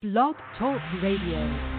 Blog Talk Radio.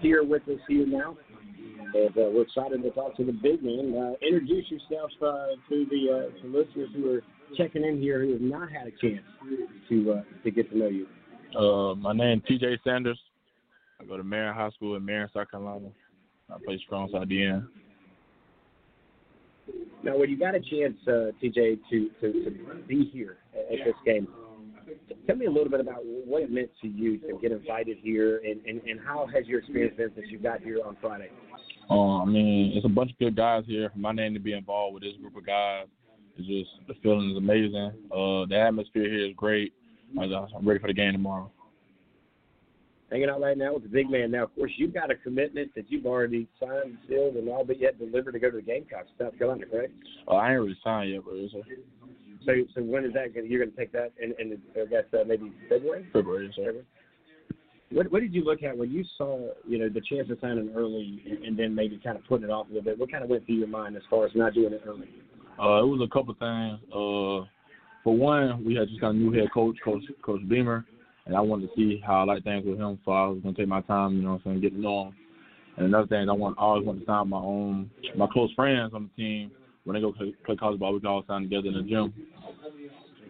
Here with us here now. And uh, we're excited to talk to the big man. Uh, introduce yourself uh, to the uh, to listeners who are checking in here who have not had a chance to uh, to get to know you. Uh, my name is TJ Sanders. I go to Marion High School in Marion, South Carolina. I play strong side DN. Now, when you got a chance, uh, TJ, to, to, to be here at, at this game, tell me a little bit about what it meant to you to get invited here, and, and, and how has your experience been since you got here on Friday? Uh, I mean, it's a bunch of good guys here. My name to be involved with this group of guys, it's just the feeling is amazing. Uh, the atmosphere here is great. I'm ready for the game tomorrow. Hanging out right now with the big man. Now, of course, you've got a commitment that you've already signed, and sealed, and all but yet delivered to go to the Gamecocks, South Carolina, correct? Uh, I ain't really signed yet, but it's a, So, so when is that? Gonna, you're going to take that in, in I guess uh, maybe February. February, so. February. What What did you look at when you saw you know the chance of signing early and, and then maybe kind of putting it off a little bit? What kind of went through your mind as far as not doing it early? Uh, it was a couple things. Uh, for one, we had just got a new head coach, Coach Coach Beamer, and I wanted to see how I like things with him. So I was gonna take my time, you know, what I'm saying, get to know him. And another thing, I want I always want to sign my own my close friends on the team when they go play, play college ball. We can all sign together in the gym.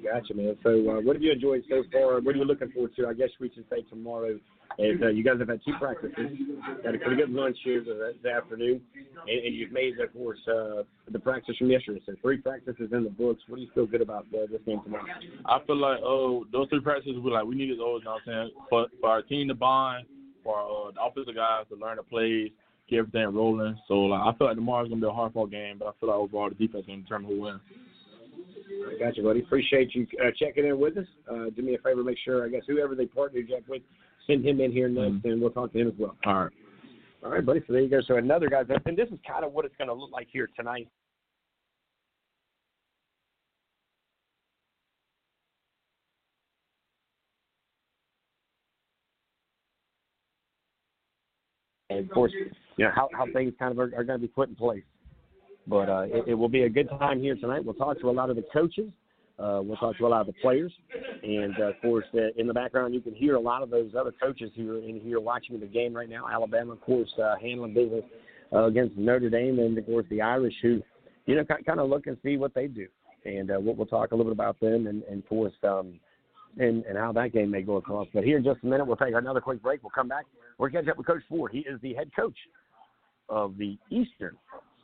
Gotcha, man. So, uh, what have you enjoyed so far? What are you looking forward to? I guess we should say tomorrow. Is, uh, you guys have had two practices, got a pretty good lunch here this afternoon, and, and you've made, of course, uh, the practice from yesterday. So, three practices in the books. What do you feel good about uh, this game tomorrow? I feel like oh those three practices we like we needed those. You know what I'm saying? For for our team to bond, for uh, the offensive guys to learn the plays, get everything rolling. So like I feel like tomorrow's gonna be a hard fought game, but I feel like overall the defense gonna determine who wins. Gotcha, buddy. Appreciate you uh, checking in with us. Uh, do me a favor, make sure, I guess, whoever they partner Jack with, send him in here next, Mhm. and we'll talk to him as well. All right. All right, buddy. So there you go. So another guy, and this is kind of what it's going to look like here tonight. Of course, you know how how things kind of are, are going to be put in place. But uh, it, it will be a good time here tonight. We'll talk to a lot of the coaches. Uh, we'll talk to a lot of the players, and uh, of course, uh, in the background, you can hear a lot of those other coaches who are in here watching the game right now. Alabama, of course, uh, handling business uh, against Notre Dame, and of course, the Irish, who you know kind of look and see what they do, and uh, we'll, we'll talk a little bit about them, and, and of course, um, and and how that game may go across. But here in just a minute, we'll take another quick break. We'll come back. We'll catch up with Coach Ford. He is the head coach of the Eastern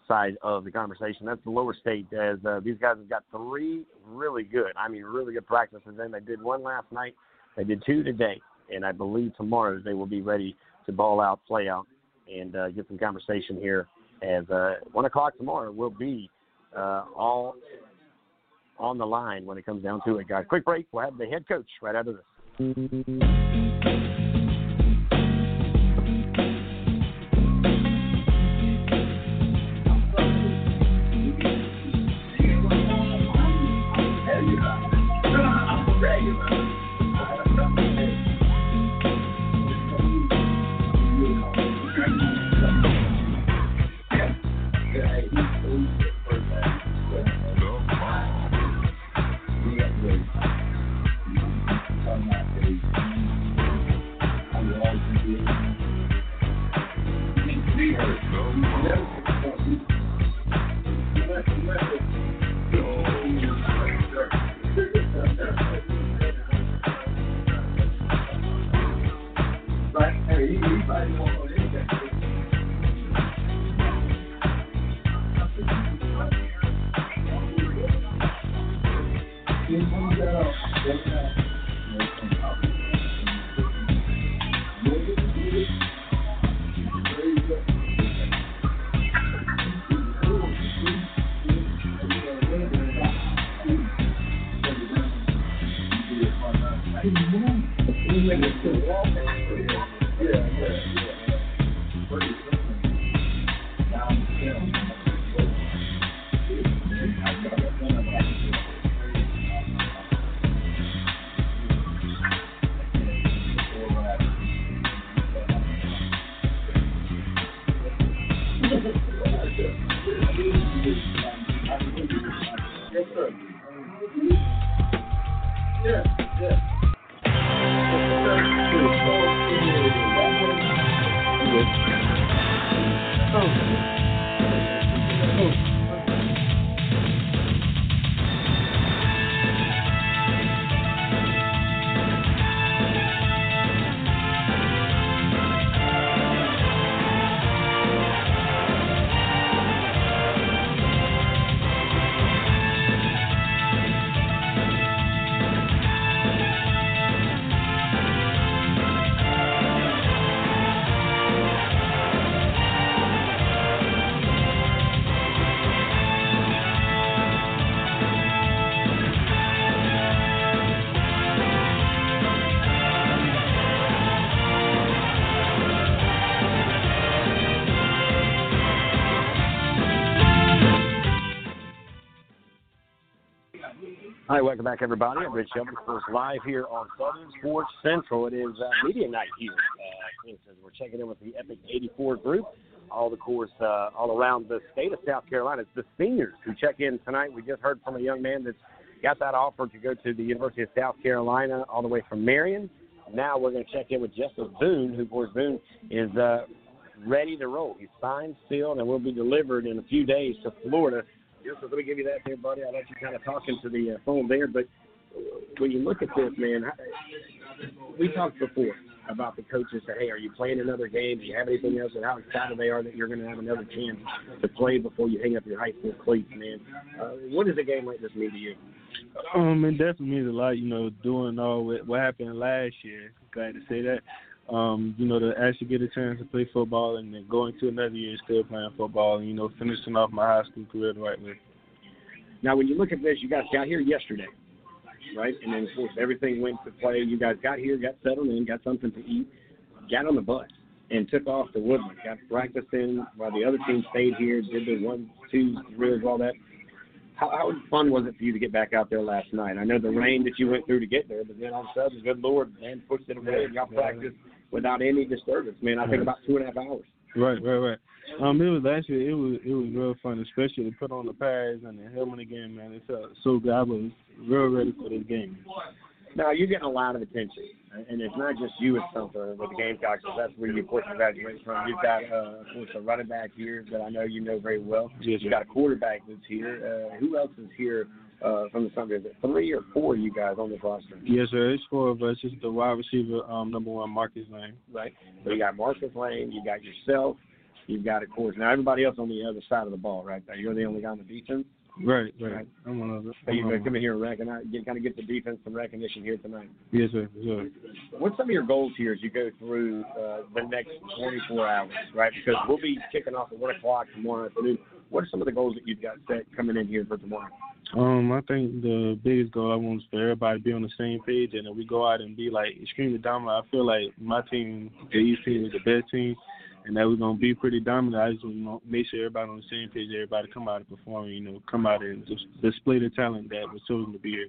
side of the conversation. That's the lower state, as uh, these guys have got three really good, I mean, really good practices. And they did one last night, they did two today, and I believe tomorrow they will be ready to ball out, play out, and uh, get some conversation here. As uh, one o'clock tomorrow will be uh, all on the line when it comes down to it, guys. Quick break. We'll have the head coach right out of this. Welcome back, everybody. I'm Rich Shelby, of course, live here on Southern Sports Central. It is uh, media night here. Uh, we're checking in with the Epic 84 group, all the course, uh, all around the state of South Carolina. It's the seniors who check in tonight. We just heard from a young man that's got that offer to go to the University of South Carolina, all the way from Marion. Now we're going to check in with Justus Boone, who, of course, Boone is uh, ready to roll. He's signed, sealed, and will be delivered in a few days to Florida Yes, so let me give you that there, buddy. I'll let you kind of talk into the uh, phone there. But when you look at this, man, we talked before about the coaches say, hey, are you playing another game? Do you have anything else? And how excited they are that you're going to have another chance to play before you hang up your high school cleats, man. Uh, what does a game like this mean to you? Um, it definitely means a lot. You know, doing all what, what happened last year. Glad to say that um, you know, to actually get a chance to play football and then go into another year still playing football and, you know, finishing off my high school career the right way. Now, when you look at this, you guys got here yesterday, right? And then, of course, everything went to play. You guys got here, got settled in, got something to eat, got on the bus, and took off to Woodland. Got practice in while the other team stayed here, did the one, two drills, all that. How, how fun was it for you to get back out there last night? I know the rain that you went through to get there, but then all of a sudden, good Lord, man, pushed it away and y'all practiced without any disturbance, man. I think about two and a half hours. Right, right, right. Um, it was actually it was it was real fun, especially to put on the pads and the helmet again, man. It felt so good. I was real ready for this game. Now you're getting a lot of attention, and it's not just you. It's something with the Gamecocks. That's where you, of course, graduate from. You've got, uh, of course, a running back here that I know you know very well. Yes, You've got a quarterback that's here. Uh, who else is here uh, from the Sunday? Is it three or four of you guys on this roster? Yes, sir. It's four of us. It's the wide receiver, um, number one, Marcus Lane. Right. So you got Marcus Lane. You got yourself. You've got, of course, now everybody else on the other side of the ball, right? You're the only guy on the defense. Right, right. I'm one of the. So you're going to come in here and recognize, get, kind of get the defense some recognition here tonight. Yes, sir. Yes, sir. What's some of your goals here as you go through uh, the next 24 hours, right? Because we'll be kicking off at 1 o'clock tomorrow afternoon. What are some of the goals that you've got set coming in here for tomorrow? Um, I think the biggest goal I want is for everybody to be on the same page and that we go out and be like extremely dominant. I feel like my team, the East team, is the best team and that we're gonna be pretty dominant. I just want to make sure everybody on the same page, everybody come out and perform, you know, come out and just display the talent that was chosen to be here.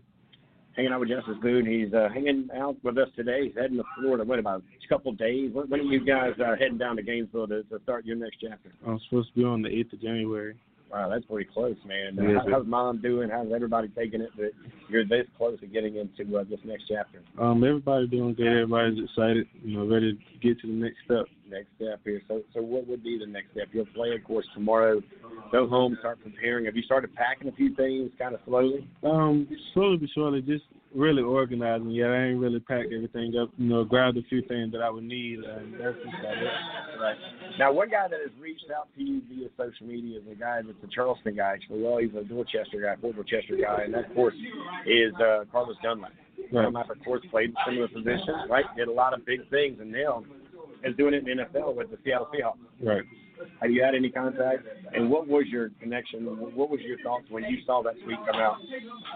Hanging out with Justus Boone. He's uh, hanging out with us today. He's heading to Florida. What about a couple of days? When, when are you guys uh, heading down to Gainesville to, to start your next chapter? I'm supposed to be on the eighth of January. Wow, that's pretty close, man. Uh, how, how's mom doing? How's everybody taking it that you're this close to getting into uh, this next chapter? Um, everybody doing good. Everybody's excited, you know, ready to get to the next step. Next step here. So, so what would be the next step? You'll play, of course, tomorrow. Go home, start preparing. Have you started packing a few things, kind of slowly? Um, slowly but surely, just really organizing. Yeah, I ain't really packed everything up. You know, grabbed a few things that I would need, and that's just about it. Right. Now, one guy that has reached out to you via social media is a guy that's a Charleston guy, actually. Well, he's a Dorchester guy, Fort Dorchester guy, and that, of course, is uh, Carlos Dunlap. Right. Dunlap, of course, played in similar positions, right? Did a lot of big things, and now is doing it in the NFL with the Seattle Seahawks. Right. Have you had any contact? And what was your connection? What was your thoughts when you saw that tweet come out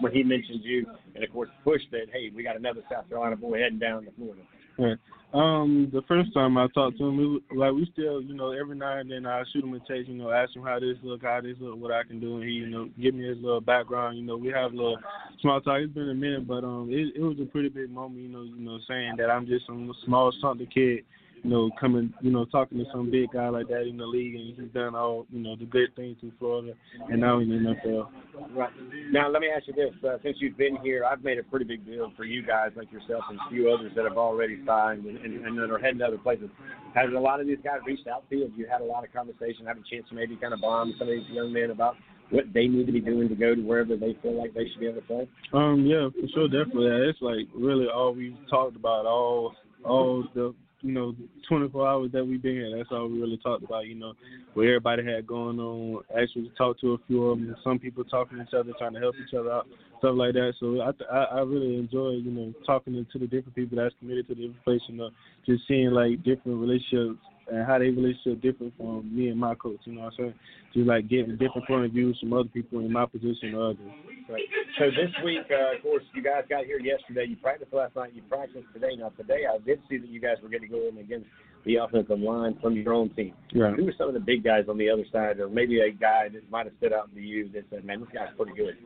when he mentioned you, and of course pushed that, hey, we got another South Carolina boy heading down to Florida. Right. Um, the first time I talked to him, was, like we still, you know, every now and then I shoot him a text, you know, ask him how this look, how this look, what I can do, and he, you know, give me his little background. You know, we have a little small talk. It's been a minute, but um, it, it was a pretty big moment, you know, you know, saying that I'm just some small something kid you know, coming, you know, talking to some big guy like that in the league, and he's done all, you know, the good things in Florida, and now in the NFL. Right. Now, let me ask you this: uh, since you've been here, I've made a pretty big deal for you guys like yourself and a few others that have already signed and, and, and that are heading to other places. Has a lot of these guys reached out to you? Have you had a lot of conversation, had a chance to maybe kind of bond some of these young men about what they need to be doing to go to wherever they feel like they should be able to play? Um, yeah, for sure, definitely. It's like really all we've talked about all all the you know 24 hours that we've been here. That's all we really talked about. You know, what everybody had going on. Actually, talked to a few of them. Some people talking to each other, trying to help each other out, stuff like that. So I I, I really enjoy you know talking to the different people that's committed to the place. You know, just seeing like different relationships and how they relationship different from me and my coach. You know what I'm saying? Just like getting different point of views from other people in my position or others. Right. So this week, uh, of course, you guys got here yesterday. You practiced last night. You practiced today. Now today, I did see that you guys were getting to go in against the offensive line from your own team. Right. Who were some of the big guys on the other side, or maybe a guy that might have stood out to you that said, "Man, this guy's pretty good."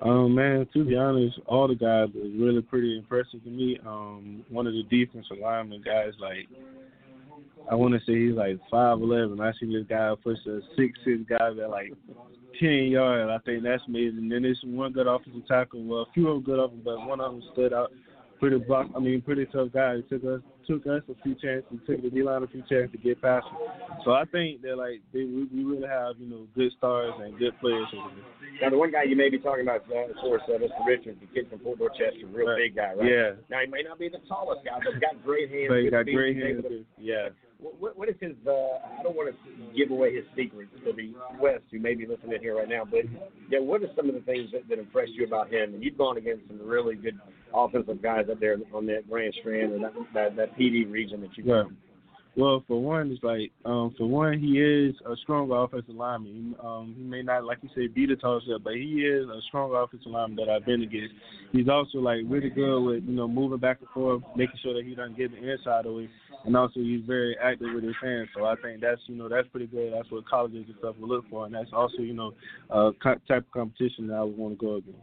Um, man, to be honest, all the guys was really pretty impressive to me. Um, one of the defensive linemen guys, like I want to say he's like five eleven. I see this guy push a six six guy that like ten yards. I think that's amazing. Then there's one good offensive tackle. Well, a few of them good of but one of them stood out. Pretty block. I mean, pretty tough guy. He took us took us a few chances. Took the D line a few chances to get past him. So I think that like they, we, we really have you know good stars and good players. Now, the one guy you may be talking about, uh, of course, uh, Mr. Richards, the kid from Fort Dorchester, real Right. big guy, right? Yeah. Now he may not be the tallest guy, but he's got great hands. But he got feet, great hands. to- Yeah. What, what- is his? Uh, I don't want to give away his secrets to the West, who may be listening here right now. But yeah, what are some of the things that, that impressed you about him? And you've gone against some really good offensive guys up there on that Grand Strand or that that, that Pee Dee region that you. Right. Well, for one, it's like um, for one, he is a strong offensive lineman. Um, he may not, like you said, be the tallest, guy, but he is a strong offensive lineman that I've been against. He's also like really good with you know moving back and forth, making sure that he doesn't get the inside away, and also he's very active with his hands. So I think that's you know that's pretty good. That's what colleges and stuff will look for, and that's also you know uh, co- type of competition that I would want to go against.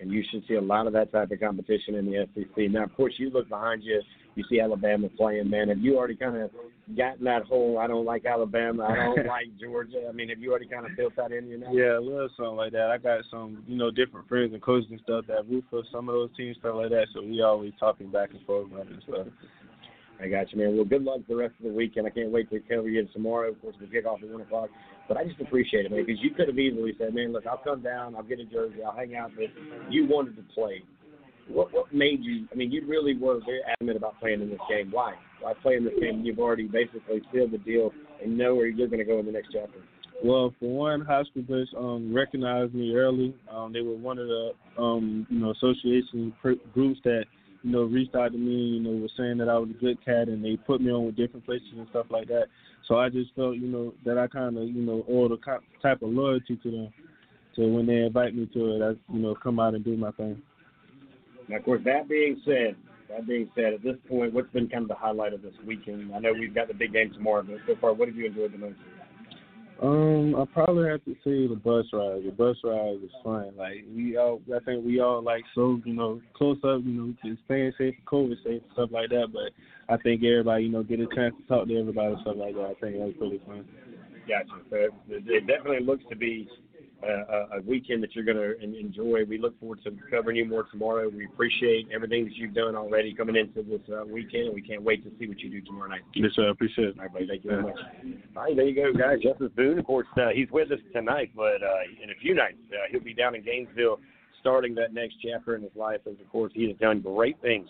and you should see a lot of that type of competition in the SEC. Now, of course, you look behind you, you see Alabama playing. Man, have you already kind of gotten that whole "I don't like Alabama, I don't like Georgia"? I mean, have you already kind of built that in you now? Yeah, a little something like that. I got some, you know, different friends and coaches and stuff that root for some of those teams, stuff like that. So we always talking back and forth about it and stuff. I got you, man. Well, good luck the rest of the weekend. I can't wait to cover you tomorrow. Of course, the kickoff at one o'clock. But I just appreciate it, man, because you could have easily said, "Man, look, I'll come down, I'll get a jersey, I'll hang out." But you wanted to play. What what made you? I mean, you really were very adamant about playing in this game. Why? Why play in this game? You've already basically sealed the deal and know where you're going to go in the next chapter. Well, for one, high school bus um, recognized me early. Um, they were one of the um, you know association pr- groups that you know reached out to me. You know, were saying that I was a good cat, and they put me on with different places and stuff like that. So I just felt you know that I kind of you know owed a type of loyalty to them. So when they invite me to it, I you know come out and do my thing. Now, of course, that being said, that being said, at this point, what's been kind of the highlight of this weekend? I know we've got the big game tomorrow, but so far, what have you enjoyed the most? Um, I probably have to say the bus ride. The bus ride was fun. Like we all, I think we all like so you know close up, you know, just staying safe, COVID safe, and stuff like that. But I think everybody, you know, get a chance to talk to everybody and stuff like that. I think that was pretty fun. Gotcha. So it, it definitely looks to be a, a weekend that you're going to enjoy. We look forward to covering you more tomorrow. We appreciate everything that you've done already coming into this uh, weekend, we can't wait to see what you do tomorrow night. Yes, sir. I appreciate it. All right, buddy. Thank you very much. All right, there you go, guys. Justus Boone, of course, uh, he's with us tonight, but uh, in a few nights uh, he'll be down in Gainesville, starting that next chapter in his life. As of course, he has done great things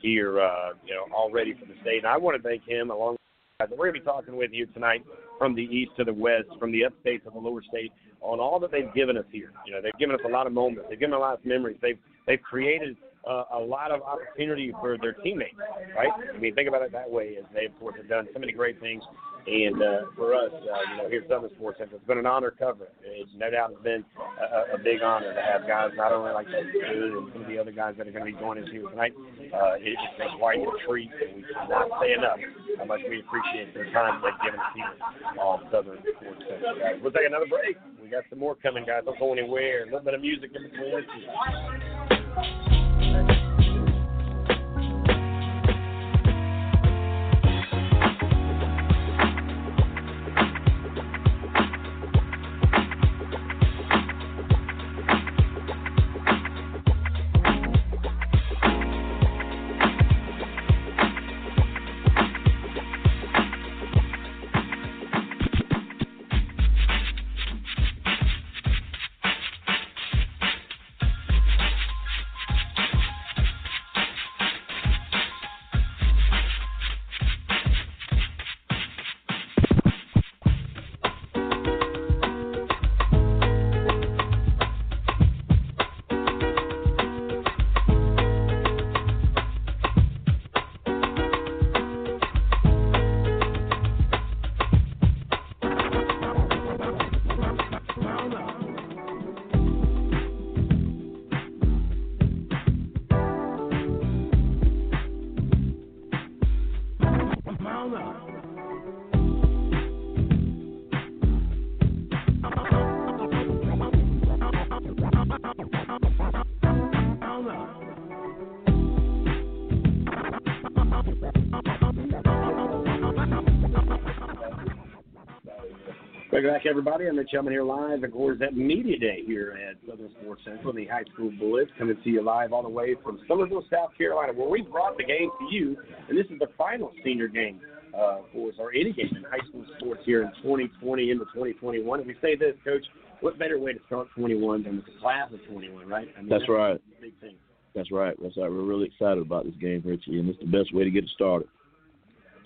here, uh, you know, already for the state. And I want to thank him along. with the guys that We're going to be talking with you tonight from the east to the west, from the upstate to the lower state, on all that they've given us here. You know, they've given us a lot of moments. They've given us a lot of memories. They've they've created uh, a lot of opportunity for their teammates, right? I mean, think about it that way. As they, of course, have done so many great things. And uh, for us, uh, you know, here at Southern Sports Center, it's been an honor covering. it. It's no doubt it's been a, a big honor to have guys not only like Good and some of the other guys that are going to be joining us here tonight. Uh, it, it's been quite a treat, and we cannot say enough how much we appreciate their time they've given us here on Southern Sports Center. Guys, we'll take another break. We got some more coming, guys. Don't go anywhere. A little bit of music in between. Everybody. I'm Rich Hellman here live, of course, at Media Day here at Southern Sports Central, the High School Blitz, coming to you live all the way from Summerville, South Carolina, where we brought the game to you, and this is the final senior game uh, for us, or any game in high school sports here in 2020 into 2021. And we say this, Coach, what better way to start 21 than with the class of 21, right? I mean, That's right. Big thing. That's right. That's right. We're really excited about this game, Richie, and it's the best way to get it started.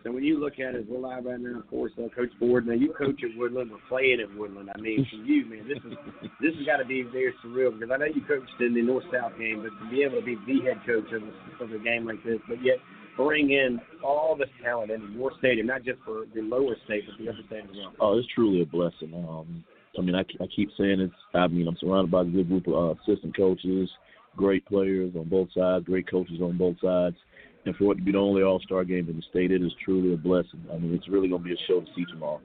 So when you look at it, we're live right now, of course, uh, Coach Ford. Now you coach at Woodland, we're playing at Woodland. I mean, for you, man, this is this has got to be very surreal because I know you coached in the North South game, but to be able to be the head coach of a, of a game like this, but yet bring in all this talent into your stadium, not just for the lower state, but the upper state as well. Oh, it's truly a blessing. Um, I mean, I, I keep saying it's. I mean, I'm surrounded by a good group of uh, assistant coaches, great players on both sides, great coaches on both sides. And for it to be the only All Star game in the state, it is truly a blessing. I mean, it's really going to be a show to see tomorrow.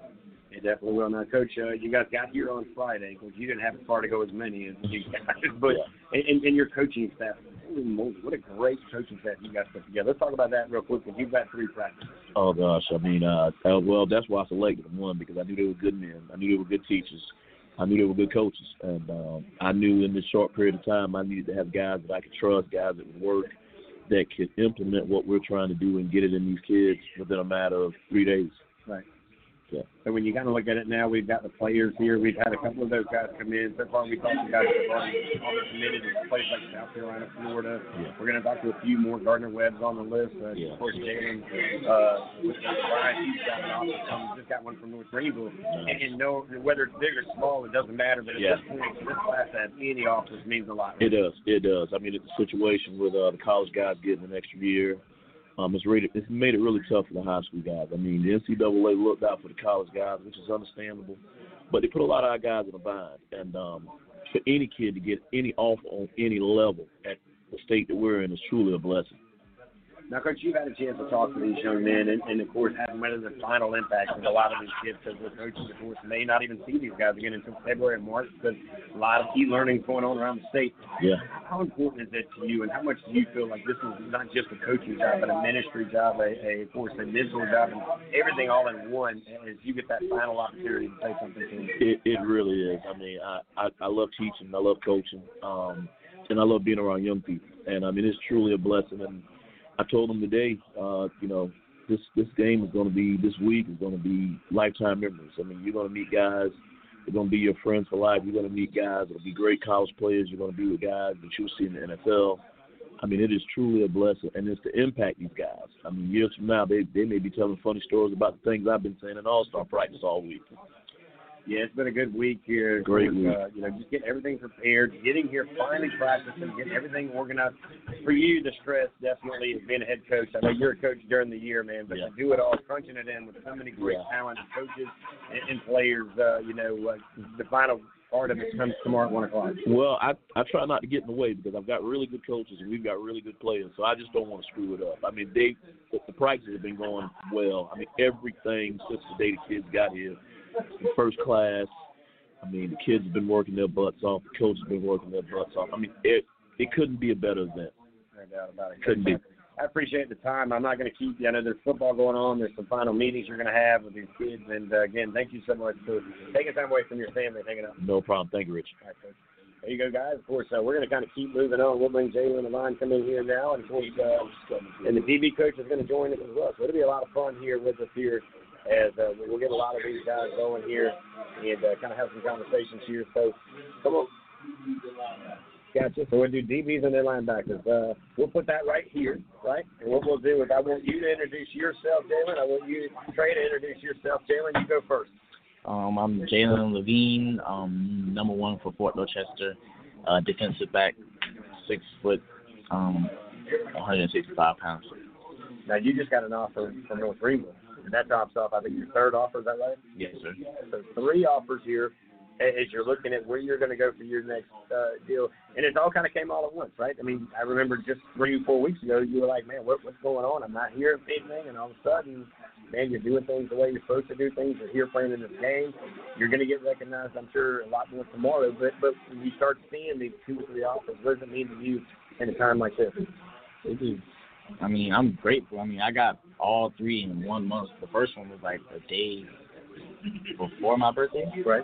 It definitely will. Now, Coach, uh, you guys got here on Friday because you didn't have as far to go as many as you guys, but and, and, and your coaching staff. Holy moly, what a great coaching staff you guys put together. Let's talk about that real quick because you've got three practices. Oh gosh, I mean, uh, uh, well, that's why I selected them. One because I knew they were good men. I knew they were good teachers. I knew they were good coaches, and um, I knew in this short period of time I needed to have guys that I could trust, guys that would work, that can implement what we're trying to do and get it in these kids within a matter of three days. Right. Yeah. So when you kind of look at it now, we've got the players here. We've had a couple of those guys come in. So far, we talked to guys that have already already committed to places like South Carolina, Florida. Yeah. We're going to talk to a few more. Gardner Webb's on the list. Uh, Yeah. Of course, Jalen. Uh, with he's got an offer. Just got one from North Greenville. And, and no, whether it's big or small, it doesn't matter. But at Yeah. this point, this class have any offers means a lot. It does. It does. I mean, it's a situation with uh, the college guys getting an extra year. Um, it's really it's made it really tough for the high school guys. I mean, the NCAA looked out for the college guys, which is understandable, but they put a lot of our guys in a bind. And um, for any kid to get any offer on any level at the state that we're in is truly a blessing. Now, Coach, you've had a chance to talk to these young men, and, and of course, having whether the final impact with a lot of these kids, because the coaches, of course, may not even see these guys again until February and March, because a lot of key learning going on around the state. Yeah. How important is it to you, and how much do you feel like this is not just a coaching job, but a ministry job, a, a of course, a mental job, and everything all in one as you get that final opportunity to say something to them? It it really is. I mean, I, I I love teaching, I love coaching, um, and I love being around young people. And I mean, it's truly a blessing. And I told them today, uh, you know, this this game is going to be this week is going to be lifetime memories. I mean, you're going to meet guys. They're going to be your friends for life. You're going to meet guys that'll be great college players. You're going to be with guys that you'll see in the NFL. I mean, it is truly a blessing, and it's to impact these guys. I mean, years from now, they they may be telling funny stories about the things I've been saying in All Star practice all week. Yeah, it's been a good week here. Great Of week. Uh, you know, just getting everything prepared, getting here, finally practicing, getting everything organized. For you, the stress definitely is being a head coach. I know you're a coach during the year, man, but Yeah. to do it all, crunching it in with so many great Yeah. talented coaches and, and players, uh, you know, uh, the final part of it comes tomorrow at 1 o'clock. Well, I I try not to get in the way because I've got really good coaches and we've got really good players, so I just don't want to screw it up. I mean, they the, the practices have been going well. I mean, everything since the day the kids got here, first class. I mean, the kids have been working their butts off. The coach has been working their butts off. I mean, it it couldn't be a better event. No doubt about it. Couldn't be. I appreciate the time. I'm not going to keep you. I know there's football going on. There's some final meetings you're going to have with these kids. And uh, again, thank you so much for taking time away from your family and hanging out. No problem. Thank you, Rich. All right. There you go, guys. Of course, uh, we're going to kind of keep moving on. We'll bring Jalen and Line come in here now, and of course, uh, and the DB coach is going to join us as well. So it'll be a lot of fun here with us here as uh, we'll get a lot of these guys going here and uh, kind of have some conversations here. So come on. Gotcha. So we'll do DBs and then linebackers. Uh, we'll put that right here, right? And what we'll do is I want you to introduce yourself, Jalen. I want you, Trey, to introduce yourself. Jalen, you go first. Um, I'm Jalen Levine, um, number one for Fort Dorchester, uh, defensive back, six foot, um, 165 pounds. Now you just got an offer from North Greenville, and that tops off. I think your third offer. Is that right? Yes, sir. So three offers here as you're looking at where you're going to go for your next uh, deal, and it all kind of came all at once, right? I mean, I remember just three, four weeks ago, you were like, "Man, what, what's going on? I'm not hearing anything," and all of a sudden, man, you're doing things the way you're supposed to do things. You're here playing in this game. You're going to get recognized, I'm sure, a lot more tomorrow. But but when you start seeing these two or three offers, what does it mean to you in a time like this? It is. I mean, I'm grateful. I mean, I got all three in one month. The first one was like a day, before my birthday. Right.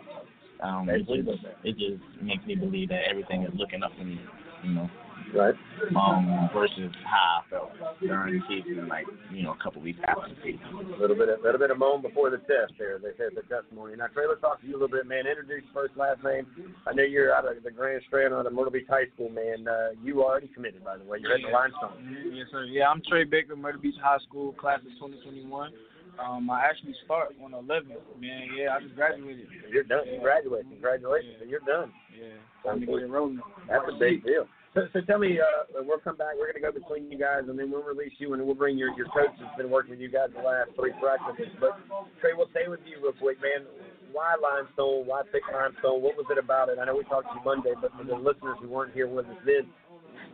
Um, it just, it just makes me believe that everything is looking up for me, you know. Right. Um, versus how I felt during the season, like you know, a couple weeks after the season. A little bit, a little bit of moan before the test. There, they said the testimony. Now, Trey, let's talk to you a little bit, man. Introduce first, last name. I know you're out of the Grand Strand out of Myrtle Beach High School, man. Uh, you already committed, by the way. You're at the Limestone. Yes, sir. Yeah, I'm Trey Baker, Myrtle Beach High School, class of 2021. Um, I actually start on the 11th. Man, yeah, I just graduated. You're done. You Yeah. graduated. Congratulations. Yeah. You're done. Yeah, time to get it rolling. That's a big deal. So, so tell me, uh, we'll come back. We're going to go between you guys, and then we'll release you, and we'll bring your your coach that's been working with you guys the last three practices. But Trey, we'll stay with you real quick, man. Why Limestone? Why pick Limestone? What was it about it? I know we talked to you Monday, but for the listeners who weren't here with us then,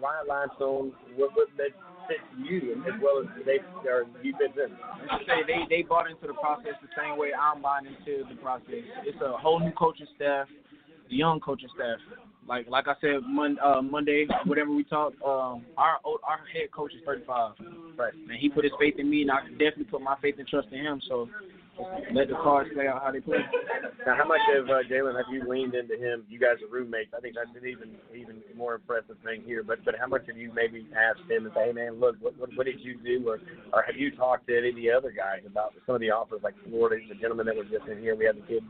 why Limestone? What what that fit you as well as they or you fit them? Let's say they they bought into the process the same way I'm buying into the process. It's a whole new coaching staff, the young coaching staff. Like like I said, Mon, uh, Monday, whatever we talked, um, our our head coach is 35. Right. And he put his faith in me, and I definitely put my faith and trust in him. So let the cards play out how they play. Now, how much of uh, Jalen have you leaned into him? You guys are roommates. I think that's an even even more impressive thing here. But but how much have you maybe asked him and say, hey man, look, what what, what did you do, or or have you talked to any of the other guys about some of the offers like Florida, the gentleman that was just in here? We had the kid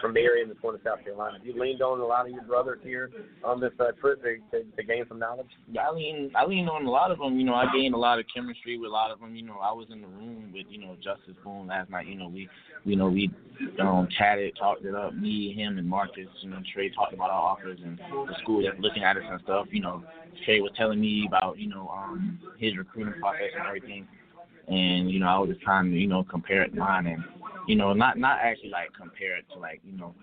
from Marion that's going to South Carolina. Have you leaned on a lot of your brothers here on this uh, trip to, to, to gain some knowledge? I lean I lean on a lot of them. You know, I gained a lot of chemistry with a lot of them. You know, I was in the room with you know Justus Boone last night. You know, we you know we um chatted, talked it up. Me, him, and Marcus. You know, Trey talked about our offers and the school that's looking at us and stuff. You know, Trey was telling me about you know um his recruiting process and everything. And you know, I was just trying to you know compare it to mine and you know not not actually like compare it to like you know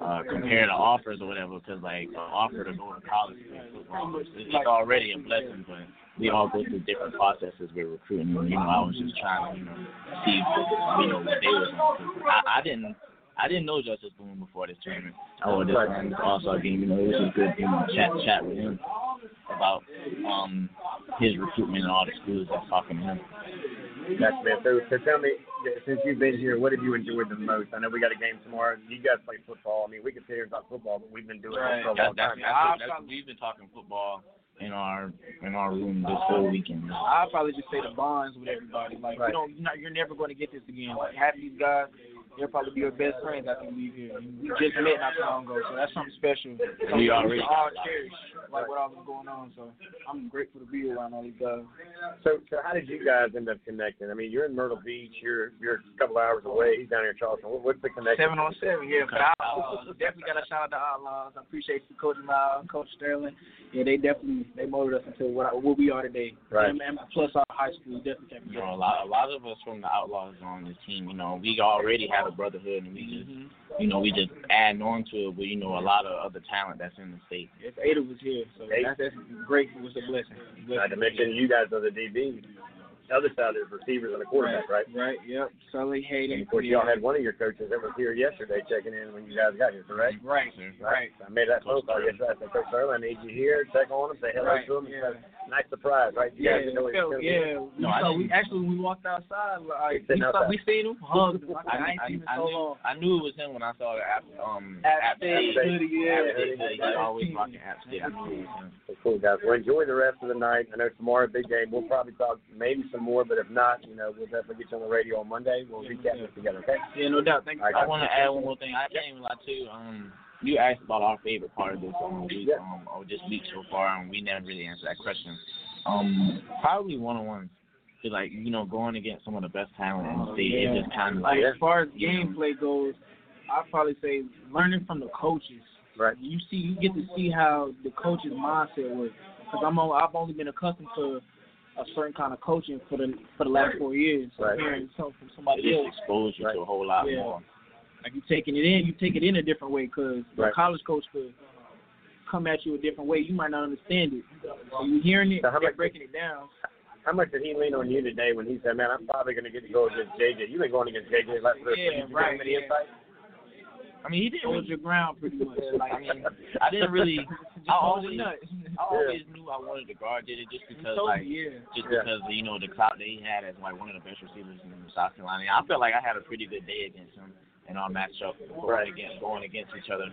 uh, compare the offers or whatever, because like an offer to go to college football is it's already a blessing, but we all go through different processes with recruiting. You know, I was just trying to you know see you know what they were doing. I, I didn't. I didn't know Justus Boone before this tournament or this um, this All Star game. You know, it was just good, you know, chat chat with him about um his recruitment and all the schools that's talking to him. That's man. So, so tell me, since you've been here, what have you enjoyed the most? I know we got a game tomorrow. You guys play football. I mean, we could sit here and talk football, but we've been doing it for a That, long that's, time. that's, that's, we've been talking football in our in our room this whole weekend. I'll probably just say the bonds with everybody. Like Right. you don't, you're, not, you're never going to get this again. Like half these guys, they'll probably be your best friends after you leave here. We just met not too long ago, so that's something special. Something We already all cherish, like what all was going on. So I'm grateful to be around all these guys. So, so how did you guys end up connecting? I mean, you're in Myrtle Beach. You're you're a couple hours away. He's down here in Charleston. What, what's the connection? Seven on seven, yeah. But Outlaws, definitely got to shout out to Outlaws. I appreciate you, Coach Lyle, Coach Sterling. Yeah, they definitely they molded us into what I, what we are today. Right. And, and plus our high school definitely kept You know, a lot a lot of us from the Outlaws on the team. You know, we already have a brotherhood, and we just mm-hmm. you know we just add on to it with you know a lot of other talent that's in the state. If Ada was here, so Eight. that's, that's great. It was a blessing. Not to mention, you guys are the DB. The other side is receivers and the quarterback, right? Right. Yep. Sully Hayden. And of course, y'all had one of your coaches that was here yesterday checking in when you guys got here, correct? Right. Right. I made that phone call yesterday. I said, Coach Sterling, I need you here. Check on him. Say hello Right, to him. yeah. Nice surprise, right? You Yeah, guys didn't know he was felt, yeah. We, No, I saw, we actually when we walked outside, like, Sitting we, saw, we seen him, hugged him. I, I, I ain't I, seen him I, so knew, long. I knew it was him when I saw the app. Um, App State State. hoodie, yeah. App State. He, he always rocking App State. I was him. So cool, guys. Well, enjoy the rest of the night. I know tomorrow big game. We'll probably talk maybe some more, but if not, you know, we'll definitely get you on the radio on Monday. We'll recap this together, okay? Yeah, no doubt. Thank you. All right, I want to add one more thing. I can't even lie too. Um, you asked about our favorite part of this um, week, um, or this week so far, and we never really answered that question. Um, probably one on one. Like you know, going against some of the best talent in the state, Yeah. it just kind of Like like as far as gameplay goes, I'd probably say learning from the coaches. Right. You see, you get to see how the coach's mindset works. Because I'm, only, I've only been accustomed to a certain kind of coaching for the for the last four years. So Right. hearing something from it somebody just else, exposed you Right. to a whole lot Yeah. more. Like you taking it in, you take it in a different way. Because the college coach could uh, come at you a different way. You might not understand it. So you hearing it, So how they're much- breaking it down. How much did he lean on you today when he said, "Man, I'm probably going to get to go against JJ"? You've been going against JJ last year. Yeah, you right, any yeah. insight? I mean, he didn't. Hold your ground pretty much. Like I mean, I didn't really. I Just hold always, nuts. I always knew I wanted to guard Diddy just because So, like yeah. just Yeah. because you know the clout that he had as like one of the best receivers in South Carolina. I felt like I had a pretty good day against him in our matchup going Right. against going against each other.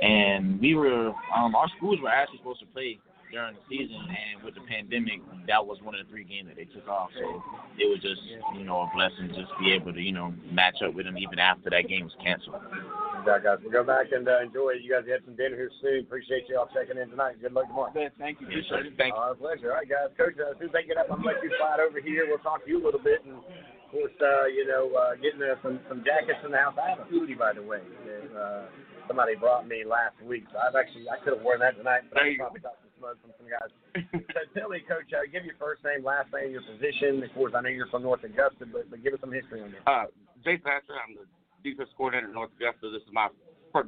And we were um our schools were actually supposed to play during the season and with the pandemic that was one of the three games that they took off. So it was just, you know, a blessing just to be able to, you know, match up with them even after that game was canceled. All right, guys. We'll go back and uh, enjoy. You guys have some dinner here soon. Appreciate you all checking in tonight. Good luck tomorrow. Man, thank you. Yes, Appreciate it. Thank you. Our pleasure. All right, guys. Coach, uh, as soon as they get up, I'm going to let you slide over here. We'll talk to you a little bit. And, of course, uh, you know, uh, getting uh, some, some jackets in the house. I have a hoodie, by the way. that, Uh, somebody brought me last week. So I've actually, I could have worn that tonight, but I probably got some smoke from some guys. so tell me, Coach, uh, give your first name, last name, your position. Of course, I know you're from North Augusta, but, but give us some history on you. Uh, Jason Hatcher, I'm the defense coordinator at North Augusta. This is my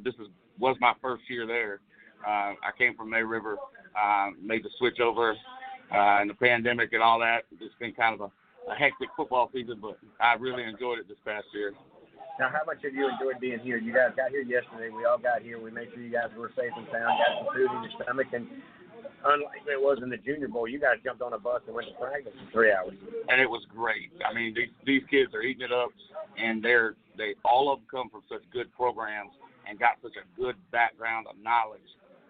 this is was my first year there. Uh, I came from May River, uh, made the switch over uh, in the pandemic and all that. It's been kind of a, a hectic football season, but I really enjoyed it this past year. Now, how much have you enjoyed being here? You guys got here yesterday. We all got here. We made sure you guys were safe and sound. Got some food in your stomach, and unlike it was in the Junior Bowl, you guys jumped on a bus and went to practice for three hours. and it was great. I mean, these these kids are eating it up, and they're they all of them come from such good programs and got such a good background of knowledge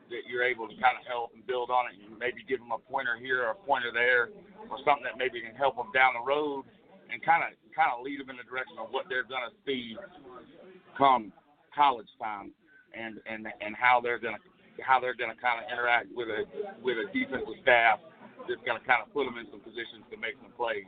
that you're able to kind of help and build on it. And maybe give them a pointer here or a pointer there, or something that maybe can help them down the road, and kind of kind of lead them in the direction of what they're gonna see come college time, and and and how they're gonna how they're gonna kind of interact with a with a defensive staff that's gonna kind of put them in some positions to make some plays.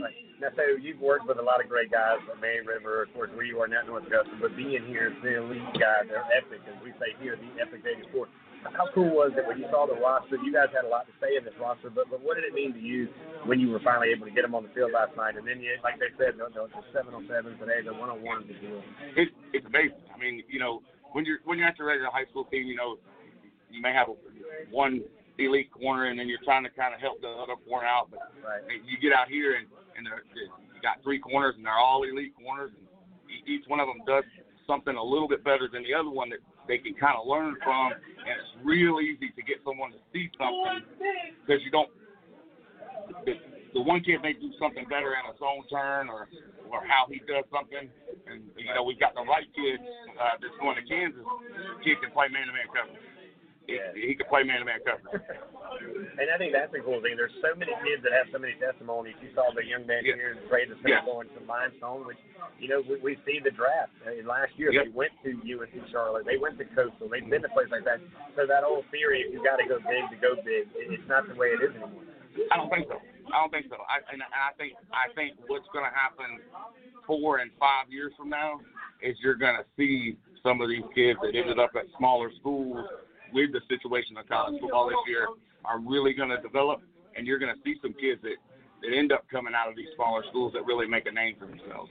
Right. Now, so you've worked with a lot of great guys May River, of course, where you are now North Augusta, but being here, the elite guys, they're epic, as we say here, the epic 84. How cool was it when you saw the roster? You guys had a lot to say in this roster, but, but what did it mean to you when you were finally able to get them on the field last night? And then, you, like they said, no, no, the seven on seven today, the one on one is deal. It, it's amazing. I mean, you know, when you're when you're at your regular high school team, you know, you may have one elite corner, and then you're trying to kind of help the other corner out. But Right. you get out here, and and they're, you got three corners, and they're all elite corners, and each one of them does something a little bit better than the other one that they can kind of learn from, and it's real easy to get someone to see something because you don't. The, one kid may do something better in a zone turn or or how he does something, and you know we've got the right kid uh, that's going to Kansas. Kid can play man-to-man coverage. He, he can play man-to-man coverage. And I think that's the cool thing. There's so many kids that have so many testimonies. You saw the young man Yeah. here in trade the Yeah. going to Limestone, which, you know, we, we see the draft. Uh, last year, Yep. they went to UNC Charlotte. They went to Coastal. They've been to places like that. So that old theory, if you got to go big to go big, it, it's not the way it is anymore. I don't think so. I don't think so. I and I think I think what's going to happen four and five years from now is you're going to see some of these kids that ended up at smaller schools with the situation of college football this year are really going to develop, and you're going to see some kids that that end up coming out of these smaller schools that really make a name for themselves.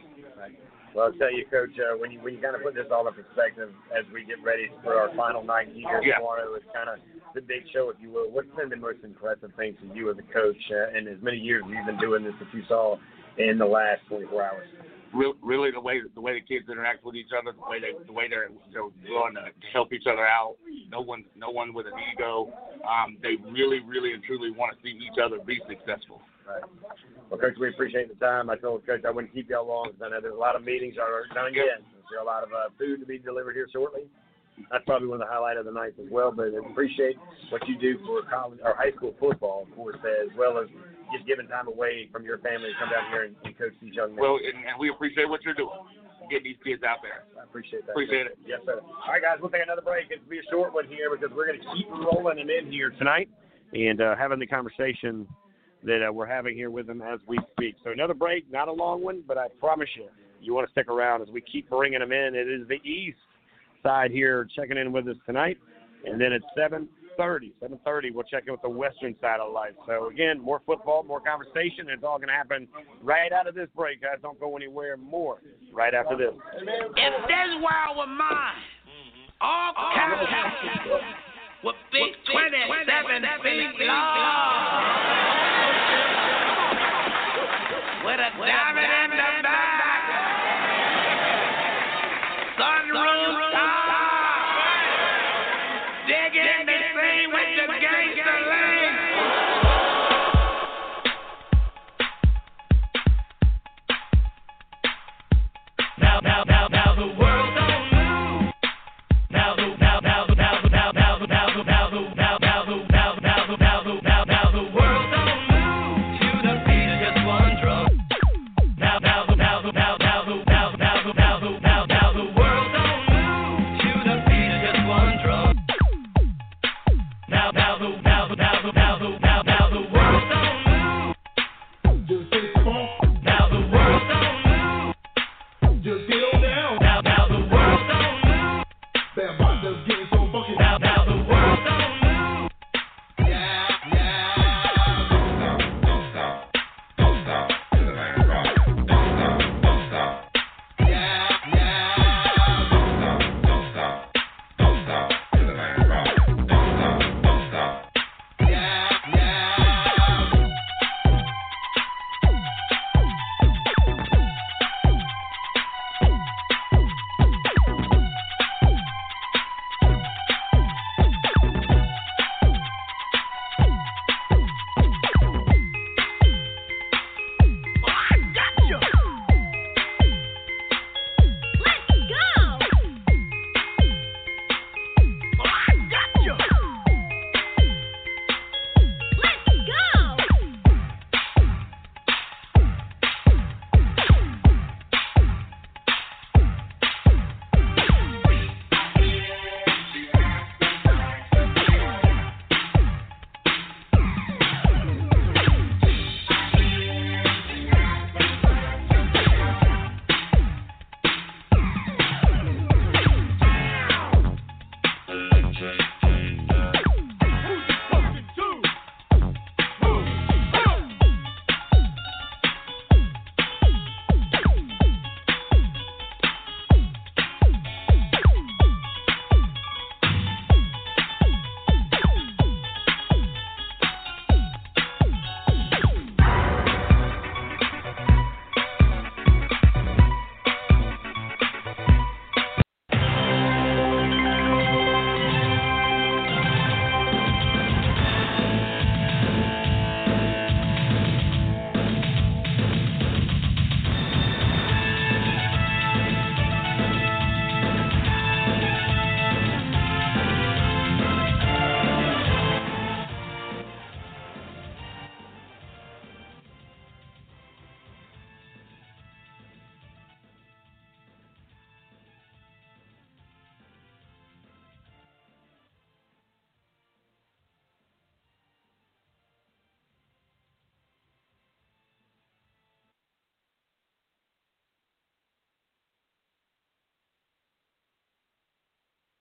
Well, I'll tell you, Coach, uh, when you when you kind of put this all in perspective as we get ready for our final night here Yeah. tomorrow, it's kind of the big show, if you will. What's been the most impressive thing to you as a coach uh, in as many years you've been doing this that you saw in the last 24 hours? Real, really, the way the way the kids interact with each other, the way they the way they're they're willing to help each other out. No one no one with an ego. Um, they really, really and truly want to see each other be successful. Right. Well, Coach, we appreciate the time. I told Coach I wouldn't keep y'all long because I know there's a lot of meetings are done yet. There's a lot of uh, food to be delivered here shortly. That's probably one of the highlights of the night as well. But I appreciate what you do for college or high school football, of course, as well as just giving time away from your family to come down here and, and coach these young men. Well, and, and we appreciate what you're doing, getting these kids out there. I appreciate that. Appreciate it. Yes, sir. All right, guys, we'll take another break. It's be a short one here because we're going to keep rolling them in here tonight and uh, having the conversation that uh, we're having here with them as we speak. So another break, not a long one, but I promise you, you want to stick around as we keep bringing them in. It is the east side here checking in with us tonight, and then at 7:30, 7:30, we'll check in with the western side of life. So again, more football, more conversation, it's all going to happen right out of this break, guys. Don't go anywhere. More right after this. If this world were mine, all capital with big 27 feet long, with a diamond in the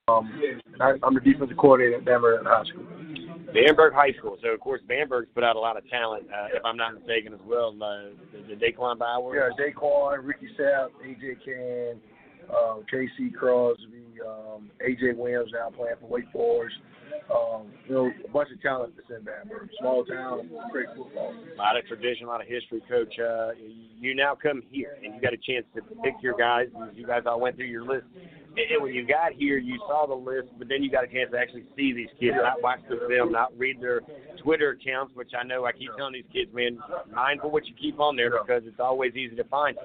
Um, I, I'm the defensive coordinator at Bamberg High School. Bamberg High School. So of course Bamberg's put out a lot of talent, uh, if I'm not mistaken as well. Uh, the, the Daquan Bowers. Yeah, Daquan, Ricky Sapp, AJ Can, uh, KC Crosby, um, AJ Williams now playing for Wake Forest. Um, you know, a bunch of talent that's in Bamberg. Small town, great football. A lot of tradition, a lot of history, Coach. Uh, you now come here and you got a chance to pick your guys. You guys all went through your list. And when you got here, you saw the list, but then you got a chance to actually see these kids, not watch the film, not read their Twitter accounts, which I know I keep telling these kids, man, mindful what you keep on there because it's always easy to find.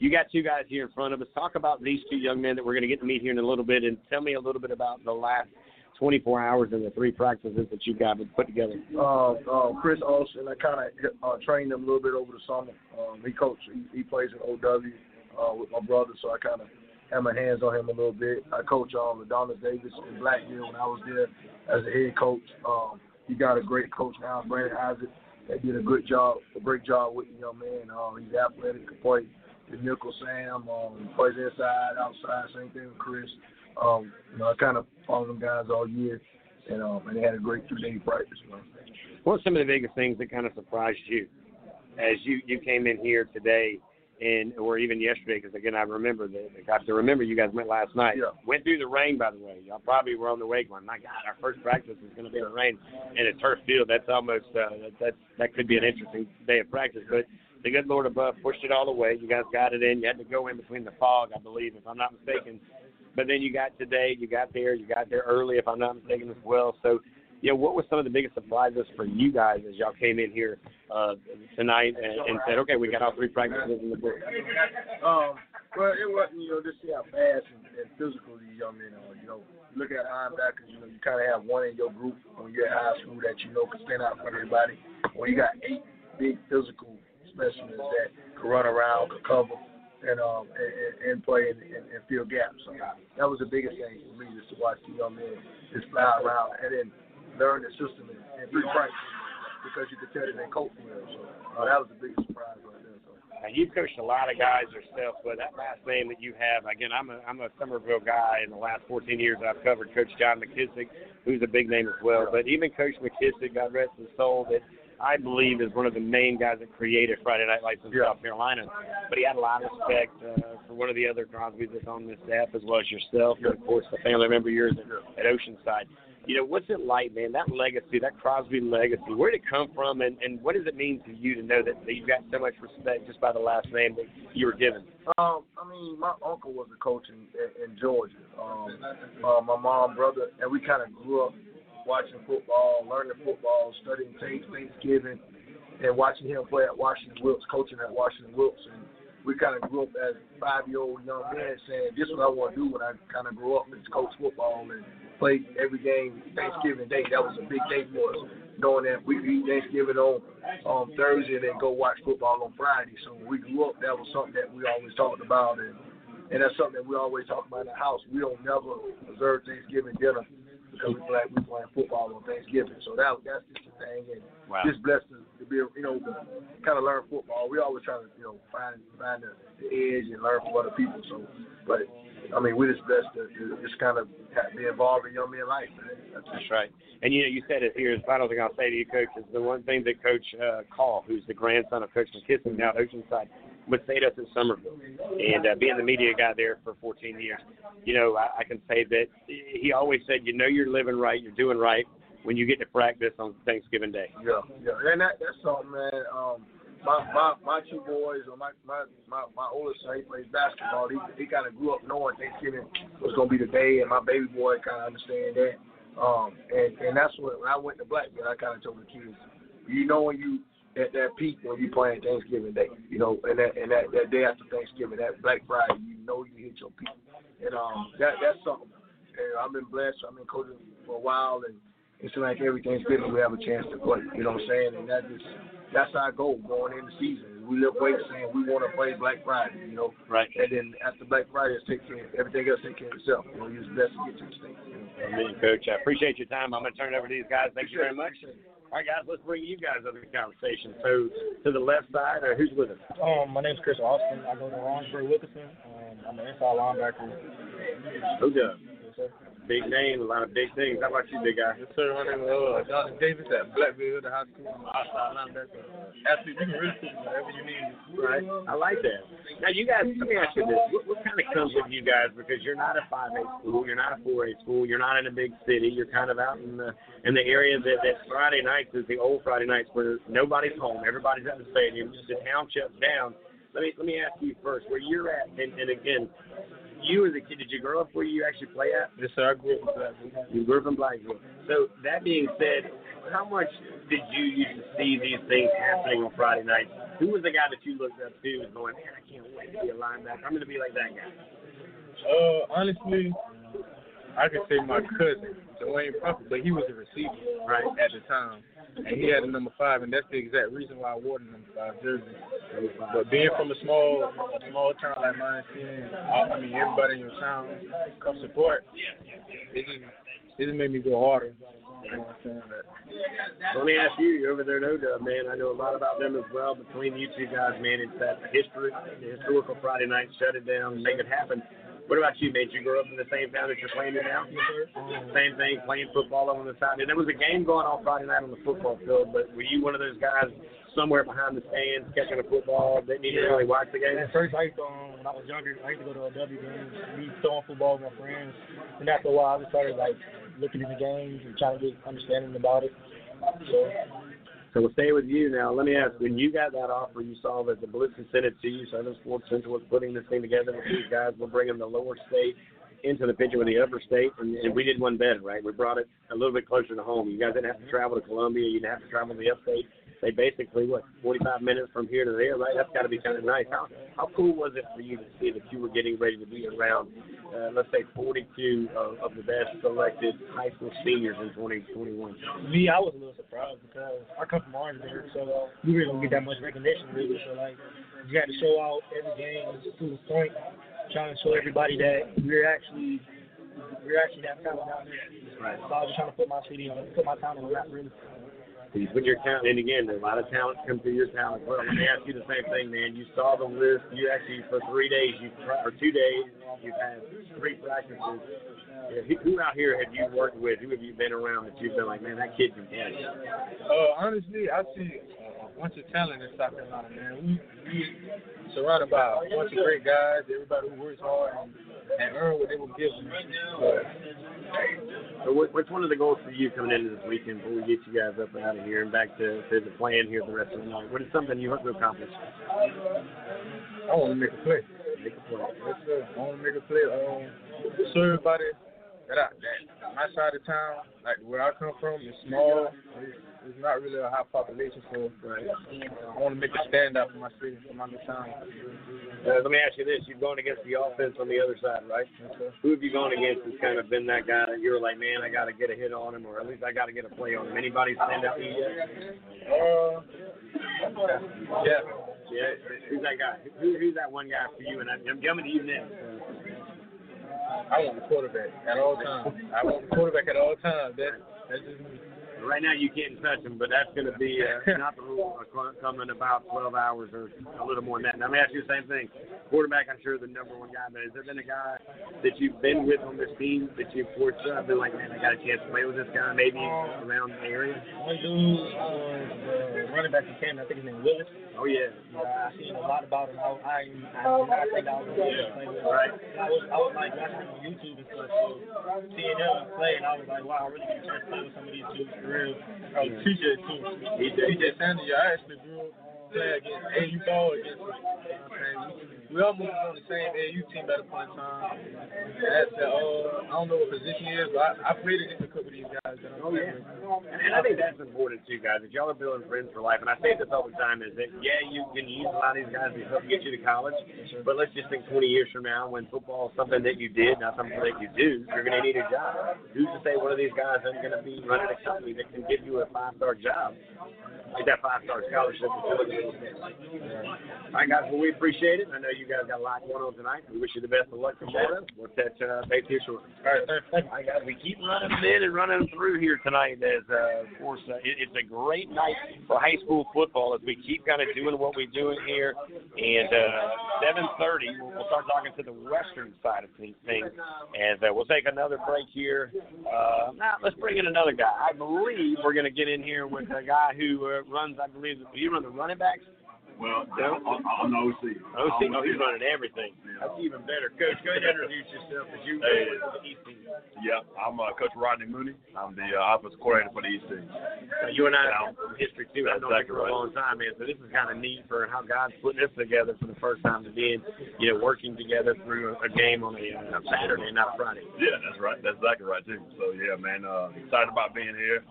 You got two guys here in front of us. Talk about these two young men that we're going to get to meet here in a little bit, and tell me a little bit about the last 24 hours and the three practices that you got put together. Uh, uh, Chris Olsen, I kind of uh, trained him a little bit over the summer. Um, he coached, he, he plays in OW uh, with my brother, so I kind of had my hands on him a little bit. I coach um, Adonis Davis in Blackville when I was there as a head coach. Um, he got a great coach now, Brandon Isaac. They did a good job, a great job with the young man. Uh, he's athletic, can play the nickel Sam, um, plays inside, outside, same thing with Chris. Um, you know, I kind of followed them guys all year, and um, and they had a great three-day practice. Man. What are some of the biggest things that kind of surprised you as you you came in here today? and or even yesterday, because again I remember that. I have to remember you guys went last night. Yeah. Went through the rain, by the way. Y'all probably were on the way going, my God, our first practice is going to be in the rain, and a turf field. That's almost uh, that, that that could be an interesting day of practice. But the good Lord above pushed it all the way. You guys got it in. You had to go in between the fog, I believe, if I'm not mistaken. But then you got today. You got there. You got there early, if I'm not mistaken, as well. So know, what was some of the biggest surprises for you guys as y'all came in here uh, tonight and, and said, okay, we got all three practices in the book? Um, well, it wasn't, you know, just see how fast and, and physical these young men are. You know, look at linebackers, you know, you kind of have one in your group when you're at high school that you know can stand out of everybody. When you got eight big physical specimens that can run around, can cover, and um and, and play and, and, and fill gaps. So that was the biggest thing for me, just to watch the young men just fly around and then learn the system in, in three practice because you could tell that they coach well. So uh, that was the biggest surprise right there. So. And you've coached a lot of guys yourself, but that last name that you have, again, I'm a I'm a Summerville guy. In the last 14 years, I've covered Coach John McKissick, who's a big name as well. But even Coach McKissick, God rest his soul, that I believe is one of the main guys that created Friday Night Lights in South Carolina. But he had a lot of respect uh, for one of the other Crosbys that's on this staff, as well as yourself, and of course the family member of yours at, at Oceanside you know, what's it like, man? That legacy, that Crosby legacy, where did it come from, and, and what does it mean to you to know that, that you've got so much respect just by the last name that you were given? Um, I mean, my uncle was a coach in, in, in Georgia. Um, uh, my mom, brother, and we kind of grew up watching football, learning football, studying tapes, Thanksgiving, and watching him play at Washington Wilkes, coaching at Washington Wilkes, and we kind of grew up as five-year-old young men saying, "This is what I want to do when I kind of grow up is coach football and play every game Thanksgiving Day. That was a big day for us, knowing that we eat Thanksgiving on um, Thursday and then go watch football on Friday. So when we grew up, that was something that we always talked about, and and that's something that we always talk about in the house. We don't never observe Thanksgiving dinner because we play we playing football on Thanksgiving. So that that's just the thing, and wow. just blessed to, to be you know kind of learn football. We always try to you know find find the, the edge and learn from other people. So, but I mean, we're just blessed to, to just kind of be involved in young men's life. That's, That's right. And you know, you said it here. The final thing I'll say to you, Coach, is the one thing that Coach uh, Call, who's the grandson of Coach McKissick now at Oceanside, say us in Summerville, and uh, being the media guy there for 14 years, you know, I, I can say that he always said, you know, you're living right, you're doing right when you get to practice on Thanksgiving Day. Yeah, yeah, and that, that's something, man. Um, my my my two boys or my my my, my oldest son he plays basketball. He he kind of grew up knowing Thanksgiving was gonna be the day, and my baby boy kind of understand that. Um, and and that's what when I went to Blackville, I kind of told the kids, you know, when you at that peak when you playing Thanksgiving Day, you know, and that and that that day after Thanksgiving, that Black Friday, you know, you hit your peak, and um, that that's something. And I've been blessed. I've been coaching for a while, and it's like every Thanksgiving we have a chance to play. You know what I'm saying? And that just that's our goal going into the season. We live way saying we want to play Black Friday, you know. Right. And then after Black Friday, it's take care everything else take care of itself. You know, you're best to get to the state. You know? Amen, Coach. I appreciate your time. I'm going to turn it over to these guys. Thank you very much. All right, guys, let's bring you guys into the conversation. So, to the left side, uh, who's with us? Um, my name's Chris Austin. I go to Orangeburg Wilkinson. Um, I'm an inside linebacker. Who does? sir. Big name, a lot of big things. How about you, big guy? Yes, sir. My name is uh, Jonathan Davis at Blackville High School. I'm outside linebacker. Actually, you can really put me wherever you need. Right. I like that. Now, you guys, let me ask you this: what, what kind of comes with you guys? Because you're not a five A school, you're not a four A school, you're not in a big city. You're kind of out in the in the area that that Friday nights is the old Friday nights where nobody's home, everybody's at the stadium, just the town shuts down. Let me let me ask you first, where you're at, and, and again, you as a kid, did you grow up where you actually play at? Yes, sir. I grew up in Blackville. You grew up in Blackville. So that being said, how much did you used to see these things happening on Friday nights? Who was the guy that you looked up to and going, man, I can't wait to be a linebacker. I'm going to be like that guy. Uh, honestly, I could say my cousin, Dwayne Prophet, but he was a receiver right at the time, and he had a number five, and that's the exact reason why I wore the number five jersey. But being from a small, a small town like mine, seeing, I mean, everybody in your town come support, it just, it just made me go harder. Let me ask you, you're over there at OW, man. I know a lot about them as well. Between you two guys, man, it's that history, the historical Friday night, shut it down, make it happen. What about you, man? Did you grow up in the same town that you're playing in now? Same thing, playing football on the side. And there was a game going on Friday night on the football field, but were you one of those guys somewhere behind the stands catching a football that didn't even really watch the game? At first, I used to, um, when I was younger, I used to go to a W games, be throwing football with my friends. And after a while, I just started like looking at the games and trying to get understanding about it. So So we'll stay with you now. Let me ask, when you got that offer, you saw that the Blitzen sent it to you. Southern Sports Central was putting this thing together with these guys. We're bringing the lower state into the picture with the upper state, and, and we did one better, right? We brought it a little bit closer to home. You guys didn't have to travel to Columbia. You didn't have to travel to the upstate. They basically what 45 minutes from here to there, right? That's got to be kind of nice. How how cool was it for you to see that you were getting ready to be around, uh, let's say 42 of, of the best selected high school seniors in 2021? me, I was a little surprised because I come from Orangeburg, so we really don't get that much recognition really. So like, you got to show out every game to the point, trying to show everybody that we're actually we're actually that talent down there. Right. So I was just trying to put my city on, put my town on the map really. So you put your talent, and again, a lot of talent come through your talent. Well, let me ask you the same thing, man. You saw the list. You actually, for three days, you or two days, you've had three practices. Yeah, who- out here have you worked with? Who have you been around that you've been like, man, that kid can play? Uh, honestly, I see a bunch of talent in South Carolina, man. We, we surrounded by a bunch of great guys, everybody who works hard and, and earn what they were given. So what, what's one of the goals for you coming into this weekend before we get you guys up and out of here and back to, to the plan here the rest of the night? What is something you hope to accomplish? I want to make a play. Make a play. Yes, sir. I want to make a play. Um, show everybody that, I, that my side of town, like where I come from, is small. It's, it's not really a high population, so right. I want to make a stand out for my city, for my town. Uh, let me ask you this: You've gone against the offense on the other side, right? Who have you gone against that's kind of been that guy that you're like, man, I got to get a hit on him, or at least I got to get a play on him? Anybody stand out to you yet? Uh, yeah. Yeah, who's that guy? Who, who's that one guy for you? And I'm, I'm coming to you next. I want the quarterback at all times. I want the quarterback at all times. That that's just me. Right now you can't touch him, but that's going to be uh, not the rule uh, coming about 12 hours or a little more than that. Now, let me ask you the same thing. Quarterback, I'm sure the number one guy, but has there been a guy that you've been with on this team that you've forced up, been like, man, I got a chance to play with this guy, maybe around the area? One dude, um, the running back in Camden, I think his name Willis. Oh yeah. Uh, I seen a lot about him. I, I, I, I think I was going to play with him. Right. I was, I was like watching him on YouTube and stuff. So seeing him play, and I was like, wow, I really get a chance to play with some of these dudes real. Oh, TJ too. TJ Sanders, I actually grew up playing against AAU ball against. him. We almost was on the same AAU team at a point in time. That's uh, I don't know what position he is, but I, I played against a couple of these guys. That I'm Oh yeah, and, and I think that's important too, guys. That y'all are building friends for life. And I say this all the time: is that yeah, you can use a lot of these guys to help get you to college, but let's just think 20 years from now, when football is something that you did, not something that you do, you're going to need a job. Who's to say one of these guys isn't going to be running a company that can give you a five-star job? Like that five-star scholarship. All right, guys. Well, we appreciate it. I know you guys got a lot going on tonight. We wish you the best of luck tomorrow. We'll catch uh, base here shortly. All right, right, guys. We keep running in and running through here tonight as, uh, of course, uh, it, it's a great night for high school football as we keep kind of doing what we're doing here. And uh, 7:30, we'll, we'll start talking to the western side of things, and uh, we'll take another break here. Uh, now, let's bring in another guy. I believe we're going to get in here with a guy who uh, runs, I believe, you run the running backs. Well, I'm, I'm the OC. OC, oh, he's running everything. That's even better. Coach, go ahead and introduce yourself as you Hey. with the East team. Yeah, I'm uh, Coach Rodney Mooney. I'm the uh, offensive coordinator for the East team. Now, you and I have some history too. I've That's known you exactly for a long time, man. So this is kind of neat for how God's putting this together for the first time to be in, you know, working together through a, a game on a uh, Saturday, not Friday. Yeah, that's right. That's exactly right too. So yeah, man, uh, excited about being here.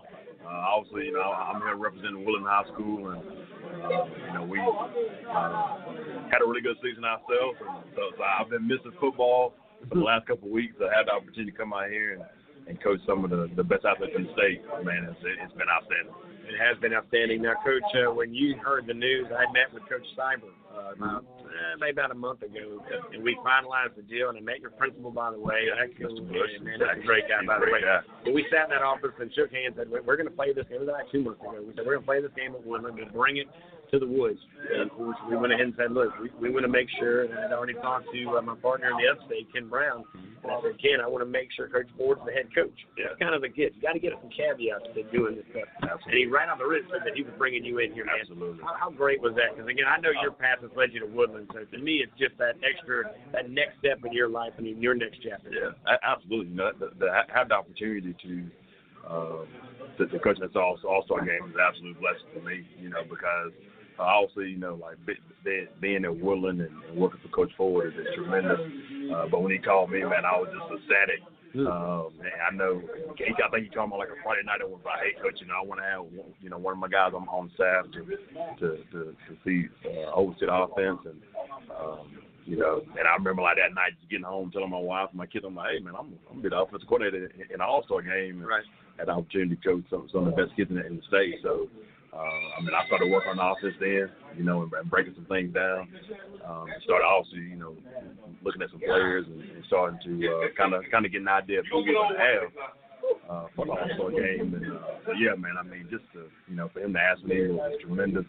Uh, obviously, you know, I'm here representing Woodland High School, and uh, you know, we uh, had a really good season ourselves. And so, so I've been missing football for the last couple of weeks. I had the opportunity to come out here and, and coach some of the, the best athletes in the state. Man, it's, it's been outstanding. It has been outstanding. Now, Coach, uh, when you heard the news, I met with Coach Cyber uh, about, eh, maybe about a month ago, and we finalized the deal. And I met your principal, by the way. Excellent Bush. man. That's a great guy, by the way. guy. But we sat in that office and shook hands and said, we're going to play this game. It was like two months ago. We said, we're going to play this game at Woodland and bring it to the woods. And of course, we went ahead and said, look, we, we want to make sure, and I'd already talked to uh, my partner in the upstate, Ken Brown, and I said, Ken, I want to make sure Coach Ford's the head coach. Yeah. That's kind of the kid. You got to get some caveats to doing this stuff. And he right on the wrist said that he was bringing you in here, man. Absolutely. How, how great was that? Because again, I know your path has led you to Woodland, so to me, it's just that extra, that next step in your life and in your next chapter. Yeah, absolutely. You know, the, the, have the opportunity to um, to, to coach this all all star game is an absolute blessing for me. You know, because uh, obviously, you know, like be, be, being in Woodland and, and working for Coach Ford is, tremendous. Uh, but when he called me, man, I was just ecstatic. Um, and I know, he, I think he told me like a Friday night. I was like, hey, coach, you know, I want to have, you know, one of my guys on on staff to to to, to see uh, oversee the offense and. Um, you know, and I remember like that night just getting home, telling my wife and my kids, I'm like, hey man, I'm I'm gonna be the offensive coordinator in in an All Star game. And Right. Had the opportunity to coach some some of the best kids in the, in the state. So, uh, I mean, I started working on the offense then, you know, and, and breaking some things down. Um, started also, you know, looking at some players and, and starting to kind of kind of get an idea of who we're gonna have uh, for the All Star game. And uh, yeah, man, I mean, just to you know, for him to ask me was tremendous,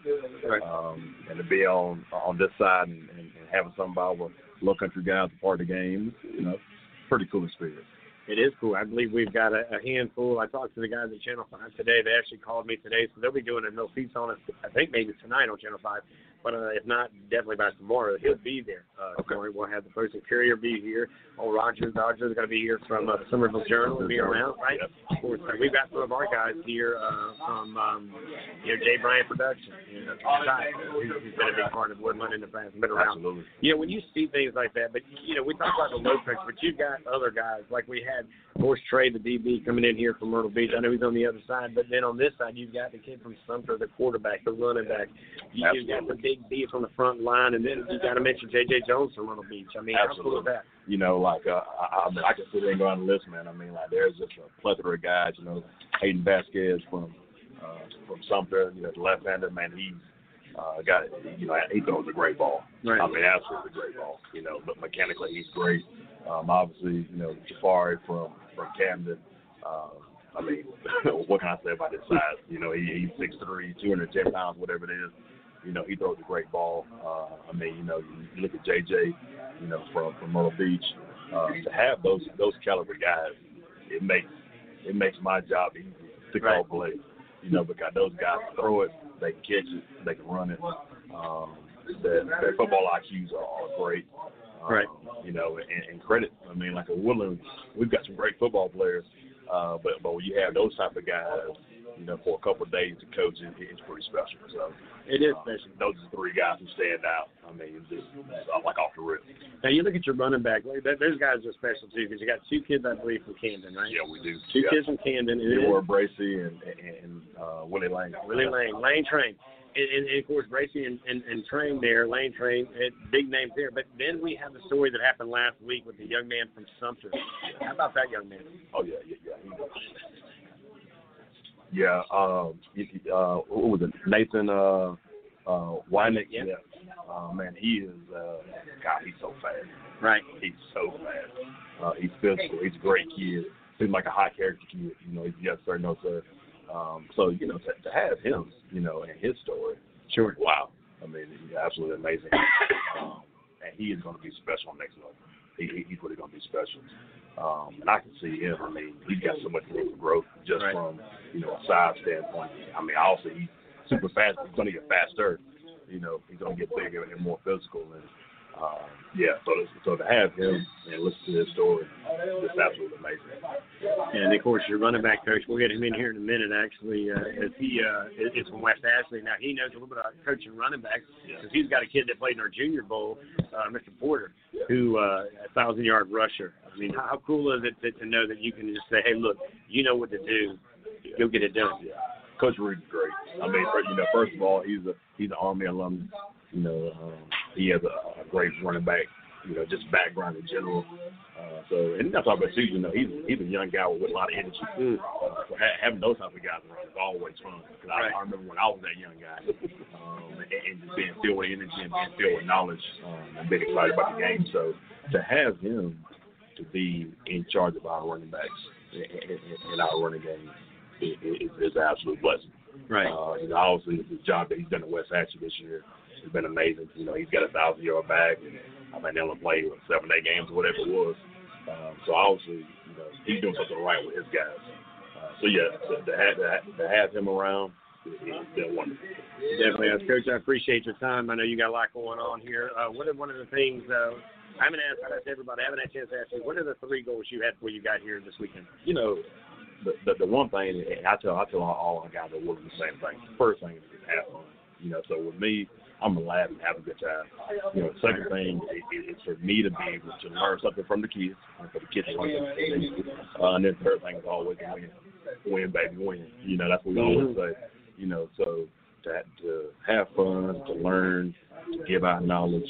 um, and to be on on this side and, and, and having some of our low country guys a part of the game, you know, pretty cool experience. It is cool. I believe we've got a, a handful. I talked to the guys at Channel 5 today. They actually called me today, so they'll be doing a no feats on it, I think maybe tonight on Channel 5. But uh, if not, definitely by tomorrow, he'll be there. Uh, okay. We'll have the Post and Courier be here. Oh, Rogers, Rogers is going to be here from uh, Summerville Journal. Be around, right? Of course. Uh, we've got some of our guys here uh, from, um, you know, Jay Bryant Production. You know, who's who's been a big part of Woodland in the past, been around. Absolutely. Yeah, when you see things like that, but you know, we talk about the low picks, but you've got other guys like we had, of course, Trey, the DB, coming in here from Myrtle Beach. I know he's on the other side, but then on this side, you've got the kid from Sumter, the quarterback, the running back. You, you've got the big beast on the front line, and then you got to mention J.J. Jones from Myrtle Beach. I mean, how cool is Absolutely. that? You know, like uh, I, I mean, I can sit there and go on the list, man. I mean, like there's just a plethora of guys. You know, Hayden Vasquez from uh, from Sumter, you know, the left-hander, man. He's uh, got you know he throws a great ball. Right. I mean, absolutely a great ball. You know, but mechanically he's great. Um, obviously, you know, Jafari from from Camden. Uh, I mean, what can I say about his size? You know, he, he's six three, two hundred ten pounds, whatever it is. You know, he throws a great ball. Uh, I mean, you know, you, look at JJ, you know, from from Myrtle Beach. Uh, to have those those caliber guys, it makes it makes my job easy to call plays. You know, because those guys throw it, they catch it, they can run it. Um, their, their football IQs are, are great. Um, Right. You know, and, and credit. I mean, like a Woodland, we've got some great football players, uh, but but when you have those type of guys, you know, for a couple of days to coach, it, it's pretty special. So It is uh, special. Those are three guys who stand out. I mean, just uh, like off the rip. Now you look at your running back. like, Those guys are special too because you got two kids, I believe, from Camden, right? Yeah, we do. Two Yeah. kids from Camden. and Leroy Bracy and and, and uh, Willie Lane. Willie Lane, Lane Train. And, and, and of course, Bracy and, and, and Train there, Lane Train, it, big names there. But then we have the story that happened last week with the young man from Sumter. How about that young man? Oh yeah, yeah, yeah. Yeah, um, uh, who was it? Nathan uh, uh, Wynick. Yeah. Uh, man, he is. Uh, God, he's so fast. Right. He's so fast. Uh, he's physical. He's a great kid. seemed like a high character kid. You know, he's yes sir, no sir. Um, so you know, to, to have him, you know, and his story, sure, wow. I mean, he's absolutely amazing, um, and he is going to be special next level. He, he, he's really going to be special. Um, and I can see him. I mean, he's got so much room for growth just Right. from you know a size standpoint. I mean, also he's super fast. He's going to get faster. You know, he's going to get bigger and more physical. And um, yeah, so to, so to have him and listen to his story, it's absolutely amazing. And of course, your running back coach, we'll get him in here in a minute. Actually, uh, as he uh, is is from West Ashley. Now he knows a little bit about coaching running backs because he's got a kid that played in our Junior Bowl, uh, Mr. Porter, who uh, a thousand yard rusher. I mean, how cool is it to, to know that you can just say, "Hey, look, you know what to do. Go get it done." Coach Reed's great. I mean, you know, first of all, he's a he's an Army alum. You know, um, he has a, a great running back. You know, just background in general. Uh, so, and I'm talking about Susan. You know, he's he's a young guy with a lot of energy. Uh, so ha- having those type of guys around is always fun. Because I, I remember when I was that young guy, um, and, and just being filled with energy and being filled with knowledge, um, and being excited about the game. So, to have him to be in charge of our running backs in, in our running game is, is, is an absolute blessing. Right. Uh, you know, obviously the job that he's done at West Ashley this year has been amazing. You know, he's got a thousand yard bag, and I mean, they only played what, seven, eight games or whatever it was. Um, so obviously, you know, he's doing something right with his guys. Uh, so yeah, to, to have to, have- to have him around, it, it's been wonderful. Definitely, uh, Coach. I appreciate your time. I know you got a lot going on here. Uh, what are one of the things? Uh, I haven't asked, I asked everybody. I haven't had a chance to ask you. What are the three goals you had before you got here this weekend? You know, the the, the one thing and I tell I tell all our guys that work the same thing. The First thing is have fun. You know, so with me, I'm gonna laugh and have a good time. You know, the second thing is, is for me to be able to learn something from the kids and for the kids to learn something. Uh, and then the third thing is always win, win, baby, win. You know, that's what we always say. You know, so to to have fun, to learn, to give out knowledge,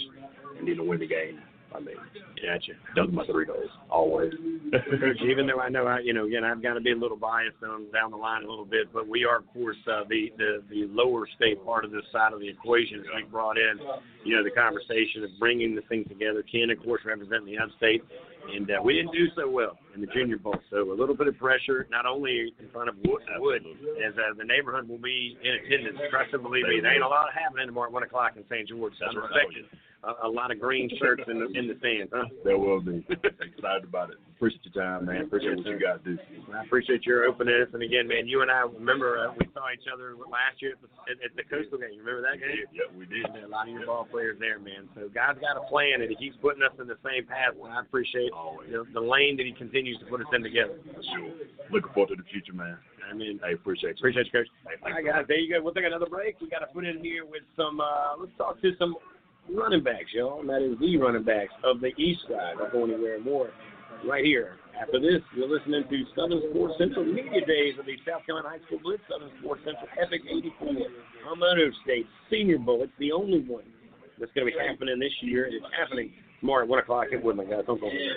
and then to win the game. I mean, Gotcha. those are my three goals always. Even though I know I, you know, again, I've got to be a little biased on down the line a little bit, but we are, of course, uh, the, the the lower state part of this side of the equation. As we brought in, you know, the conversation of bringing the thing together. Ken, of course, representing the upstate, and uh, we didn't do so well in the Junior Bowl. So a little bit of pressure, not only in front of Wood, uh, Wood as uh, the neighborhood will be in attendance. Trust and believe me, there ain't a lot happening tomorrow at one o'clock in St. George. So I'm That's right. Expecting a, a lot of green shirts in the in the stands. Huh? There will be. Excited about it. Appreciate your time, man. Appreciate what you guys do. I appreciate your openness. And again, man, you and I remember uh, we saw each other last year at the, at, at the Coastal game. You remember that game? Yeah, we did. And a lot of your ball players there, man. So God's got a plan, and He keeps putting us in the same path. And I appreciate the, the lane that He continues to put us in together. Sure. Looking forward to the future, man. I mean, I appreciate you. appreciate you, Coach. Hey, All thanks, right, guys, there you go. We'll take another break. We got to put in here with some. Uh, let's talk to some running backs, y'all. And that is the running backs of the East Side. Don't go anywhere more. Right here. After this, you're listening to Southern Sports Central Media Days of the South Carolina High School Blitz, Southern Sports Central Epic 84, Palmetto State Senior Bowl. It's the only one that's going to be happening this year. It's happening tomorrow at 1 o'clock at Woodland, guys. Don't go anywhere.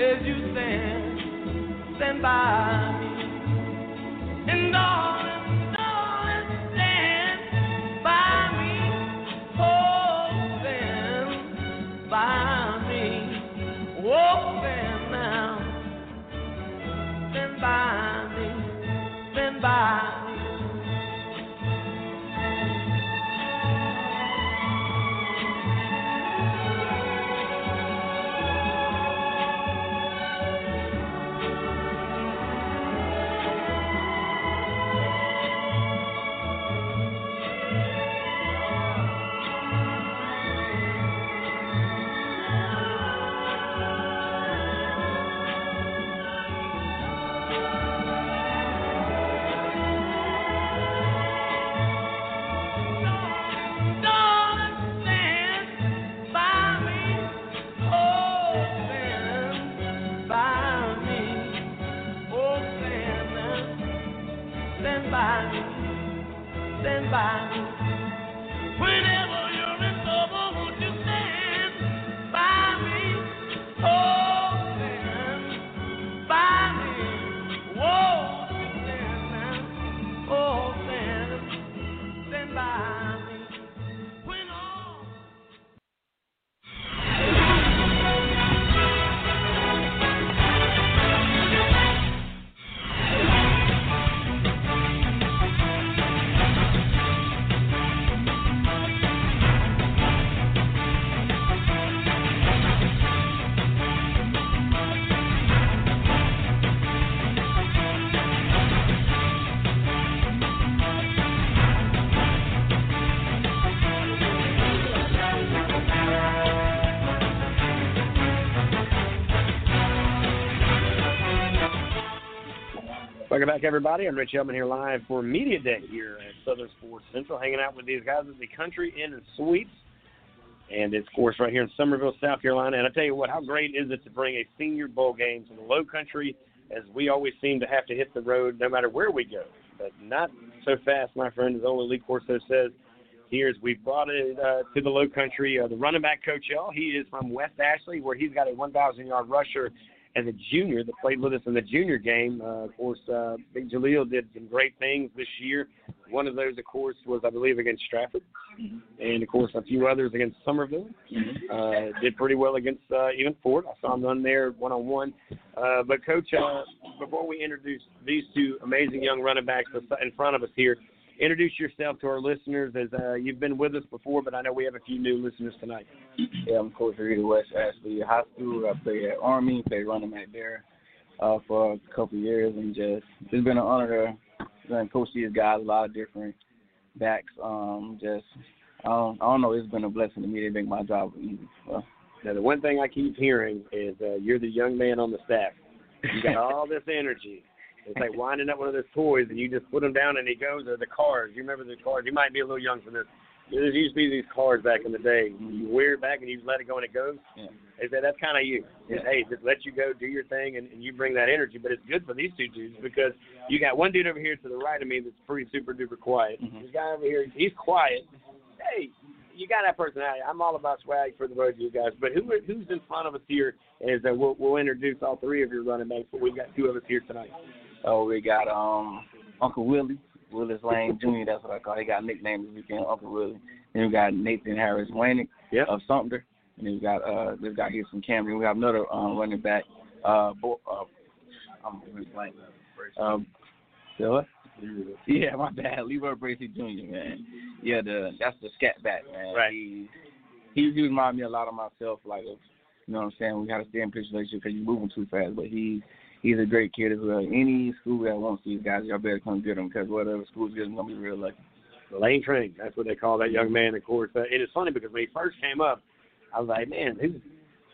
as you stand, stand by me. And darling, back, everybody. I'm Rich Hellman here live for Media Day here at Southern Sports Central, hanging out with these guys at the Country Inn and Suites. And it's, of course, right here in Summerville, South Carolina. And I tell you what, how great is it to bring a senior bowl game to the Low Country, as we always seem to have to hit the road no matter where we go. But not so fast, my friend, as only Lee Corso says. Here, as we've brought it uh, to the Low Country, uh, the running back coach, y'all, he is from West Ashley, where he's got a 1,000 yard rusher as a junior that played with us in the junior game. Uh, of course, uh, Big Jaleel did some great things this year. One of those, of course, was I believe against Stratford, and of course a few others against Summerville. Uh, did pretty well against uh, even Fort. I saw him run there one on one. But coach, uh, before we introduce these two amazing young running backs in front of us here, introduce yourself to our listeners as uh, you've been with us before, but I know we have a few new listeners tonight. Yeah, I'm Coach at West Ashley High School. I played at Army, played running back there uh, for a couple of years, and just it's been an honor to coach these guys. A lot of different backs. Um, just I don't, I don't know. It's been a blessing to me to make my job easy. So. Now, the one thing I keep hearing is uh, you're the young man on the staff. You got all this energy. It's like winding up one of those toys, and you just put them down, and he goes. Or the cars. You remember the cars? You might be a little young for this. There used to be these cars back in the day. You wear it back, and you let it go, and it goes. Yeah. They say that's kind of you. It's, hey, just let you go, do your thing, and, and you bring that energy. But it's good for these two dudes because you got one dude over here to the right of me that's pretty super duper quiet. Mm-hmm. This guy over here, he's quiet. Hey, you got that personality. I'm all about swag for the both of you guys. But who who's in front of us here is uh, we'll, we'll introduce all three of your running backs. But we've got two of us here tonight. Oh, we got um Uncle Willie, Willis Lane Jr. That's what I call. He got a nickname this weekend, Uncle Willie. Then we got Nathan Harris Wayne yep. of Sumter. And then we got uh this guy here from Camden. We have another um, running back. Uh, Bo- uh I'm blank. Um, what? Yeah, my bad. Leroy Bracy Jr. Man. Yeah, the that's the scat back man. Right. He he, he reminded me a lot of myself. Like, of, you know what I'm saying? We got to stay in position because you're moving too fast. But he he's a great kid as well. Any school that wants these guys, y'all better come get them because whatever school gets them, gonna be real lucky. Lane train. That's what they call that young man. Of course, uh, and it's funny because when he first came up, I was like, man, who's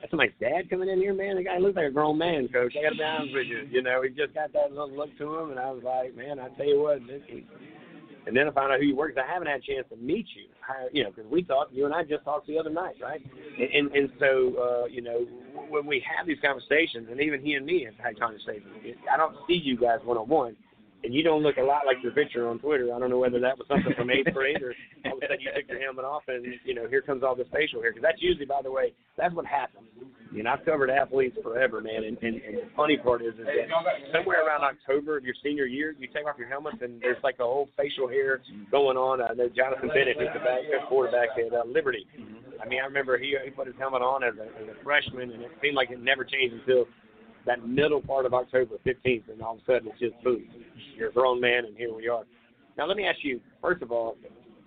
that's somebody's dad coming in here, man. The guy looks like a grown man, coach. I got to be honest with you. You know, he just got that little look to him, and I was like, man, I tell you what. This, he, and then I found out who you because I haven't had a chance to meet you. I, you know, because we talked, you and I just talked the other night, right? And and, and so, uh, you know, when we have these conversations, and even he and me have had conversations, I don't see you guys one on one. And you don't look a lot like your picture on Twitter. I don't know whether that was something from eighth grade or all of a sudden you took your helmet off and you know here comes all this facial hair. Because that's usually, by the way, that's what happens. You know, I've covered athletes forever, man. And, and, and the funny part is, is that somewhere around October of your senior year, you take off your helmets and there's like a whole facial hair going on. I know Jonathan Bennett, who's the back, quarterback at uh, Liberty. I mean, I remember he, he put his helmet on as a, as a freshman, and it seemed like it never changed until that middle part of October 15th, and all of a sudden it's just boom. You're a grown man, and here we are. Now, let me ask you, first of all,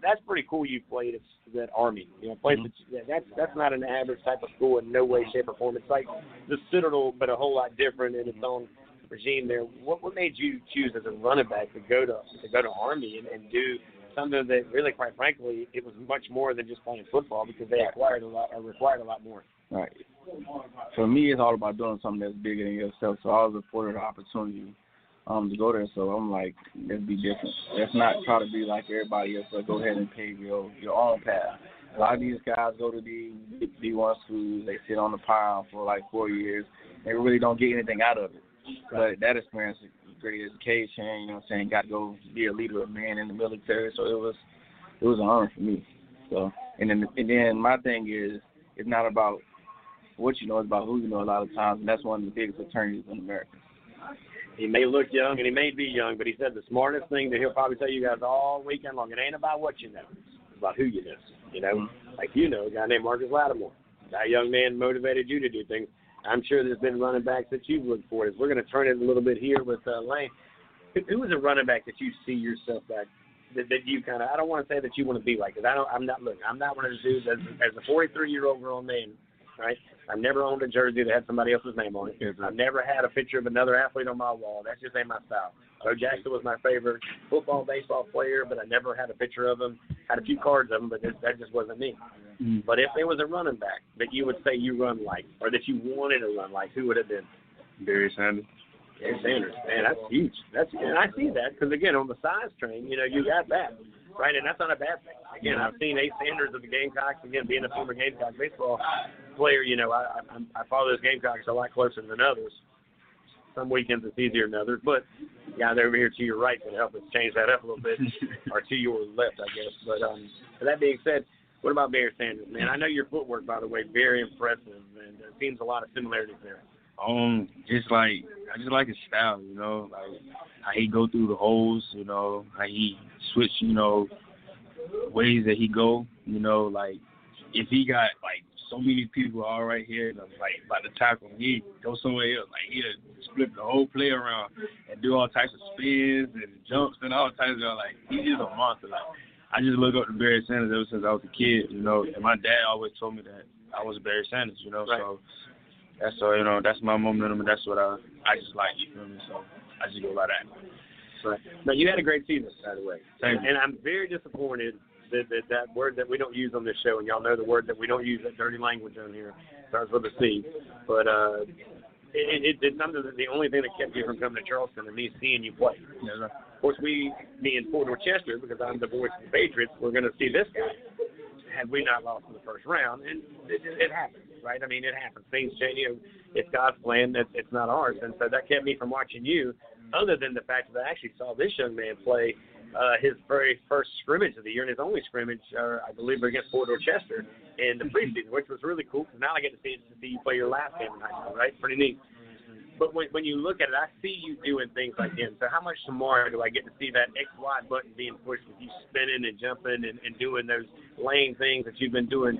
that's pretty cool you played at that Army. You know, place that, mm-hmm. that's that's not an average type of school in no way, shape, or form. It's like the Citadel, but a whole lot different in its mm-hmm. own regime. There, what what made you choose as a running back to go to to go to Army and, and do something that really, quite frankly, it was much more than just playing football because they acquired a lot or required a lot more. Right. For me, it's all about doing something that's bigger than yourself. So I was afforded the opportunity um, to go there. So I'm like, let's be different. Let's not try to be like everybody else. But go ahead and pave your your own path. A lot of these guys go to the D1 schools. They sit on the pile for like four years. They really don't get anything out of it. But that experience is great education. You know what I'm saying? Got to go be a leader of men in the military. So it was it was an honor for me. So and then and then my thing is it's not about what you know, it's about who you know a lot of times, and that's one of the biggest attorneys in America. He may look young and he may be young, but he said the smartest thing that he'll probably tell you guys all weekend long. It ain't about what you know, it's about who you know. You know, like you know, a guy named Marcus Lattimore. That young man motivated you to do things. I'm sure there's been running backs that you've looked for. We're going to turn it a little bit here with uh, Lane. Who, who is a running back that you see yourself back that, that you kind of? I don't want to say that you want to be like, because I don't. I'm not. Look, I'm not one of those dudes as, as a 43 year old grown man, right? I've never owned a jersey that had somebody else's name on it. I've never had a picture of another athlete on my wall. That's just ain't my style. Bo Jackson was my favorite football, baseball player, but I never had a picture of him. Had a few cards of him, but that that just wasn't me. Mm. But if there was a running back that you would say you run like, or that you wanted to run like, who would it have been? Barry Sanders. Barry Sanders. Man, that's huge. That's and I see that because again, on the size train, you know, you got that, right? And that's not a bad thing. Again, I've seen Ace Sanders of the Gamecocks. Again, being a former Gamecock baseball player, you know, I I, I follow those Gamecocks a lot closer than others. Some weekends it's easier than others, but guy over here to your right can help us change that up a little bit, or to your left, I guess. But um, that being said, what about Barry Sanders, man? I know your footwork, by the way, very impressive, and it seems a lot of similarities there. Um, just like I just like his style, you know, like how he go through the holes, you know, how he switch, you know, ways that he go, you know, like if he got like so many people all right here, and I'm like about to tackle him, he go somewhere else, like he'll split the whole play around and do all types of spins and jumps and all types of like he's just a monster. Like I just look up to Barry Sanders ever since I was a kid, you know, and my dad always told me that I was Barry Sanders, you know, Right. so that's so you know that's my momentum and that's what I I just like, you feel me? So I just go by that. Right. Now you had a great season, by the way, Thank and, you. I'm very disappointed that, that that word that we don't use on this show, and y'all know the word that we don't use that dirty language on here starts with a C, but uh, it, it, it's something that the only thing that kept you from coming to Charleston and me seeing you play. Of course, we, me and Fort Dorchester, because I'm the voice of the Patriots, we're going to see this guy. Had we not lost in the first round, and it, it happens, right? I mean, it happens. Things change. You know, it's God's plan. That it's not ours, and so that kept me from watching you. Other than the fact that I actually saw this young man play uh, his very first scrimmage of the year, and his only scrimmage, uh, I believe, against Fort Dorchester in the preseason, which was really cool. Because now I get to see to see you play your last game in high school, right? Pretty neat. But when, when you look at it, I see you doing things like him. So how much tomorrow do I get to see that X Y button being pushed with you spinning and jumping and, and doing those lane things that you've been doing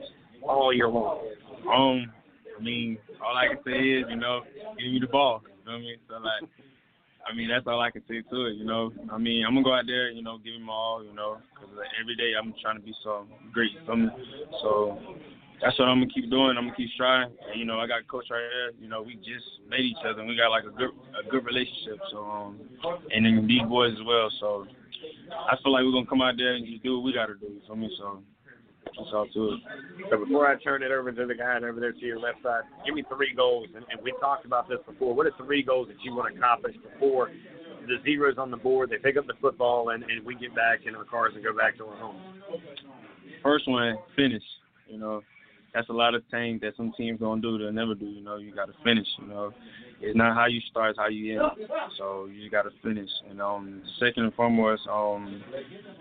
all year long? Um, I mean, all I can say is, you know, give me the ball. You know what I mean? So like, I mean, that's all I can say to it. You know, I mean, I'm gonna go out there, you know, give him all. You know, because like, every day I'm trying to be so great. You? So that's what I'm gonna keep doing. I'm gonna keep striving. And, you know, I got coach right here. You know, we just met each other, and we got like a good a good relationship. So, um, and then these boys as well. So I feel like we're gonna come out there and just do what we gotta do. You feel me? So that's all to it. So before I turn it over to the guy over there to your left side, give me three goals. And, and we talked about this before. What are three goals that you want to accomplish before the zeros on the board? They pick up the football and, and we get back in our cars and go back to our homes. First one, finish. You know, that's a lot of things that some teams gonna do they'll never do. You know, you gotta finish. You know, it's not how you start, it's how you end. So you gotta finish. And um, second and foremost, um,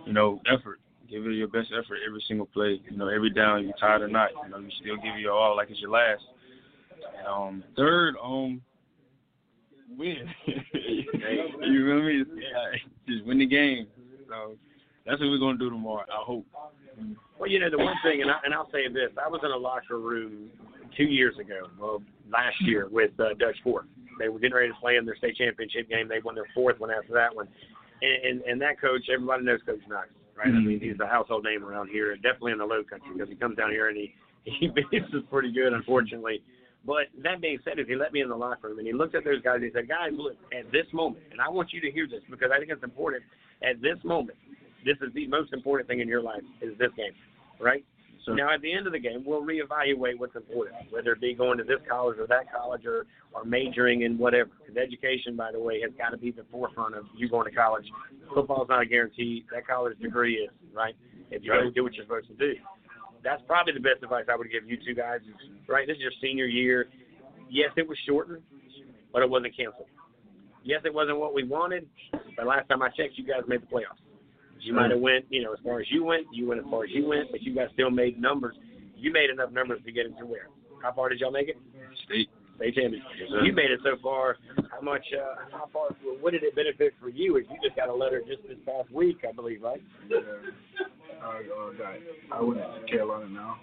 you know, effort. Give it your best effort every single play. You know, every down, you tired or not, you know, you still give it your all like it's your last. Um, third, um, win. you feel me? Yeah, just win the game. So that's what we're gonna do tomorrow. I hope. Well, you know the one thing, and, I, and I'll say this: I was in a locker room two years ago, well, last year with uh, Dutch Fork. They were getting ready to play in their state championship game. They won their fourth one after that one, and and, and that coach, everybody knows Coach Knotts, right? I mm-hmm. mean, he's a household name around here, definitely in the Low Country because he comes down here and he he beats pretty good, unfortunately. But that being said, if he let me in the locker room and he looked at those guys, he said, "Guys, look at this moment, and I want you to hear this because I think it's important. At this moment, this is the most important thing in your life is this game, right? So now at the end of the game, we'll reevaluate what's important, whether it be going to this college or that college or or majoring in whatever. Because education, by the way, has got to be the forefront of you going to college. Football's not a guarantee. That college degree is right. If you go do what you're supposed to do, that's probably the best advice I would give you two guys. Is, right, this is your senior year. Yes, it was shortened, but it wasn't canceled. Yes, it wasn't what we wanted, but last time I checked, you guys made the playoffs. You might have went, you know, as far as you went. You went as far as you went, but you guys still made numbers. You made enough numbers to get into where? How far did y'all make it? State. State championship. You made it so far. How much? Uh, how far? What did it benefit for you? If you just got a letter just this past week, I believe, right? Yeah. I uh, got. I went to Carolina now.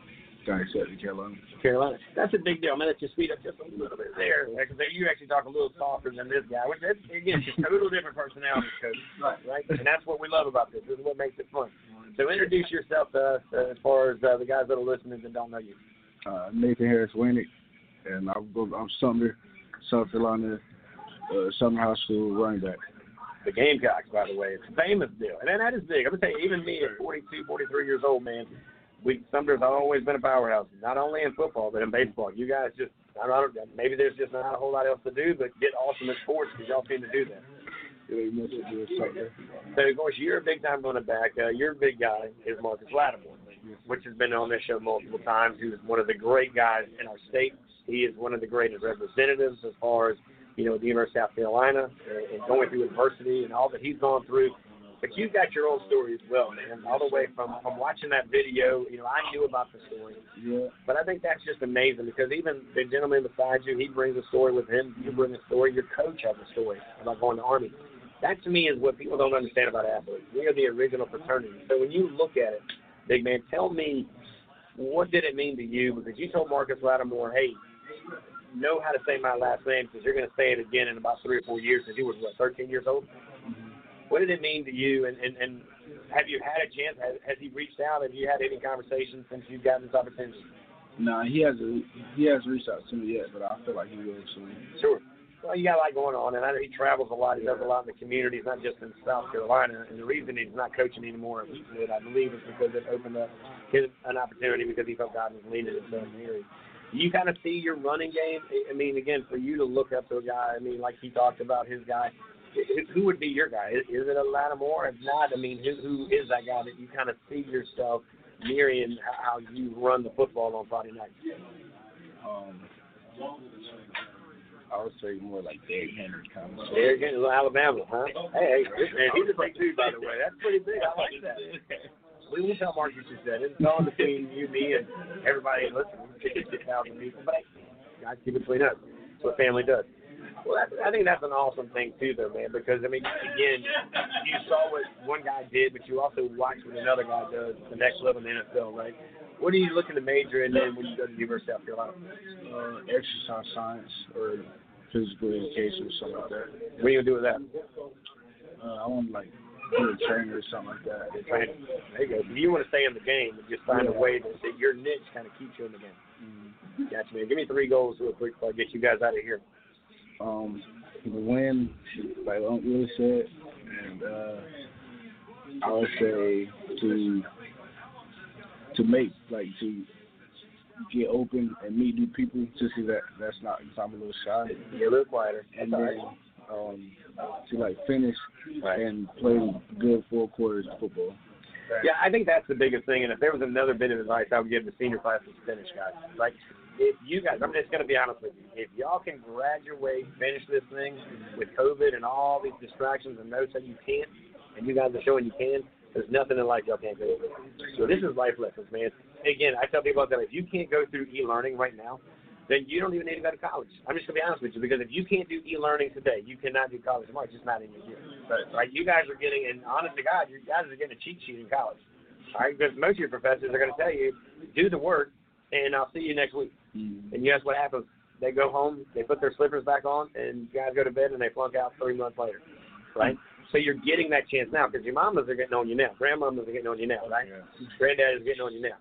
Got accepted Carolina. Carolina. That's a big deal. I'm gonna let you speed up just a little bit there. Because you actually talk a little softer than this guy, which is, again, just a little different personality, coach. Right. Right. And that's what we love about this. This is what makes it fun. So introduce yourself to us uh, as far as uh, the guys that are listening that don't know you. Uh, Nathan Harris Winnick, and I'm, I'm Sumter, South Carolina, uh, Sumter High School running back. The Gamecocks, by the way, it's a famous deal, and that is big. I'm gonna tell you, even me at 42, 43 years old, man, we Sumter's always been a powerhouse, not only in football but in baseball. You guys just, I don't, know, maybe there's just not a whole lot else to do, but get awesome at sports because y'all seem to do that. So of course you're a big time running back. Uh, your big guy is Marcus Lattimore, which has been on this show multiple times. He's one of the great guys in our state. He is one of the greatest representatives as far as you know the University of South Carolina and, and going through adversity and all that he's gone through. But you've got your own story as well, man. All the way from from watching that video, you know, I knew about the story. Yeah. But I think that's just amazing because even the gentleman beside you, he brings a story with him. You bring a story. Your coach has a story about going to Army. That to me is what people don't understand about athletes. We are the original fraternity. So when you look at it, big man, tell me what did it mean to you? Because you told Marcus Lattimore, hey, know how to say my last name because you're going to say it again in about three or four years. Because he was what, 13 years old. What did it mean to you? And and, and have you had a chance? Has, has he reached out? Have you had any conversations since you've gotten this opportunity? Nah, he hasn't. He hasn't reached out to me yet, but I feel like he will soon. Sure. Well, you got a lot going on, and I know he travels a lot. He does a lot in the communities, not just in South Carolina. And the reason he's not coaching anymore at Heathwood, I believe, is because it opened up his an opportunity because he felt God was leading him to an area. You kind of see your running game. I mean, again, for you to look up to a guy. I mean, like he talked about his guy. Who would be your guy? Is, is it a Lattimore? If not, I mean, who, who is that guy that you kind of see yourself mirroring how you run the football on Friday night? Um, I would say more like Derrick Henry kind of. Derrick Henry, Alabama, huh? Hey, hey, man, he's a big dude, by the way. That's pretty big. I like that. We won't tell Marcus you said it. It's all between you, me, and everybody listening. 50,000 people. But guys, keep it between us. That's what family does. Well, that's, I think that's an awesome thing too, though, man. Because I mean, again, you saw what one guy did, but you also watched what another guy does at the next level in the NFL, right? What are you looking to major in then when you go to the University of South Carolina? Uh, exercise science or physical education or something like that. What are you gonna do with that? Uh, I want to like be a trainer or something like that. Right. There you go. If you want to stay in the game, and just find a way that, that your niche kind of keeps you in the game. Mm-hmm. Gotcha, man. Give me three goals real quick before I get you guys out of here. Um, the win, like Uncle said, and uh, I would say to to make like to get open and meet new people. Just so that that's not I'm a little shy. Get a little quieter. And That's then right. um, to like finish and play good four quarters of football. Yeah, I think that's the biggest thing. And if there was another bit of advice I would give the senior class is finish, guys. Like, if you guys, I'm just going to be honest with you. If y'all can graduate, finish this thing with COVID and all these distractions and notes that you can't, and you guys are showing you can, there's nothing in life y'all can't through. So this is life lessons, man. Again, I tell people that if you can't go through e-learning right now, then you don't even need to go to college. I'm just gonna be honest with you because if you can't do e-learning today, you cannot do college tomorrow. It's just not in your gear. Right? You guys are getting, and honest to God, you guys are getting a cheat sheet in college. All right, because most of your professors are going to tell you, do the work, and I'll see you next week. Mm-hmm. And guess what happens? They go home, they put their slippers back on, and guys go to bed and they flunk out three months later, right? So you're getting that chance now because your mamas are getting on you now, grandmamas are getting on you now, right? Granddad is getting on you now.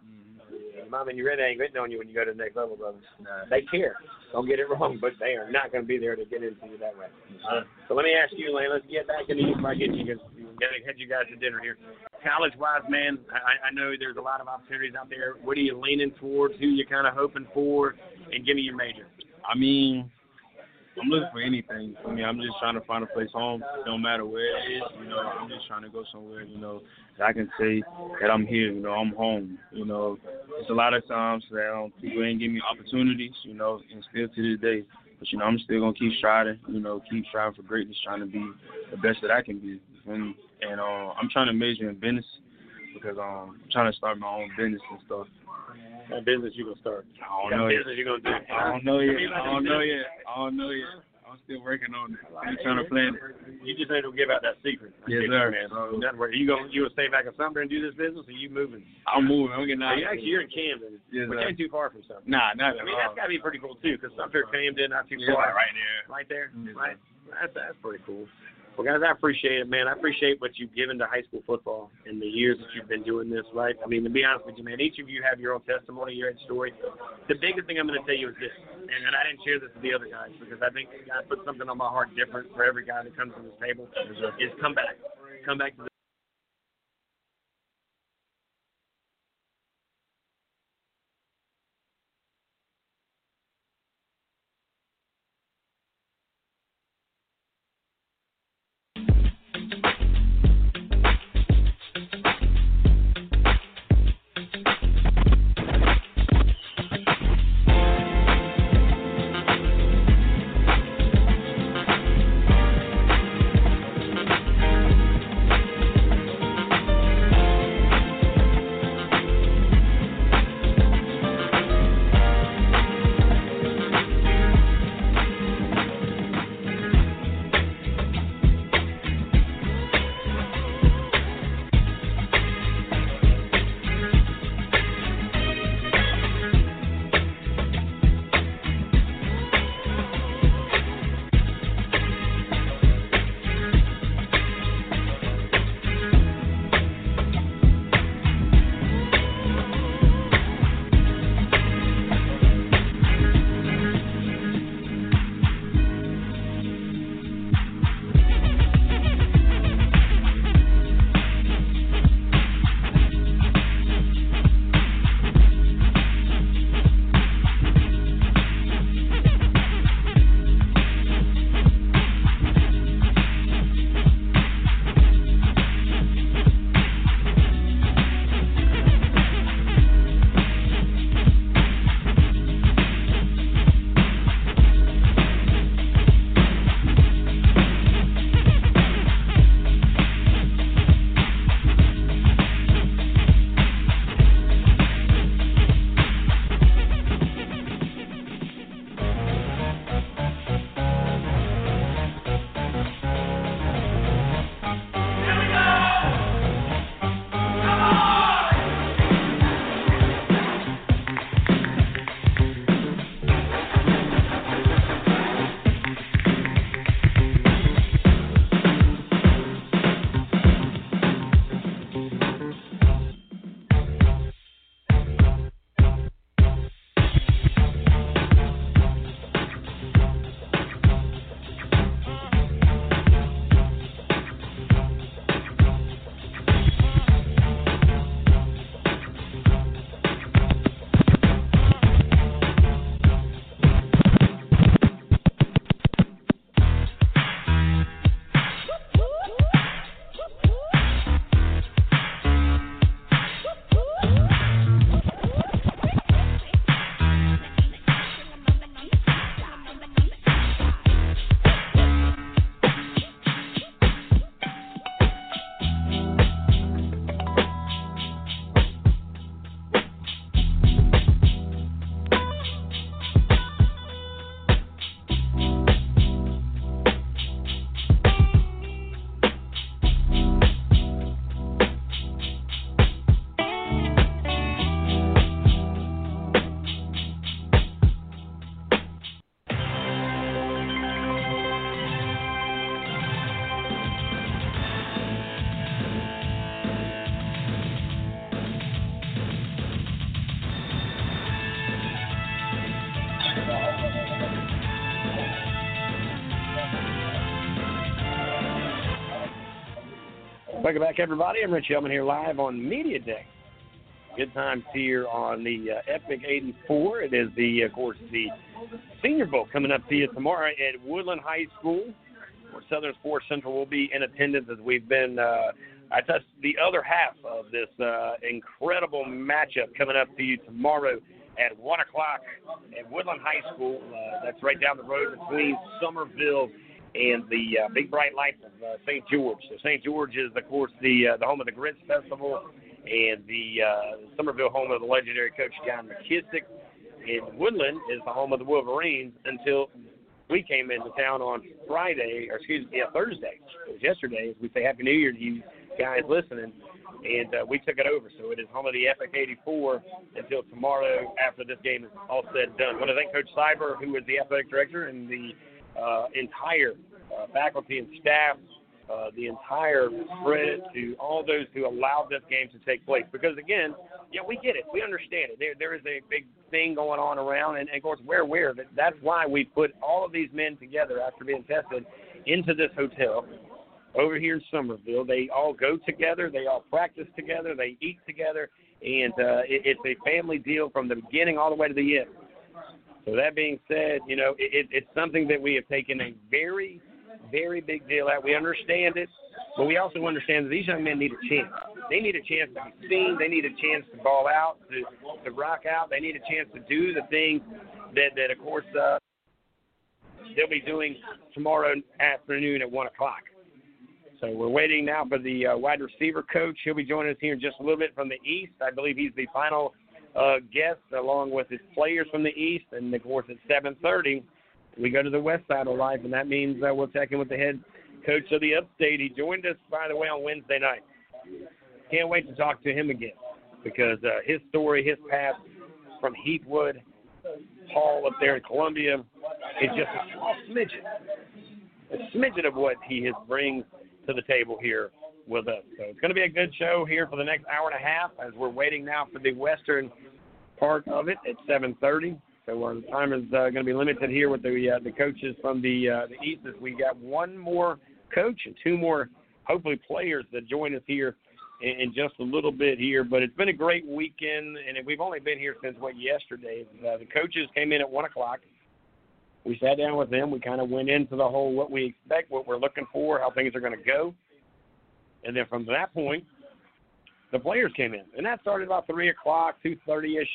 Mom and your granddad ain't getting on you when you go to the next level, brothers. They care. Don't get it wrong, but they are not going to be there to get into you that way. So let me ask you, Lane. Let's get back into you before I get you because we're going to head you guys to dinner here. College-wise, man, I, I know there's a lot of opportunities out there. What are you leaning towards? Who you kind of hoping for? And give me your major. I mean, I'm looking for anything. I mean, I'm just trying to find a place home. No matter where it is, you know, I'm just trying to go somewhere, you know, I can say that I'm here, you know, I'm home. You know, it's a lot of times that um, people ain't giving me opportunities, you know, and still to this day. But you know, I'm still gonna keep striving, you know, keep striving for greatness, trying to be the best that I can be. And and uh, I'm trying to major in business because um, I'm trying to start my own business and stuff. What business you gonna start? I don't know yet. business you gonna do? I don't know yet. I don't know yet. I don't know yet. I'm still working on it. I'm trying to plan it. You just need to give out that secret. Yes, Secret, sir. Man. Uh, Nothing worry. You going you gonna stay back in Sumter and do this business, or you moving? I'm moving. I'm getting out. Hey, actually, you're in Camden, Yes, which sir. ain't too far from Sumter. Nah, not I mean, all. that's gotta be pretty cool too, because Sumter, Camden, not too Yeah, far. right there. Right there. Yes, right. That's that's pretty cool. Well, guys, I appreciate it, man. I appreciate what you've given to high school football in the years that you've been doing this, right? I mean, to be honest with you, man, each of you have your own testimony, your own story. The biggest thing I'm going to tell you is this, and, and I didn't share this with the other guys because I think God put something on my heart different for every guy that comes to this table, is come back. Come back to the Welcome back, everybody. I'm Rich Hellman here live on Media Day. Good times here on the uh, Epic 84. It is the, of course, the Senior Bowl coming up to you tomorrow at Woodland High School, where Southern Sports Central will be in attendance as we've been. Uh, I touched the other half of this uh, incredible matchup coming up to you tomorrow at one o'clock at Woodland High School. Uh, that's right down the road between Summerville and the uh, Big Bright Lights of uh, St. George. So St. George is, of course, the uh, the home of the Grits Festival, and the uh, Summerville home of the legendary coach John McKissick. And Woodland is the home of the Wolverines until we came into town on Friday, or excuse me, yeah, Thursday. It was yesterday. We say Happy New Year to you guys listening, and uh, we took it over. So it is home of the Epic 84 until tomorrow after this game is all said and done. I want to thank Coach Cyber, who is the athletic director, and the uh, entire uh, faculty and staff, uh, the entire credit to all those who allowed this game to take place. Because again, yeah, we get it, we understand it. There, there is a big thing going on around, and, and of course, we're aware that that's why we put all of these men together after being tested into this hotel over here in Summerville. They all go together, they all practice together, they eat together, and uh, it, it's a family deal from the beginning all the way to the end. So that being said, you know, it, it's something that we have taken a very, very big deal at. We understand it, but we also understand that these young men need a chance. They need a chance to be seen. They need a chance to ball out, to to rock out. They need a chance to do the things that that of course uh, they'll be doing tomorrow afternoon at one o'clock. So we're waiting now for the uh, wide receiver coach. He'll be joining us here in just a little bit from the east. I believe he's the final uh, guest along with his players from the east. And of course, at 7:30, we go to the west side of life, and that means uh, we'll check in with the head coach of the upstate. He joined us, by the way, on Wednesday night. Can't wait to talk to him again because uh, his story, his path from Heathwood, Hall up there in Columbia, is just a small smidgen, a smidgen of what he has brings to the table here with us. So it's going to be a good show here for the next hour and a half as we're waiting now for the western part of it at 7:30. So our time is uh, going to be limited here with the uh, the coaches from the uh, the east. As we got one more coach and two more hopefully players that join us here in, in just a little bit here. But it's been a great weekend, and we've only been here since what yesterday. Uh, the coaches came in at one o'clock. We sat down with them. We kind of went into the whole what we expect, what we're looking for, how things are going to go. And then from that point, the players came in, and that started about three o'clock, two thirty ish.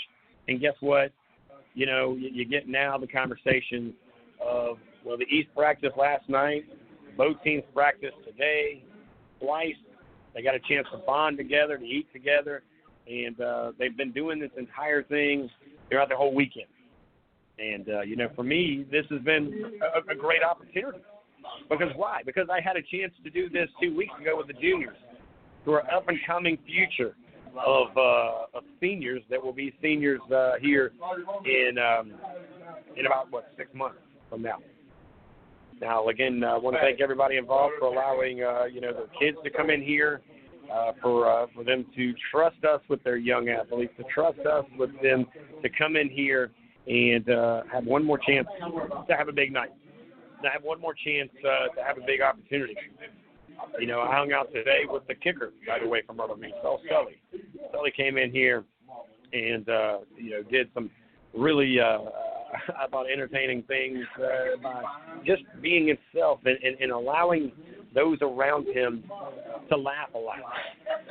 And guess what? You know, you, you get now the conversation of well, the East practiced last night, both teams practiced today, twice. They got a chance to bond together, to eat together, and uh, they've been doing this entire thing throughout the whole weekend. And uh, you know, for me, this has been a, a great opportunity. Because why? Because I had a chance to do this two weeks ago with the juniors, who are up and coming future of uh, of seniors that will be seniors uh, here in um, in about what six months from now. Now, again, I uh, want to thank everybody involved for allowing uh, you know the kids to come in here, uh, for uh, for them to trust us with their young athletes, to trust us with them to come in here and uh, have one more chance to have a big night to have one more chance uh, to have a big opportunity. You know, I hung out today with the kicker, by the way, from Myrtle Beach, Saul Scully. Scully came in here and, uh, you know, did some really, uh, I thought, entertaining things uh, by just being himself and, and, and allowing those around him to laugh a lot.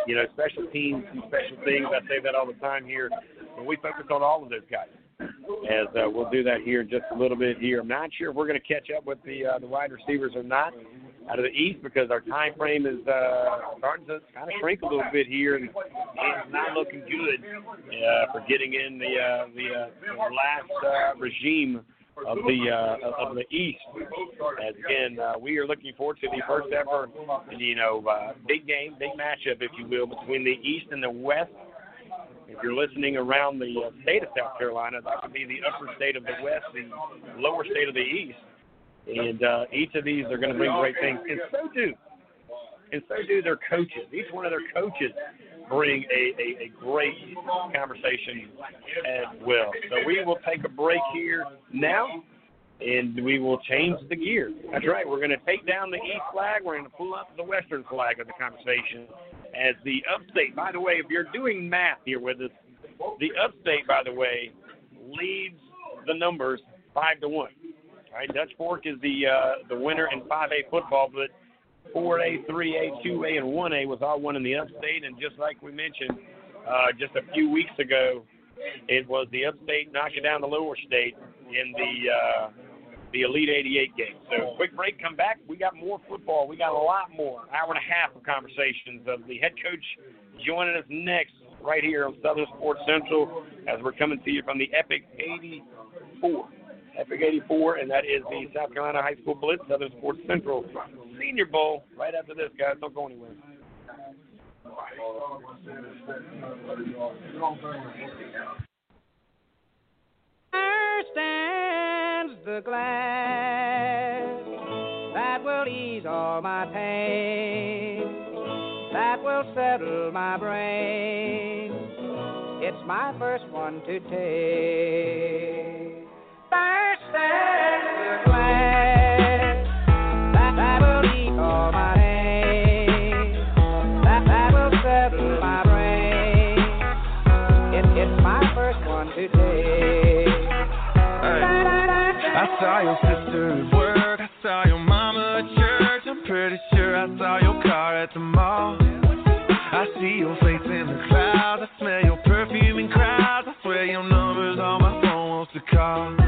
You know, special teams and special things. I say that all the time here. And we focus on all of those guys as uh, we'll do that here in just a little bit here. I'm not sure if we're going to catch up with the uh, the wide receivers or not out of the East because our time frame is uh, starting to kind of shrink a little bit here, and it's not looking good uh, for getting in the uh, the, uh, last uh, regime of the uh, of the East. As again, uh, we are looking forward to the first ever, you know, uh, big game, big matchup, if you will, between the East and the West. If you're listening around the uh, state of South Carolina, that would be the upper state of the West, the lower state of the East. And uh, each of these are going to bring great things, and so do, and so do their coaches. Each one of their coaches bring a, a, a great conversation as well. So we will take a break here now. and we will change the gear. That's right. We're going to take down the east flag. We're going to pull up the western flag of the conversation as the upstate. By the way, if you're doing math here with us, the upstate, by the way, leads the numbers five to one. All right, Dutch Fork is the uh, the winner in 5A football, but 4A, 3A, 2A, and 1A was all won in the upstate. And just like we mentioned uh, just a few weeks ago, it was the upstate knocking down the lower state in the uh, the Elite 88 game. So quick break, come back. We got more football. We got a lot more. Hour and a half of conversations of the head coach joining us next right here on Southern Sports Central as we're coming to you from the Epic 84. Epic 84, and that is the South Carolina High School Blitz, Southern Sports Central Senior Bowl. Right after this, guys. Don't go anywhere. There stands the glass that will ease all my pain, that will settle my brain. It's my first one to take. Stands the glass saw your sister at work. I saw your mama at church. I'm pretty sure I saw your car at the mall. I see your face in the clouds. I smell your perfume in crowds. I swear your number's on my phone wants to call.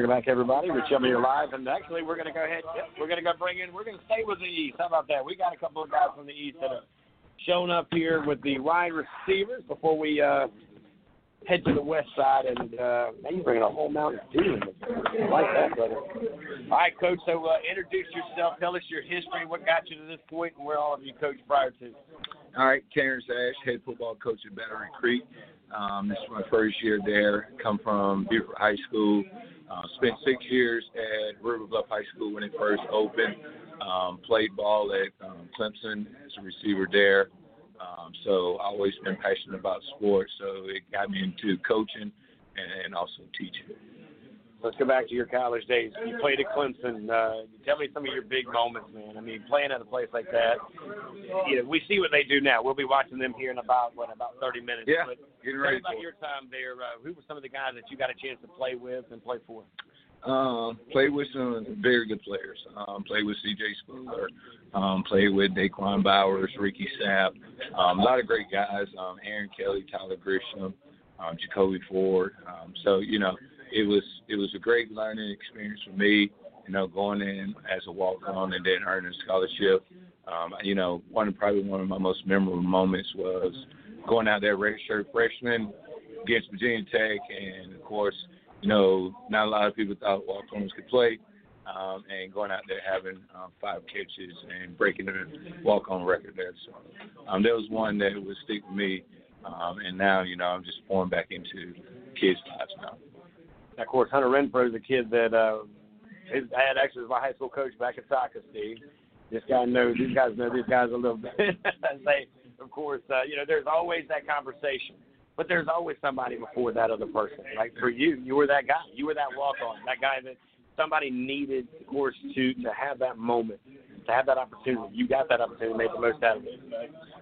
Welcome back, everybody. Rich Elmer here live, and actually, we're going to go ahead. Yep, we're going to go bring in. We're going to stay with the East. How about that? We got a couple of guys from the East that have shown up here with the wide receivers before we uh, head to the West side. And uh, you're bringing a whole Mountain Dew. in I like that, brother. All right, Coach. So uh, introduce yourself. Tell us your history. What got you to this point, and where all of you coached prior to. All right, Terrence Ash, head football coach at Battery Creek. Um, this is my first year there. Come from Beaufort High School. Uh, spent six years at River Bluff High School when it first opened. Um, played ball at um, Clemson as a receiver there. Um, so I always been passionate about sports. So it got me into coaching and, and also teaching. Let's go back to your college days. You played at Clemson. Uh, tell me some of your big moments, man. I mean, playing at a place like that. You know, we see what they do now. We'll be watching them here in about what about 30 minutes. Yeah, But getting tell me ready about your time there. Uh, who were some of the guys that you got a chance to play with and play for? Um, played with some very good players. Um, played with C.J. Spiller. Um, played with Daquan Bowers, Ricky Sapp. Um, a lot of great guys. Um, Aaron Kelly, Tyler Grisham, um, Jacoby Ford. Um, so you know, it was it was a great learning experience for me. You know, going in as a walk on and then earning a scholarship. Um, you know, one probably one of my most memorable moments was going out there redshirt freshman against Virginia Tech, and of course, you know, not a lot of people thought walk-ons could play, um, and going out there having um, five catches and breaking the walk-on record there. So um, that was one that would stick with me, um, and now you know I'm just pouring back into kids' lives now. Of course, Hunter Renfrow is a kid that uh, his dad actually was my high school coach back at Socastee. This guy knows these guys know these guys a little bit. they, of course, uh, you know, there's always that conversation, but there's always somebody before that other person. Like for you, you were that guy. You were that walk on, that guy that somebody needed, of course, to to have that moment, to have that opportunity. You got that opportunity, made the most out of it.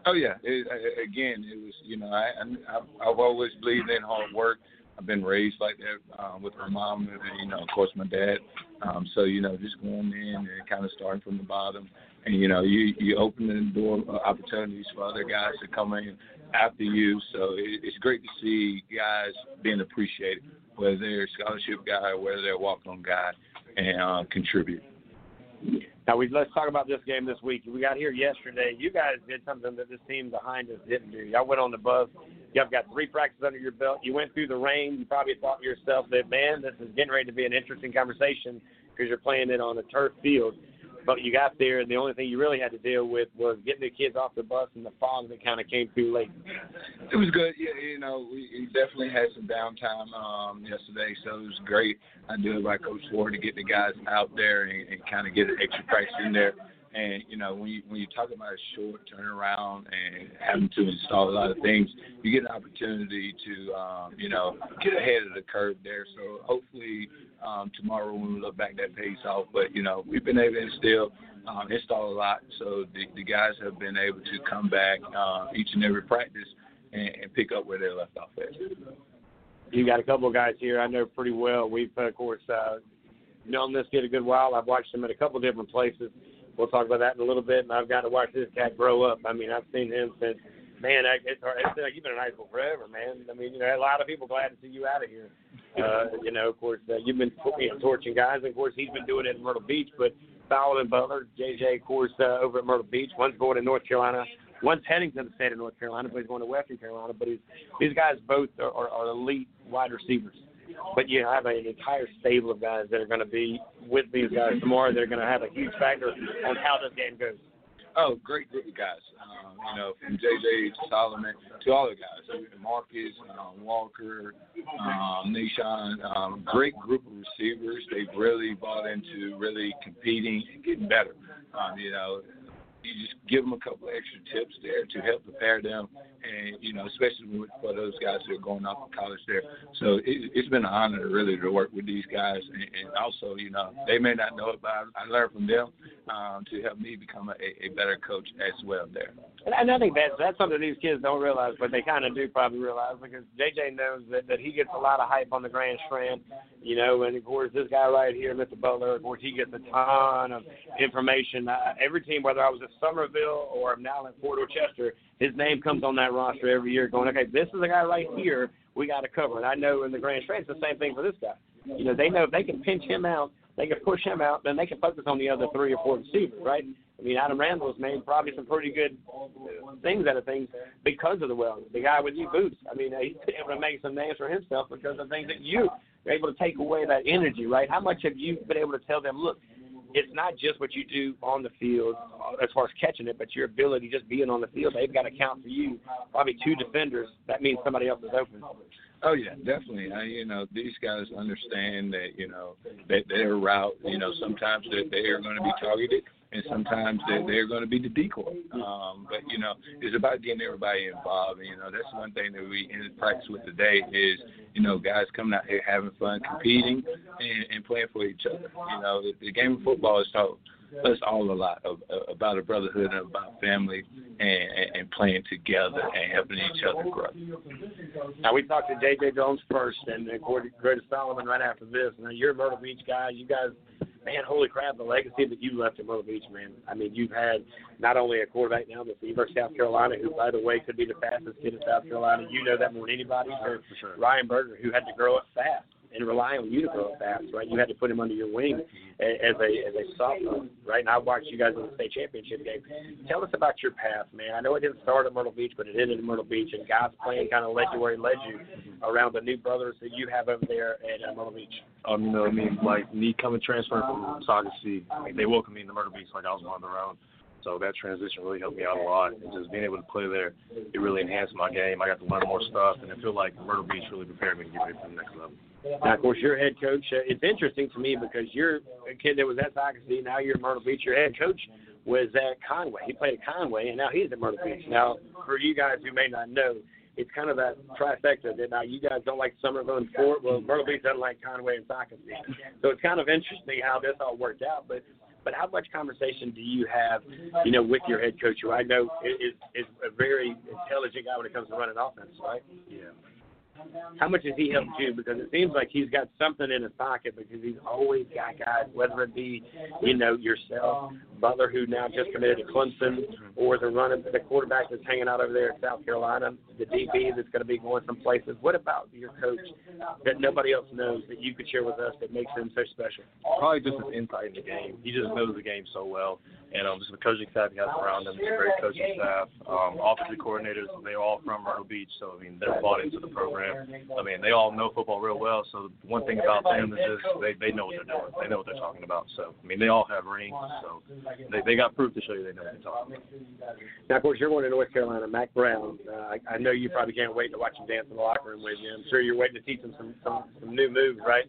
Oh yeah. It, again, it was you know I, I I've always believed in hard work. I've been raised like that um, with my mom and you know of course my dad. Um, so you know just going in and kind of starting from the bottom, and you know you you open the door uh, opportunities for other guys to come in after you. So it, it's great to see guys being appreciated, whether they're a scholarship guy or whether they're a walk-on guy, and uh, contribute. Now we let's talk about this game this week. We got here yesterday. You guys did something that this team behind us didn't do. Y'all went on the bus. Y'all got three practices under your belt. You went through the rain. You probably thought to yourself that man, this is getting ready to be an interesting conversation because you're playing it on a turf field. But you got there, and the only thing you really had to deal with was getting the kids off the bus and the fog that kind of came through late. It was good. Yeah, you know, we, we definitely had some downtime um, yesterday, so it was great. I do it by Coach Ford to get the guys out there and, and kind of get an extra practice in there. And you know, when you when you talk about a short turnaround and having to install a lot of things, you get an opportunity to um, you know get ahead of the curve there. So hopefully um, tomorrow when we look back, that pays off. But you know, we've been able to instill um, install a lot. So the, the guys have been able to come back uh, each and every practice and, and pick up where they left off at. You got a couple of guys here I know pretty well. We've of course uh, known this kid a good while. I've watched him at a couple different places. We'll talk about that in a little bit. And I've got to watch this cat grow up. I mean, I've seen him since man. I- It's, it's like you've been in high school forever, man. I mean, you know, a lot of people glad to see you out of here. Uh, you know, of course, uh, you've been you know, torching guys. And of course, he's been doing it in Myrtle Beach. But Fowler and Butler, JJ, of course, uh, over at Myrtle Beach. One's going to North Carolina. One's heading to the state of North Carolina, but he's going to Western Carolina. But he's, these guys both are, are, are elite wide receivers. But you have an entire stable of guys that are going to be with these guys tomorrow. They're going to have a huge factor on how this game goes. Oh, great group of guys. Um, you know, from JJ to Solomon to all the guys, Marcus, um, Walker, um, Nishan. Um, great group of receivers. They've really bought into really competing and getting better. Um, you know, you just give them a couple of extra tips there to help prepare them, and you know, especially for those guys that are going off to college there. So it, it's been an honor really to work with these guys, and, and also, you know, they may not know it, but I, I learned from them um, to help me become a, a better coach as well there. And I- think that's that's something these kids don't realize, but they kind of do probably realize because JJ knows that, that he gets a lot of hype on the Grand Strand, you know, and of course this guy right here, Mr. Butler, of course he gets a ton of information. Uh, every team, whether I was at Summerville or I'm now at Fort Dorchester, his name comes on that roster every year, going, okay, this is a guy right here we got to cover. And I know in the Grand Strand it's the same thing for this guy. You know, they know if they can pinch him out, they can push him out, then they can focus on the other three or four receivers, right? I mean, Adam Randall's made probably some pretty good things out of things because of the well. The guy with you boots. I mean, uh, able to make some names for himself because of things that you are able to take away that energy, right? How much have you been able to tell them? Look, it's not just what you do on the field uh, as far as catching it, but your ability just being on the field. They've got to count for you. Probably two defenders. That means somebody else is open. Oh yeah, definitely. I, you know, these guys understand that you know that their route. You know, sometimes that they are going to be targeted, and sometimes that they're going to be the decoy. Um, but you know, it's about getting everybody involved. And, you know, that's one thing that we in practice with today is you know guys coming out here having fun, competing, and, and playing for each other. You know, the, the game of football is taught us all a lot of, about a brotherhood and about family and, and, playing together and helping each other grow. Now we talked to J.J. Jones first, and then Curtis Solomon right after this. Now you're a Myrtle Beach guy. You guys, man, holy crap, the legacy that you left at Myrtle Beach, man. I mean, you've had not only a quarterback now, but Seaver, South Carolina, who by the way could be the fastest kid in South Carolina. You know that more than anybody. Oh, for sure. Ryan Berger, who had to grow up fast and rely on you to grow fast, right? You had to put him under your wing as a as a sophomore, right? And I watched you guys in the state championship game. Tell us about your path, man. I know it didn't start at Myrtle Beach, but it ended at Myrtle Beach, and God's plan kind of led you where He led you around the new brothers that you have over there at uh, Myrtle Beach. Um, you know, I mean, like me coming transferring from Socastee I mean, they welcomed me in the Myrtle Beach like I was of their own. So that transition really helped me out a lot, and just being able to play there, it really enhanced my game. I got to learn more stuff, and I feel like Myrtle Beach really prepared me to get ready for the next level. Now, of course, your head coach. Uh, it's interesting to me because you're a kid that was at Socastee Now you're at Myrtle Beach. Your head coach was at Conway. He played at Conway, and now he's at Myrtle Beach. Now, for you guys who may not know, it's kind of that trifecta that now you guys don't like Summerville and Fort. Well, Myrtle Beach doesn't like Conway and Socastee So it's kind of interesting how this all worked out. But but how much conversation do you have, you know, with your head coach, who I know is is a very intelligent guy when it comes to running offense, right? Yeah. How much has he helped you? Because it seems like he's got something in his pocket because he's always got guys, whether it be, you know, yourself, Butler, who now just committed to Clemson, or the running the quarterback that's hanging out over there in South Carolina, the DB that's going to be going some places. What about your coach that nobody else knows that you could share with us that makes him so special? Probably just his insight in the game. He just knows the game so well, and um, just the coaching staff he has around him. It's a great coaching staff. Um, offensive coordinators, they're all from Myrtle Beach, so I mean they're bought into the program. I mean they all know football real well. So one thing about them is just they they know what they're doing. They know what they're talking about. So I mean they all have rings, so they they got proof to show you they know what they're talking about. Now, of course, you're going to North Carolina, Mack Brown. Uh, I, I know you probably can't wait to watch him dance in the locker room with you. I'm sure you're waiting to teach him some some, some new moves, right?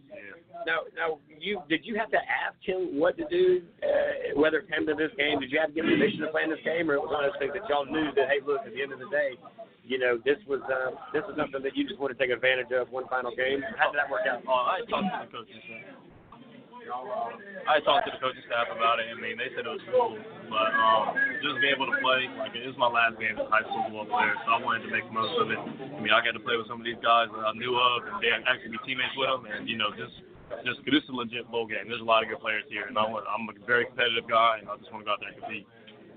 Now, now, you did you have to ask him what to do, uh, whether it came to this game? Did you have to give him permission to play in this game, or it was one of those things that y'all knew that hey, look, at the end of the day, you know, this was uh, this was something that you just want to take advantage of one final game. How did that work out? Oh, I talked to the coaching staff. I talked to the coaching staff about it. I mean, they said it was cool, but um, just being able to play, like it was my last game as a high school football player, so I wanted to make the most of it. I mean, I got to play with some of these guys that I knew of, and they actually be teammates with them, and you know, just just this is a legit bowl game. There's a lot of good players here, and I want, I'm a very competitive guy, and I just want to go out there and compete.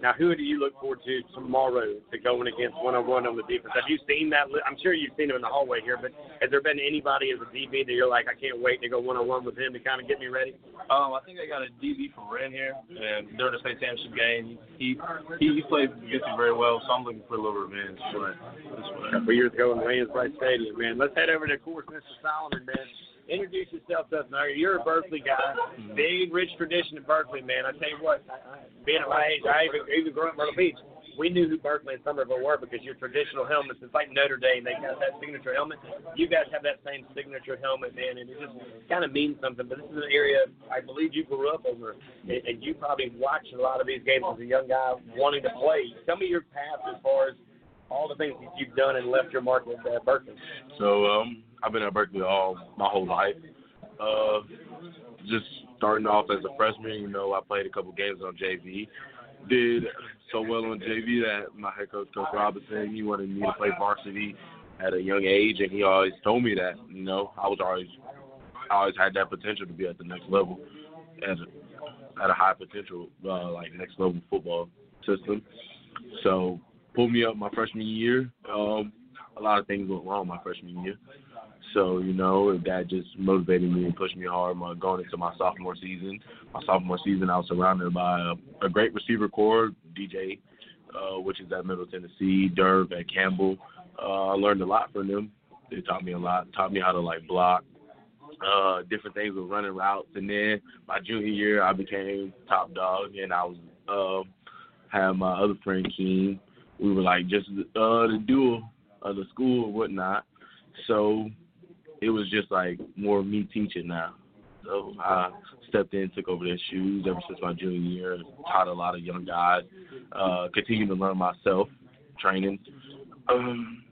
Now, who do you look forward to tomorrow to going against one on one on the defense? Have you seen that? li- I'm sure you've seen him in the hallway here, but has there been anybody as a DB that you're like, I can't wait to go one on one with him to kind of get me ready? Um, I think I got a DB from Wren here, and during the state championship game, he he, he played against me very well, so I'm looking for a little revenge. But this A couple years ago in Williams-Brice Stadium, man. Let's head over to, of course, Mr. Solomon, man. Introduce yourself to us. Now, you're a Berkeley guy. Big, rich tradition in Berkeley, man. I tell you what, being at my age, I even, even grew up in Myrtle Beach. We knew who Berkeley and Summerville were because your traditional helmets, it's like Notre Dame. They got that signature helmet. You guys have that same signature helmet, man, and it just kind of means something. But this is an area I believe you grew up over, and, and you probably watched a lot of these games as a young guy wanting to play. Tell me your path as far as all the things that you've done and left your mark with uh, Berkeley. So um, I've been at Berkeley all my whole life. Uh, just starting off as a freshman, you know, I played a couple games on JV. Did so well on JV that my head coach, Coach Robinson, he wanted me to play varsity at a young age, and he always told me that. You know, I was always, I always had that potential to be at the next level, at a, at a high potential, uh, like next level football system. So pulled me up my freshman year. Um, a lot of things went wrong my freshman year. So, you know, that just motivated me and pushed me hard my, going into my sophomore season. My sophomore season, I was surrounded by a, a great receiver core, DJ, uh, which is at Middle Tennessee, Derv at Campbell. Uh, I learned a lot from them. They taught me a lot, taught me how to, like, block, uh, different things with running routes. And then my junior year, I became top dog, and I was uh, had my other friend, Keem. We were, like, just uh, the duo of the school and whatnot. So it was just like more me teaching now. So I stepped in, took over their shoes ever since my junior year, taught a lot of young guys, uh, continued to learn myself, training. Um,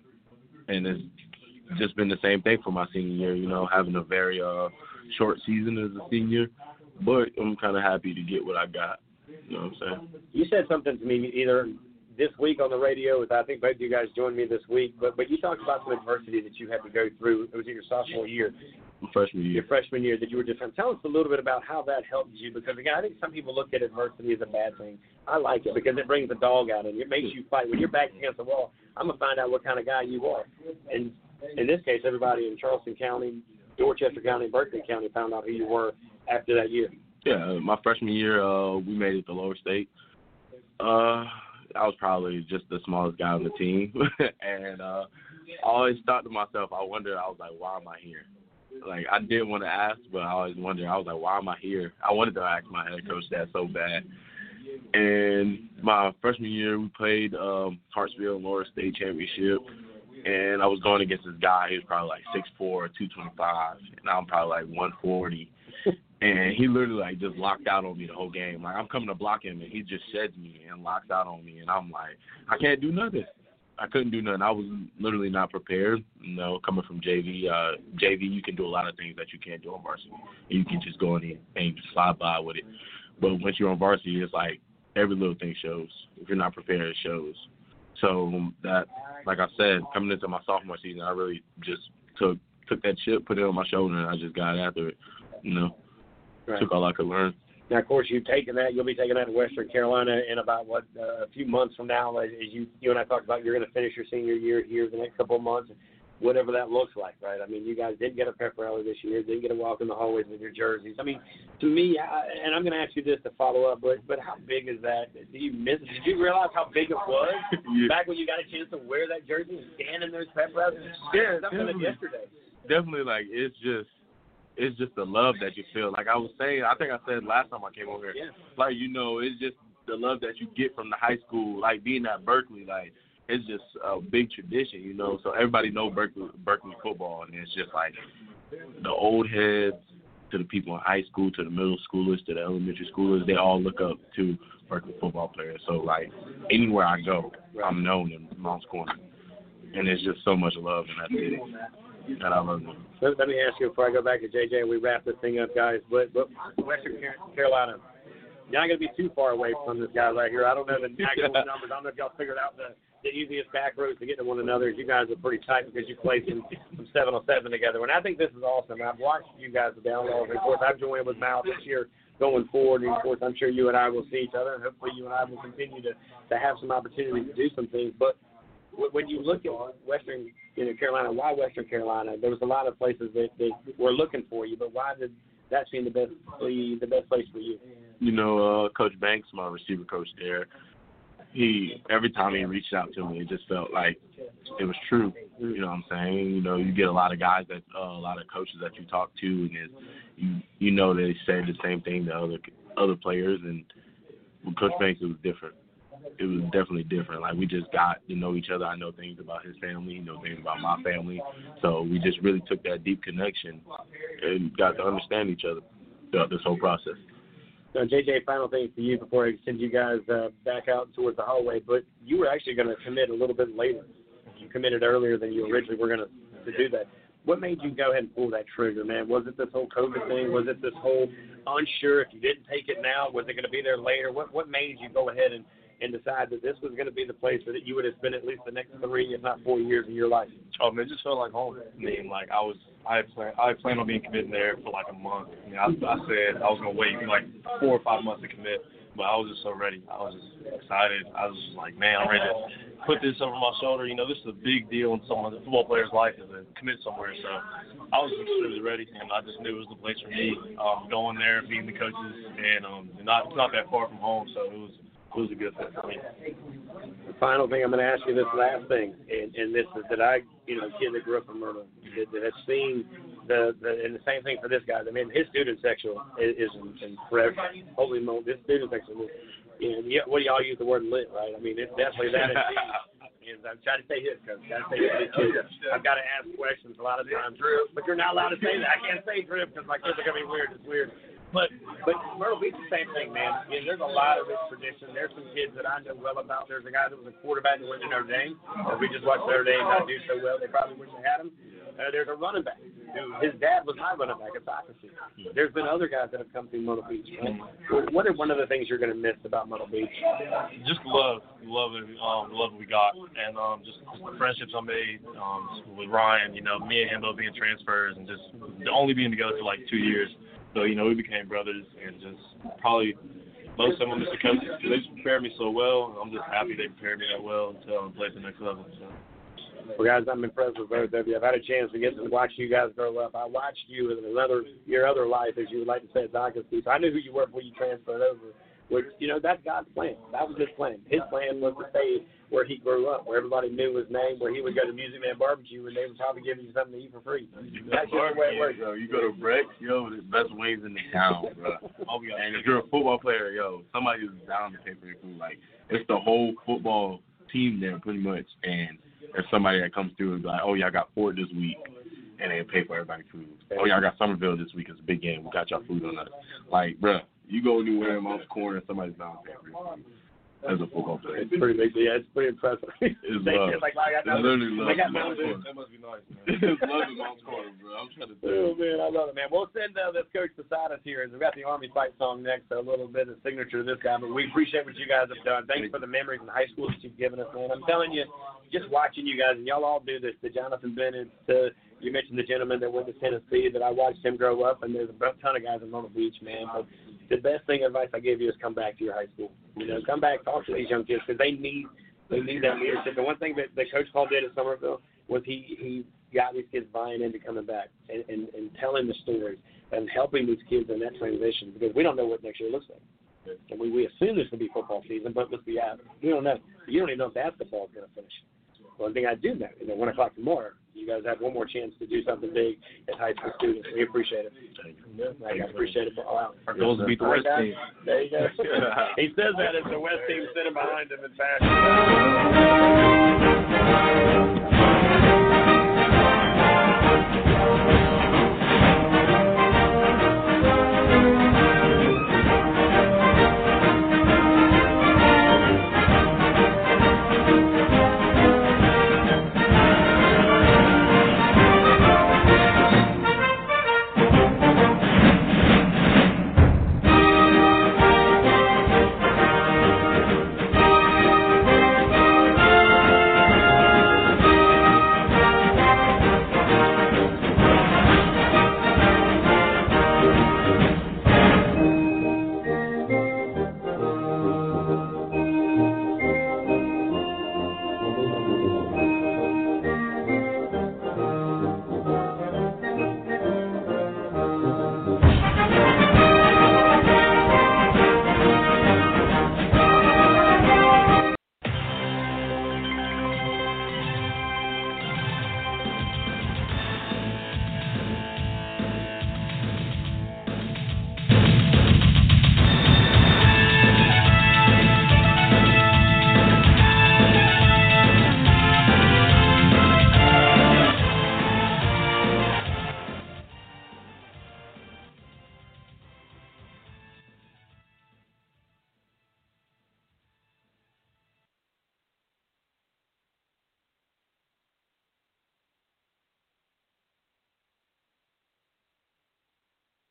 and it's just been the same thing for my senior year, you know, having a very uh short season as a senior. But I'm kinda happy to get what I got. You know what I'm saying? You said something to me either this week on the radio. I think both of you guys joined me this week, but but you talked about some adversity that you had to go through. It was in your sophomore year, Freshman year. your freshman year that you were just. Tell us a little bit about how that helped you, because again, I think some people look at adversity as a bad thing. I like it because it brings the dog out and it makes you fight. When you're back against the wall, I'm gonna find out what kind of guy you are. And in this case, everybody in Charleston County, Dorchester County, Berkeley County found out who you were after that year. Yeah, my freshman year, uh, we made it to lower state. Uh, I was probably just the smallest guy on the team, and uh, I always thought to myself, I wondered, I was like, why am I here? Like I didn't want to ask, but I always wondered. I was like, why am I here? I wanted to ask my head coach that so bad. And my freshman year, we played um, Hartsville Lower State Championship, and I was going against this guy. He was probably like six four, two twenty five, and I'm probably like one forty. And he literally like just locked out on me the whole game. Like I'm coming to block him, and he just sheds me and locks out on me, and I'm like, I can't do nothing. I couldn't do nothing. I was literally not prepared. You know, coming from JV, uh, JV, you can do a lot of things that you can't do on varsity. And you can just go in and just slide by with it. But once you're on varsity, it's like every little thing shows. If you're not prepared, it shows. So that, like I said, coming into my sophomore season, I really just took took that chip, put it on my shoulder, and I just got after it. You know, Right. took all I could learn. Now, of course, you've taken that. You'll be taking that to Western Carolina in about what uh, a few months from now. As as you you and I talked about, you're going to finish your senior year here the next couple of months, whatever that looks like, right? I mean, you guys did get a pep rally this year, didn't get a walk in the hallways with your jerseys. I mean, to me, I, and I'm going to ask you this to follow up, but but how big is that? Do you miss? Did you realize how big it was back when you got a chance to wear that jersey and stand in those pep rallies? Yeah, something definitely. yesterday. definitely like it's just it's just the love that you feel. Like I was saying, I think I said last time I came over here. Like you know, it's just the love that you get from the high school. Like being at Berkeley, like it's just a big tradition, you know. So everybody know Berkeley Berkeley football, and it's just like the old heads to the people in high school, to the middle schoolers, to the elementary schoolers. They all look up to Berkeley football players. So like anywhere I go, I'm known in Moncks Corner, and it's just so much love in that city. And I love them. Let, let me ask you before I go back to JJ and we wrap this thing up, guys. But, but Western Carolina, you're not going to be too far away from this guy right here. I don't know the actual numbers. I don't know if y'all figured out the, the easiest back roads to get to one another. You guys are pretty tight because you played some, some 707 together. And I think this is awesome. I've watched you guys the downloads. Of course, I've joined with Mal this year going forward. And of course, I'm sure you and I will see each other. And hopefully, you and I will continue to, to have some opportunity to do some things. But when you look at Western you know, Carolina, why Western Carolina? There was a lot of places that, that were looking for you, but why did that seem the best the, the best place for you? you know, uh, Coach Banks, my receiver coach there, he every time he reached out to me, it just felt like it was true. You know what I'm saying? You know, you get a lot of guys that uh, a lot of coaches that you talk to, and you you know they say the same thing to other other players, and with Coach Banks, it was different. It was definitely different. Like we just got to know each other. I know things about his family, know things about my family. So we just really took that deep connection and got to understand each other throughout this whole process. So, JJ, final thing for you before I send you guys uh, back out towards the hallway. But you were actually going to commit a little bit later. You committed earlier than you originally were going to to do that. What made you go ahead and pull that trigger, man? Was it this whole COVID thing? Was it this whole unsure if you didn't take it now, was it going to be there later? What what made you go ahead and and decide that this was going to be the place that you would have spent at least the next three, if not four years of your life? Oh man, it just felt like home. I mean, like I was, I had planned, I planned on being committed there for like a month. I mean, I, I said I was gonna wait like four or five months to commit, but I was just so ready. I was just excited. I was just like, man, I'm ready to put this over my shoulder. You know, this is a big deal in someone, a football player's life to commit somewhere. So I was extremely ready, and I just knew it was the place for me. Um, going there, meeting the coaches, and um, not not that far from home, so it was was a good fit for me. The final thing I'm going to ask you this last thing, and, and this is that I, you know, kid that grew up in Myrtle, that, that has seen the, the, and the same thing for this guy. I mean, his student section is, is incredible. Holy moly, this student section, is, you know, yeah, what do y'all use the word lit, right? I mean, it's definitely that. is I try to stay hip, coach. Got to stay hip. I've got to ask questions a lot of times, Drew, but you're not allowed to say that. I can't say drip because my kids are gonna be weird. It's weird. But but Myrtle Beach, the same thing, man. You know, there's a lot of rich tradition. There's some kids that I know well about. There's a guy that was a quarterback that went to Notre Dame. Uh, we just watched Notre Dame not do so well. They probably wish they had him. Uh, there's a running back who his dad was my running back at Socastee. There's been other guys that have come through Myrtle Beach. Man. What are one of the things you're going to miss about Myrtle Beach? just love, love it, um, love we got, and um, just, just the friendships I made um, with Ryan. You know, me and him both being transfers, and just only being together for like two years. So you know, we became brothers, and just probably most of them Mr. Coaches. They just prepared me so well. I'm just happy they prepared me that well until I played at the next level. So. Well, guys, I'm impressed with both of you. I've had a chance to get to watch you guys grow up. I watched you in another your other life, as you would like to say, at Dynasty. So I knew who you were before you transferred over. Which you know, that's God's plan. That was His plan. His plan was to stay where he grew up, where everybody knew his name, where he would go to Music Man Barbecue, and they would probably give you something to eat for free. That's just the way it works. Yo, you go to Brex, yo, the best wings in the town, bro. and if you're a football player, yo, somebody is down to pay for your food. Like it's the whole football team there, pretty much. And if somebody that comes through and be like, oh yeah, I got Ford this week, and they pay for everybody's food. Oh yeah, I got Summerville this week. It's a big game. We got y'all food on us. Like, bro, you go anywhere in Moncks Corner, somebody's down to pay for your food. As a football player, It's pretty big. Yeah, it's pretty impressive. It's They love. just like, I got literally love. I got Moncks Corner. That must be nice, man. it's love in Moncks Corner, bro. I'm trying to tell Oh man, I love it, man. We'll send uh, this coach beside us here. We've got the Army fight song next, so a little bit of signature to this guy. But we appreciate what you guys have done. Thanks for the memories in high school that you've given us, man. I'm telling you, just watching you guys, and y'all all do this. The Jonathan Bennett, uh, you mentioned the gentleman that went to Tennessee that I watched him grow up, and there's a ton of guys in Myrtle Beach, man. But the best thing advice I give you is come back to your high school. You know, come back, talk to these young kids because they need they need that leadership. The one thing that, that Coach Paul did at Summerville was he he got these kids buying into coming back and, and, and telling the stories and helping these kids in that transition because we don't know what next year looks like. And we, we assume this will be football season, but let's be honest, we don't know. You don't even know if basketball is going to finish. One thing I do know is at 1 o'clock tomorrow, you guys have one more chance to do something big as high school students. We appreciate it. I appreciate it for all out. Our goal is to beat the West team. There you go. he says that as the West team sitting behind him in fashion.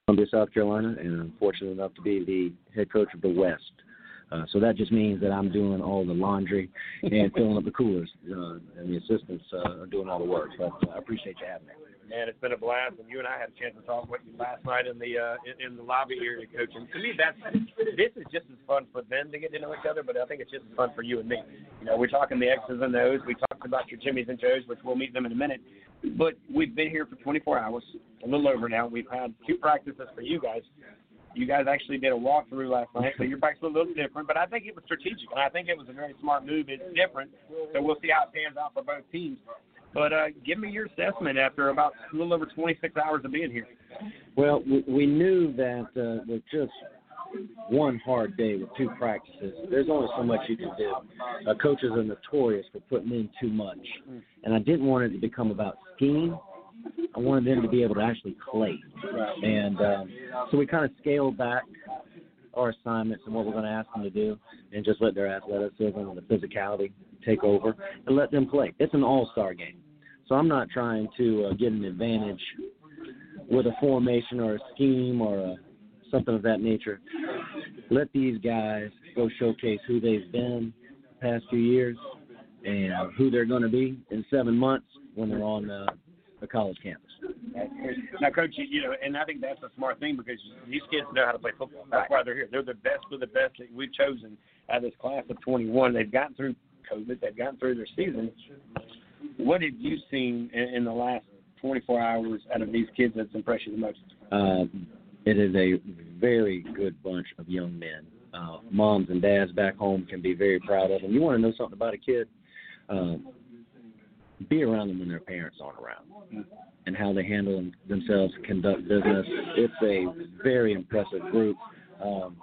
Columbia, South Carolina, and I'm fortunate enough to be the head coach of the West. Uh, so that just means that I'm doing all the laundry and filling up the coolers, uh, and the assistants uh, are doing all the work. But uh, I appreciate you having me. Man, it's been a blast, and you and I had a chance to talk with you last night in the uh, in, in the lobby here, Coach. And to me, that's this is just as fun for them to get to know each other, but I think it's just as fun for you and me. You know, we're talking the X's and O's. We talked about your Jimmys and Joes, which we'll meet them in a minute. But we've been here for 24 hours, a little over now. We've had two practices for you guys. You guys actually did a walkthrough last night, so your was a little different, but I think it was strategic, and I think it was a very smart move. It's different, so we'll see how it pans out for both teams. But uh, give me your assessment after about a little over 26 hours of being here. Well, we, we knew that uh, with just one hard day with two practices, there's only so much you can do. Uh, coaches are notorious for putting in too much, and I didn't want it to become about scheme. I wanted them to be able to actually play, and um, so we kind of scaled back our assignments and what we're going to ask them to do, and just let their athleticism and the physicality take over, and let them play. It's an all-star game, so I'm not trying to uh, get an advantage with a formation or a scheme or a, something of that nature. Let these guys go showcase who they've been the past few years and who they're going to be in seven months when they're on the, the college campus. Now, coach, you, you know, and I think that's a smart thing because these kids know how to play football. That's why they're here. They're the best of the best that we've chosen out of this class of 21. They've gotten through COVID. They've gotten through their season. What have you seen in, in the last 24 hours out of these kids that's impressed you the most? Um, it is a very good bunch of young men. Uh, moms and dads back home can be very proud of them. You want to know something about a kid? Um, be around them when their parents aren't around and how they handle themselves, conduct business. It's a very impressive group, um,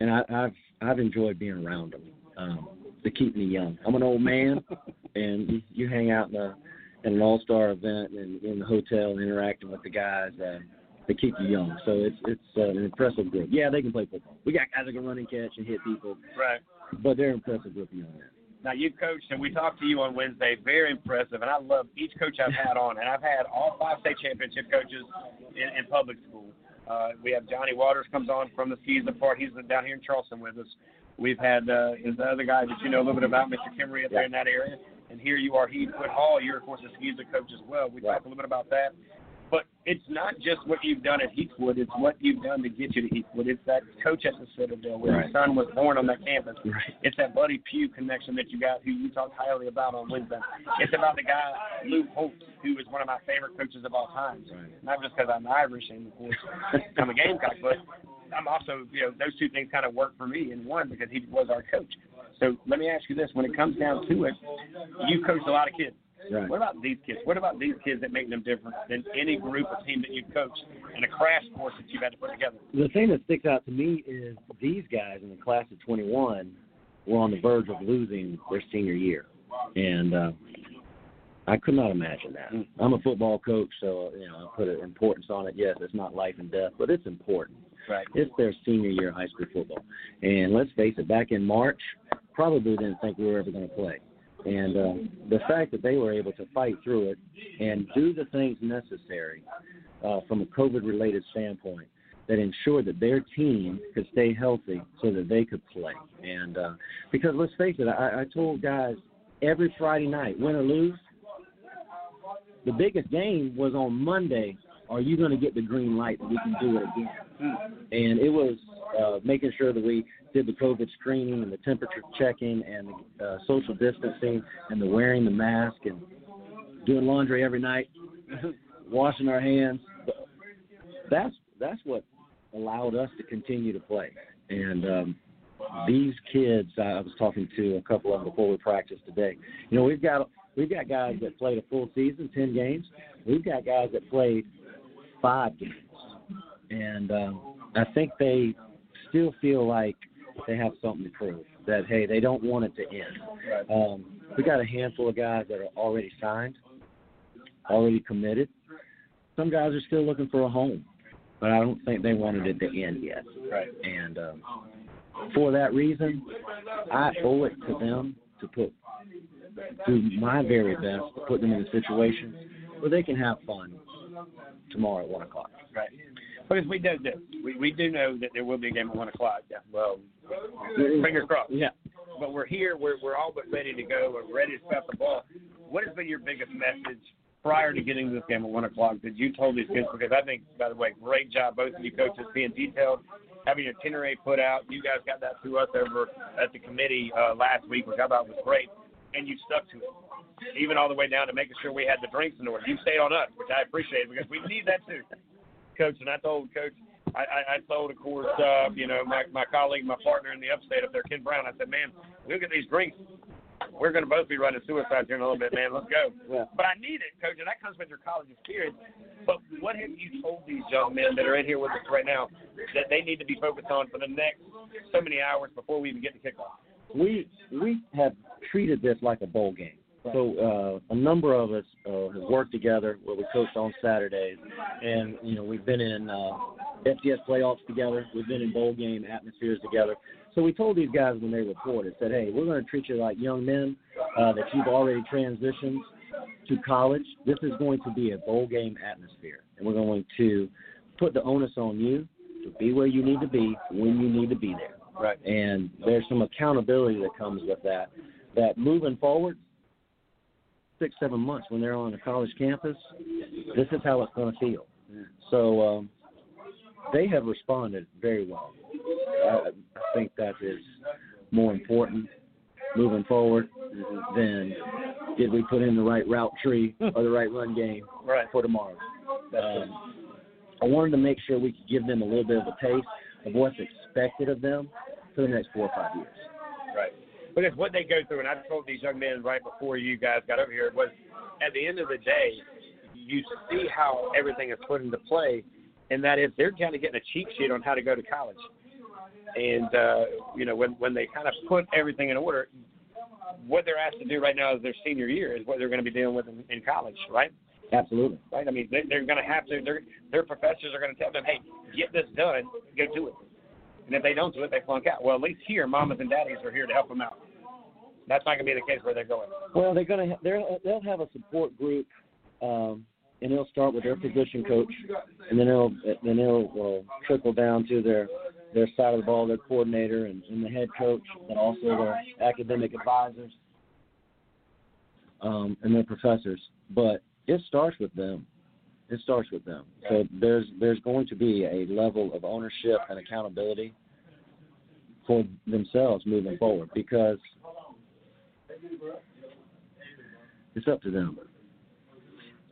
and I, I've I've enjoyed being around them. Um, to keep me young. I'm an old man, and you, you hang out in a in an all star event and in the hotel interacting with the guys. Uh, they keep you young, so it's it's uh, an impressive group. Yeah, they can play football. We got guys that can run and catch and hit people, Right. but they're an impressive group young men. Now you coached, and we talked to you on Wednesday. Very impressive, and I love each coach I've had on, and I've had all five state championship coaches in, in public school. Uh, we have Johnny Waters comes on from the season part. He's down here in Charleston with us. We've had uh, is the other guy that you know a little bit about, Mr. Kimmery, up there in that area. And here you are, Heath Hall. You're of course a SCISA coach as well. We talked a little bit about that. But it's not just what you've done at Heathwood, it's what you've done to get you to Heathwood. It's that coach at the Citadel where Right. your son was born on that campus. It's that Buddy Pugh connection that you got who you talked highly about on Wednesday. It's about the guy, Lou Holtz, who is one of my favorite coaches of all time. Not just because I'm Irish and of course I'm a Gamecock, but I'm also, you know, those two things kind of work for me in one because he was our coach. So let me ask you this: when it comes down to it, you coached a lot of kids. Right. What about these kids? What about these kids that make them different than any group or team that you've coached and a crash course that you've had to put together? The thing that sticks out to me is these guys in the class of 21 were on the verge of losing their senior year, and uh, I could not imagine that. I'm a football coach, so you know I put an importance on it. Yes, it's not life and death, but it's important. Right. It's their senior year of high school football, and let's face it, back in March, probably didn't think we were ever going to play. And uh, the fact that they were able to fight through it and do the things necessary uh, from a COVID-related standpoint that ensured that their team could stay healthy so that they could play. And uh, because let's face it, I, I told guys every Friday night, win or lose, the biggest game was on Monday. Are you going to get the green light that we can do it again? And it was uh, making sure that we did the COVID screening and the temperature checking and the uh, social distancing and the wearing the mask and doing laundry every night, washing our hands. That's that's what allowed us to continue to play. And um, these kids, I was talking to a couple of them before we practiced today. You know, we've got we've got guys that played a full season, ten games. We've got guys that played five games, and um, I think they still feel like they have something to prove. That hey, they don't want it to end. Um, we got a handful of guys that are already signed, already committed. Some guys are still looking for a home, but I don't think they wanted it to end yet. Right. And um, for that reason, I owe it to them to put do my very best to put them in a situation where they can have fun tomorrow at one o'clock. Right. Because we do this. We, we do know that there will be a game at 1 o'clock. Yeah. Well, fingers crossed. Yeah. But we're here. We're, we're all but ready to go. We're ready to stop the ball. What has been your biggest message prior to getting to this game at 1 o'clock that you told these kids? Because I think, by the way, great job, both of you coaches, being detailed, having your itinerary put out. You guys got that to us over at the committee uh, last week, which I thought was great. And you stuck to it. Even all the way down to making sure we had the drinks in order. You stayed on us, which I appreciate because we need that too. Coach, and I told Coach, I, I, I told, of course, uh, you know, my, my colleague, my partner in the upstate up there, Ken Brown, I said, man, look at these drinks. we're going to both be running suicide here in a little bit, man. Let's go. Yeah. But I need it, coach, and that comes with your college experience. But what have you told these young men that are in here with us right now that they need to be focused on for the next so many hours before we even get to kickoff? we we have treated this like a bowl game. So uh, a number of us uh, have worked together where we coached on Saturdays, and you know we've been in uh, FCS playoffs together. We've been in bowl game atmospheres together. So we told these guys when they reported, said, "Hey, we're going to treat you like young men uh, that you've already transitioned to college. This is going to be a bowl game atmosphere, and we're going to put the onus on you to be where you need to be when you need to be there." Right. And there's some accountability that comes with that. That moving forward, six, seven months when they're on a college campus, this is how it's going to feel. So um, they have responded very well. I, I think that is more important moving forward than did we put in the right route tree or the right run game Right. for tomorrow. Um, I wanted to make sure we could give them a little bit of a taste of what's expected of them for the next four or five years. Right. Because what they go through, and I told these young men right before you guys got over here, was at the end of the day, you see how everything is put into play, and that is they're kind of getting a cheat sheet on how to go to college. And uh, you know, when when they kind of put everything in order, what they're asked to do right now is their senior year is what they're going to be dealing with in, in college, right? Absolutely. Right. I mean, they, they're going to have to. Their their professors are going to tell them, "Hey, get this done. Go do it." And if they don't do it, they flunk out. Well, at least here, mamas and daddies are here to help them out. That's not going to be the case where they're going. Well, they're going to they're, they'll have a support group, um, and they'll start with their position coach, and then they'll then they'll uh, trickle down to their their side of the ball, their coordinator, and, and the head coach, and also their academic advisors, um, and their professors. But it starts with them. It starts with them. So there's there's going to be a level of ownership and accountability for themselves moving forward because it's up to them.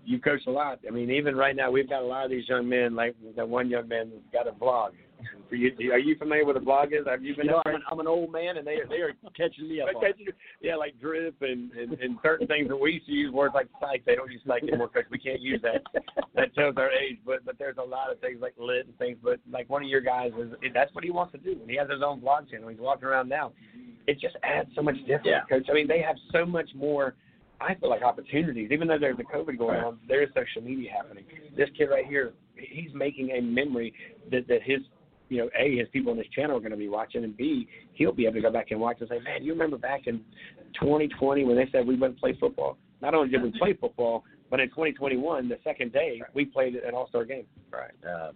You coach a lot. I mean, even right now, we've got a lot of these young men. Like that one young man got a blog. You, are you familiar with the blog is? Have you been? You know, I'm an, I'm an old man, and they are, they are catching me up. They on it. catch you- Yeah, like drip and, and, and certain things that we used to use words like psych. They don't use psych anymore because we can't use that. That tells our age. But but there's a lot of things like lit and things. But like one of your guys is that's what he wants to do. And he has his own blog channel. He's walking around now. It just adds so much difference, Yeah. coach. I mean, they have so much more. I feel like opportunities, even though there's the COVID going on, there is social media happening. This kid right here, he's making a memory that that his you know, A, his people on this channel are going to be watching, and B, he'll be able to go back and watch and say, man, you remember back in 2020 when they said we wouldn't play football? Not only did we play football, but in 2021, the second day, we played an all-star game. Right. Uh,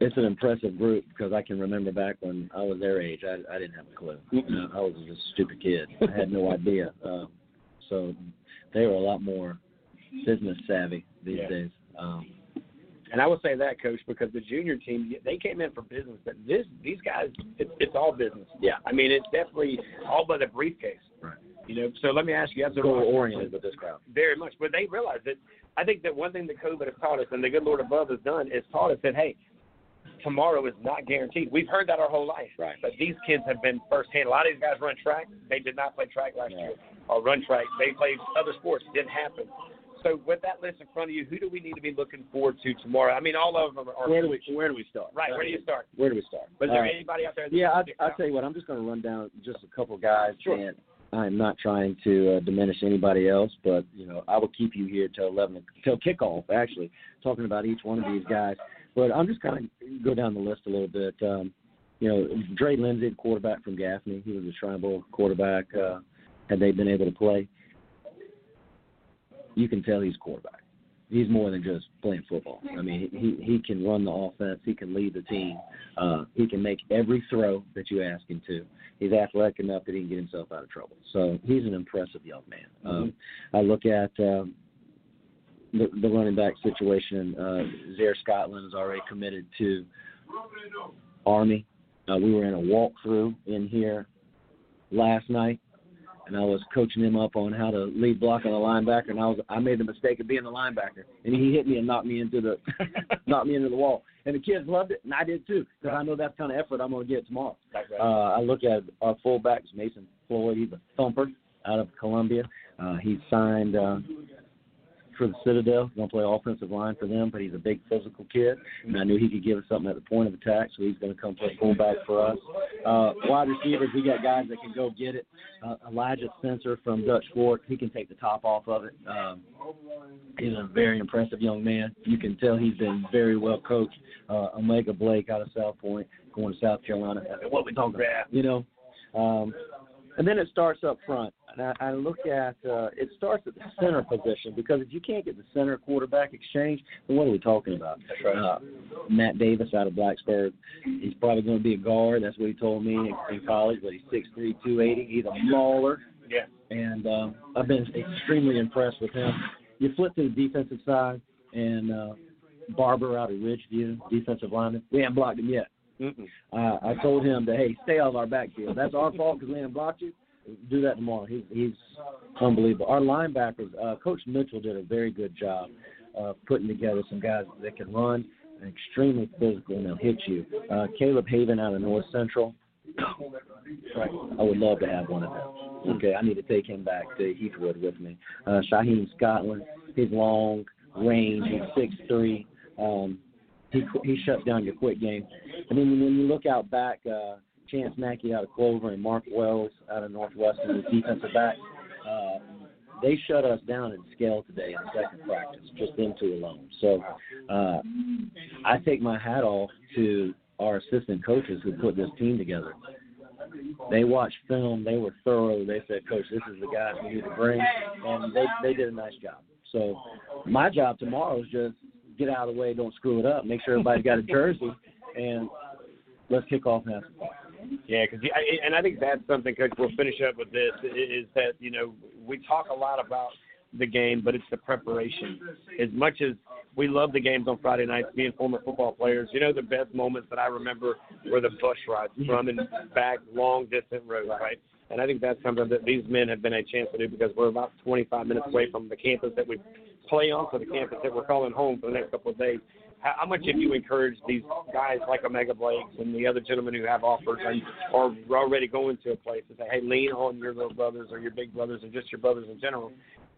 it's an impressive group because I can remember back when I was their age, I, I didn't have a clue. Uh, I was just a stupid kid. I had no idea. Uh, so they were a lot more business savvy these Yeah. days. Um, And I will say that, coach, because the junior team they came in for business, but this these guys, it's, it's all business. Yeah. I mean, it's definitely all but a briefcase. Right. You know, so let me ask you, as a goal oriented with this crowd. very much. But they realize that I think that one thing that COVID has taught us and the good Lord above has done is taught us that hey, tomorrow is not guaranteed. We've heard that our whole life. Right. But these kids have been firsthand. A lot of these guys run track. They did not play track last year. Or run track. They played other sports. Didn't happen. So with that list in front of you, who do we need to be looking forward to tomorrow? I mean, all of them are. Where do we Where do we start? Right. Where do you start? Where do we start? Was there Uh, anybody out there? Yeah, I, sticks I'll tell you what. I'm just going to run down just a couple guys, Sure. and I'm not trying to uh, diminish anybody else, but you know, I will keep you here till 11 till kickoff. Actually, talking about each one of these guys, but I'm just going to go down the list a little bit. Um, you know, Dre Lindsey, the quarterback from Gaffney, he was a Shrine Bowl quarterback. Uh, had they been able to play, you can tell he's a quarterback. He's more than just playing football. I mean, he he can run the offense. He can lead the team. Uh, he can make every throw that you ask him to. He's athletic enough that he can get himself out of trouble. So he's an impressive young man. Um, I look at um, the, the running back situation. Uh, Zaire Scotland is already committed to Army. Uh, we were in a walkthrough in here last night and I was coaching him up on how to lead block on a linebacker, and I was I made the mistake of being the linebacker, and he hit me and knocked me into the knocked me into the wall, and the kids loved it, and I did too, because I know that's the kind of effort I'm going to get tomorrow. Uh, I look at our fullbacks, Mason Floyd, he's a thumper out of Columbia. Uh, he signed uh, for the Citadel. He's going to play offensive line for them, but he's a big physical kid, and I knew he could give us something at the point of attack, so he's going to come play fullback for us. Uh, wide receivers, we got guys that can go get it. Uh, Elijah Spencer from Dutch Fork, he can take the top off of it. Um, he's a very impressive young man. You can tell he's been very well coached. Uh, Omega Blake out of South Pointe, going to South Carolina. What we talking about? You know, um, and then it starts up front. And I, I look at uh, it starts at the center position because if you can't get the center quarterback exchange, then what are we talking about? That's right. Uh, Matt Davis out of Blacksburg, he's probably going to be a guard. That's what he told me in, in college. But he's six three, two eighty. He's a mauler, Yeah. and um, I've been extremely impressed with him. You flip to the defensive side, and uh, Barber out of Ridgeview, defensive lineman. We haven't blocked him yet. Uh, I told him that hey, stay out of our backfield. That's our fault because we didn't block you. Do that tomorrow. He's he's unbelievable. Our linebackers, uh, Coach Mitchell did a very good job uh, putting together some guys that can run, and extremely physical, and they'll hit you. Uh, Caleb Haven out of North Central. Right. I would love to have one of them. Okay, I need to take him back to Heathwood with me. Uh, Shaheem Scotland, he's long range, he's six three. Um, he he shuts down your quick game. And then when you look out back, uh, Chance Mackey out of Clover and Mark Wells out of Northwestern, the defensive back, uh, they shut us down in scale today in second practice, just them two alone. So uh, I take my hat off to our assistant coaches who put this team together. They watched film. They were thorough. They said, "Coach, this is the guys we need to bring," and they they did a nice job. So my job tomorrow is just get out of the way, don't screw it up, make sure everybody's got a jersey, and let's kick off now. Yeah, because and I think that's something, Coach. We'll finish up with this. Is that you know we talk a lot about the game, but it's the preparation. As much as we love the games on Friday nights, being former football players, you know the best moments that I remember were the bus rides from and back long distance roads, right? And I think that's something that these men have been a chance to do because we're about 25 minutes away from the campus that we play on, so the campus that we're calling home for the next couple of days. How, much have you encouraged these guys like Omega Blakes and the other gentlemen who have offers and are already going to a place to say, hey, lean on your little brothers or your big brothers or just your brothers in general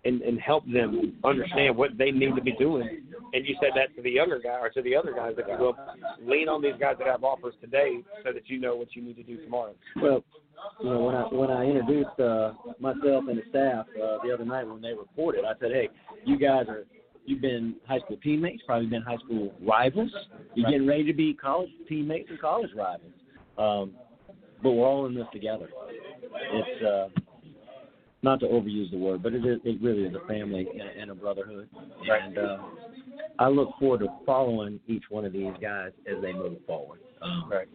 and, and help them understand what they need to be doing. And you said that to the younger guy or to the other guys that go up, lean on these guys that have offers today so that you know what you need to do tomorrow. Well, you know, when I when I introduced uh, myself and the staff uh, the other night when they reported, I said, "Hey, you guys are you've been high school teammates, probably been high school rivals. You're Right. getting ready to be college teammates and college rivals. Um, but we're all in this together. It's uh, not to overuse the word, but it is it really is a family and, and a brotherhood. And uh, I look forward to following each one of these guys as they move forward. Um, Right.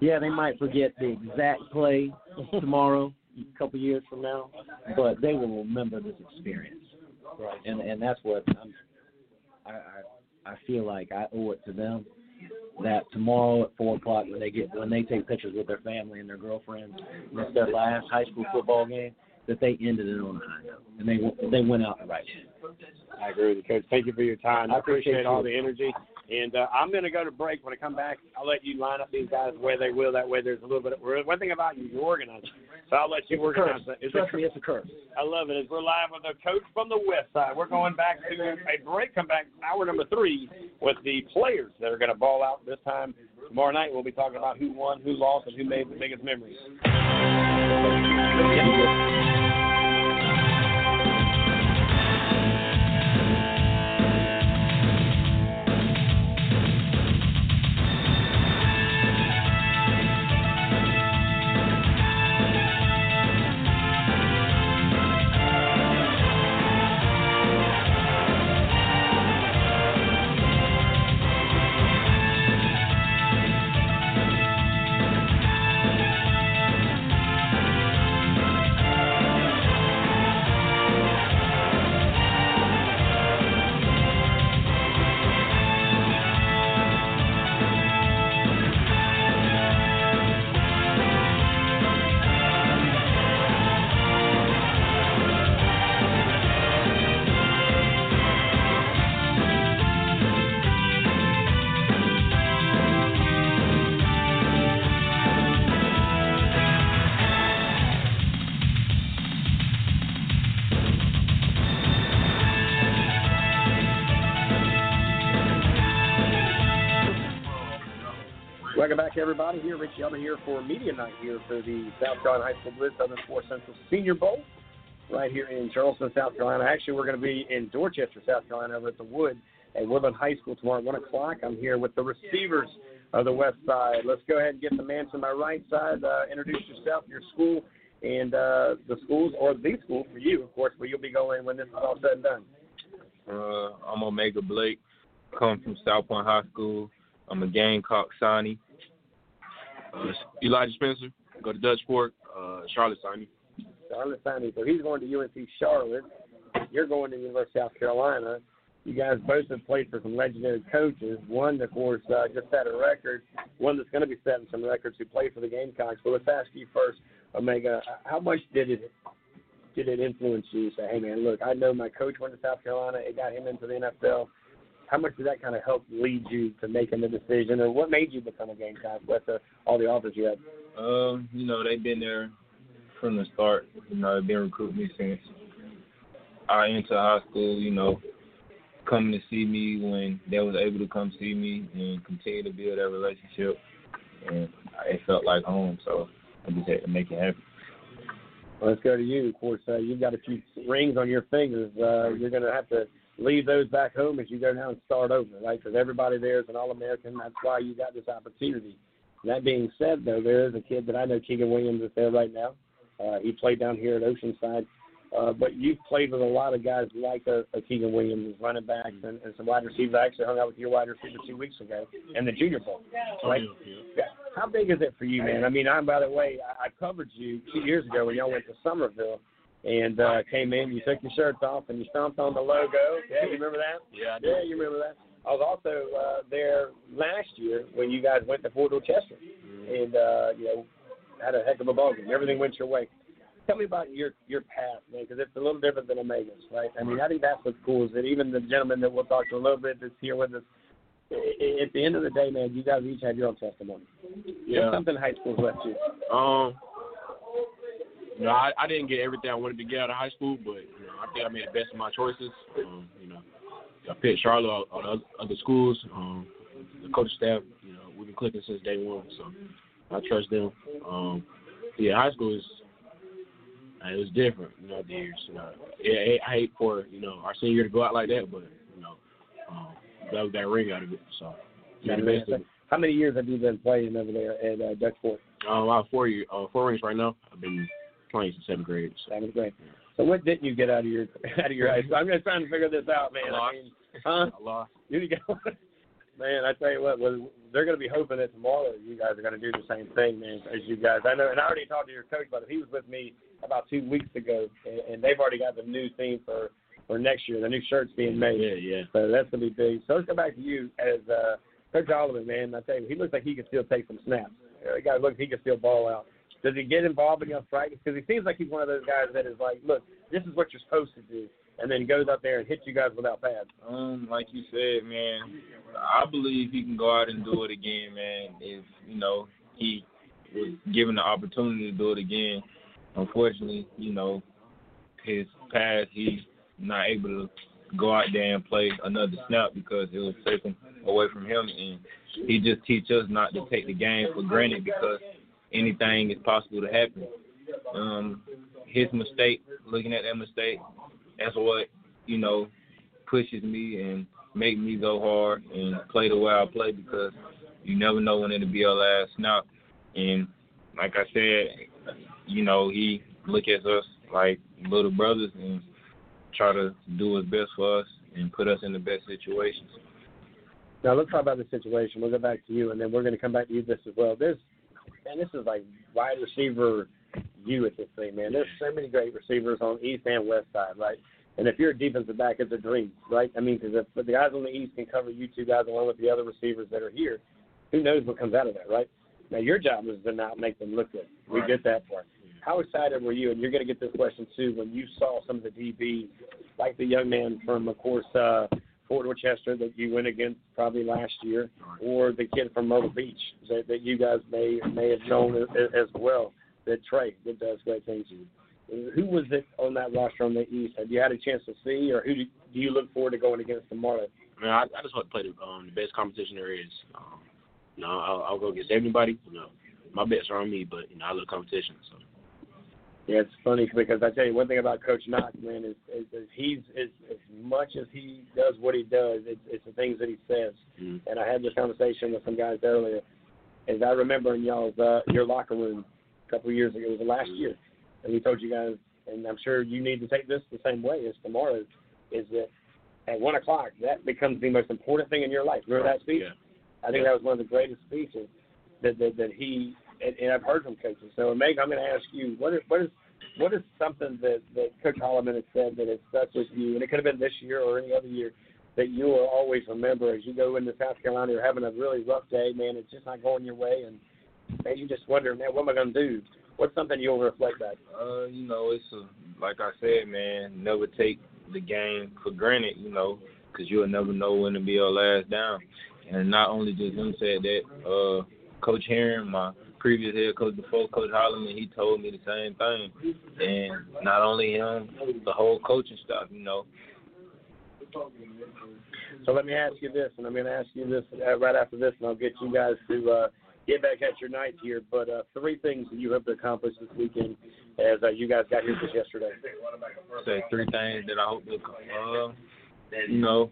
Yeah, they might forget the exact play tomorrow, a couple years from now, but they will remember this experience. Right. And and that's what I'm, I, I I feel like I owe it to them that tomorrow at four o'clock when they get when they take pictures with their family and their girlfriends, it's their last high school football game, that they ended it on a high note and they they went out the right way. I agree with you, Coach. Thank you for your time. I I appreciate appreciate all the energy. And uh, I'm going to go to break. When I come back, I'll let you line up these guys where they will. That way, there's a little bit. Of, one thing about you, you're organized. So I'll let you It's organize curse. that. It's Trust a me, it's a curse. I love it. As we're live with a coach from the West Side, we're going back to a break. Come back hour number three with the players that are going to ball out this time tomorrow night. We'll be talking about who won, who lost, and who made the biggest memories. Back, everybody. Here, Rich Elder here for Media Night here for the South Carolina High School Blitz Southern Sports Central Senior Bowl right here in Charleston, South Carolina. Actually, we're going to be in Dorchester, South Carolina, over at the Wood at Woodland High School tomorrow at 1 o'clock. I'm here with the receivers of the West Side. Let's go ahead and get the man to my right side. Uh, introduce yourself, your school, and uh, the schools, or the school for you, of course, where you'll be going when this is all said and done. Uh, I'm Omega Blake. Come from South Pointe High School. I'm a Gamecock signee. Uh, Elijah Spencer. Go to Dutch Fork. Uh, Charlotte signee. Charlotte Sandy. So he's going to UNC Charlotte. You're going to University of South Carolina. You guys both have played for some legendary coaches. One, of course, uh, just set a record. One that's going to be setting some records who played for the Gamecocks. But let's ask you first, Omega. How much did it did it influence you? Say, hey man, look, I know my coach went to South Carolina. It got him into the NFL. How much did that kind of help lead you to making the decision, or what made you become a Gamecock with the, all the offers you had? Um, you know, they've been there from the start. You know, they've been recruiting me since I entered high school. You know, coming to see me when they was able to come see me and continue to build that relationship, and it felt like home. So I just had to make it happen. Well, let's go to you. Of course, uh, you've got a few rings on your fingers. Uh, you're going to have to leave those back home as you go down and start over, right? Because everybody there is an All-American. That's why you got this opportunity. That being said, though, there is a kid that I know, Keegan Williams, is there right now. Uh, he played down here at Oceanside. Uh, but you've played with a lot of guys like a, a Keegan Williams, running backs, and, and some wide receivers. I actually hung out with your wide receiver two weeks ago in the Junior Bowl. Right? Yeah. How big is it for you, man? I mean, I'm by the way, I, I covered you two years ago when y'all went to Summerville and uh, came in. You took your shirts off and you stomped on the logo. Yeah, you remember that? Yeah, I do. Yeah, you remember that. I was also uh, there last year when you guys went to Fort Dorchester, and uh, you know had a heck of a ball game. Everything went your way. Tell me about your your path, man, because it's a little different than Omega's, right? I mean, I think that's what's cool is that even the gentleman that we'll talk to a little bit that's here with us. At the end of the day, man, you guys each have your own testimony. Yeah. What's something high school's left you. Um, you know, I, I didn't get everything I wanted to get out of high school, but you know, I think I made the best of my choices. Um, you know, I picked Charlotte out out of other schools. Um, the coaching staff, you know, we've been clicking since day one, so I trust them. Um, yeah, high school is uh, it was different, you know, the years. You know, yeah, I hate for you know our senior year to go out like that, but you know, um, that was that ring out of it. So, yeah, of it. How many years have you been playing over there at uh, Dutch Fork? Um, I have four year, uh, four rings right now. I've been playing since seventh grade. So. Seventh grade. So what didn't you get out of your out of your high school? I'm just trying to figure this out, man. A lot. I mean, huh? A lot. You go, man. I tell you what, well, they're going to be hoping that tomorrow you guys are going to do the same thing, man, as you guys. I know, and I already talked to your coach about it. He was with me about two weeks ago, and, and they've already got the new theme for for next year. The new shirts being made. Yeah, yeah. So that's going to be big. So let's go back to you as uh, Coach Oliver, man. I tell you, he looks like he can still take some snaps. The guy looks he can still ball out. Does he get involved in enough practice? Because he seems like he's one of those guys that is like, look, this is what you're supposed to do, and then goes up there and hits you guys without pads. Um, like you said, man, I believe he can go out and do it again, man. If you know he was given the opportunity to do it again, unfortunately, you know, his past he's not able to go out there and play another snap because it was taken away from him, and he just teach us not to take the game for granted because anything is possible to happen. Um, his mistake, looking at that mistake, that's what you know pushes me and make me go hard and play the way I play because you never know when it'll be your last snap. And like I said, you know he look at us like little brothers and try to do his best for us and put us in the best situations. Now let's talk about the situation. We'll go back to you, and then we're going to come back to you this as well. There's, man, this is like wide receiver you at this thing, man. There's so many great receivers on east and west side, right? And if you're a defensive back, it's a dream, right? I mean, because if the guys on the east can cover you two guys along with the other receivers that are here, who knows what comes out of that, right? Now your job is to not make them look good. We Right. get that part. How excited were you? And you're going to get this question too when you saw some of the DBs, like the young man from, of course, uh, Fort Dorchester that you went against probably last year, or the kid from Myrtle Beach that, that you guys may may have known as, as well. That Trey that does great things. Who was it on that roster on the East? Have you had a chance to see, or who do do you look forward to going against tomorrow? Man, I, I just want to play the, um, the best competition there is. Um, you know, I'll, I'll go against everybody. You know, my bets are on me, but you know, I love competition. So. Yeah, it's funny because I tell you one thing about Coach Knotts, man, is, is, is he's as, as much as he does what he does, it's, it's the things that he says. Mm. And I had this conversation with some guys earlier. As I remember in y'all's uh, your locker room a couple of years ago, it was last year, and we told you guys, and I'm sure you need to take this the same way as tomorrow, is that at one o'clock that becomes the most important thing in your life. Remember that speech? Yeah. I think that was one of the greatest speeches that that, that he and, and I've heard from coaches. So Meg, I'm going to ask you what is what is what is something that that Coach Holloman has said that has stuck with you, and it could have been this year or any other year that you will always remember as you go into South Carolina. You're having a really rough day, man. It's just not going your way, and man, you just wonder, man, what am I going to do? What's something you'll reflect back? Uh, you know, it's a, like I said, man. Never take the game for granted, you know, because you'll never know when to be your last down. And not only just him said that, uh, Coach Herron, my previous head coach before Coach Holloman, he told me the same thing. And not only him, the whole coaching staff, you know. So let me ask you this, and I'm going to ask you this uh, right after this, and I'll get you guys to uh, get back at your night here. But uh, three things that you hope to accomplish this weekend as uh, you guys got here just yesterday. Say three things that I hope to, uh, you know,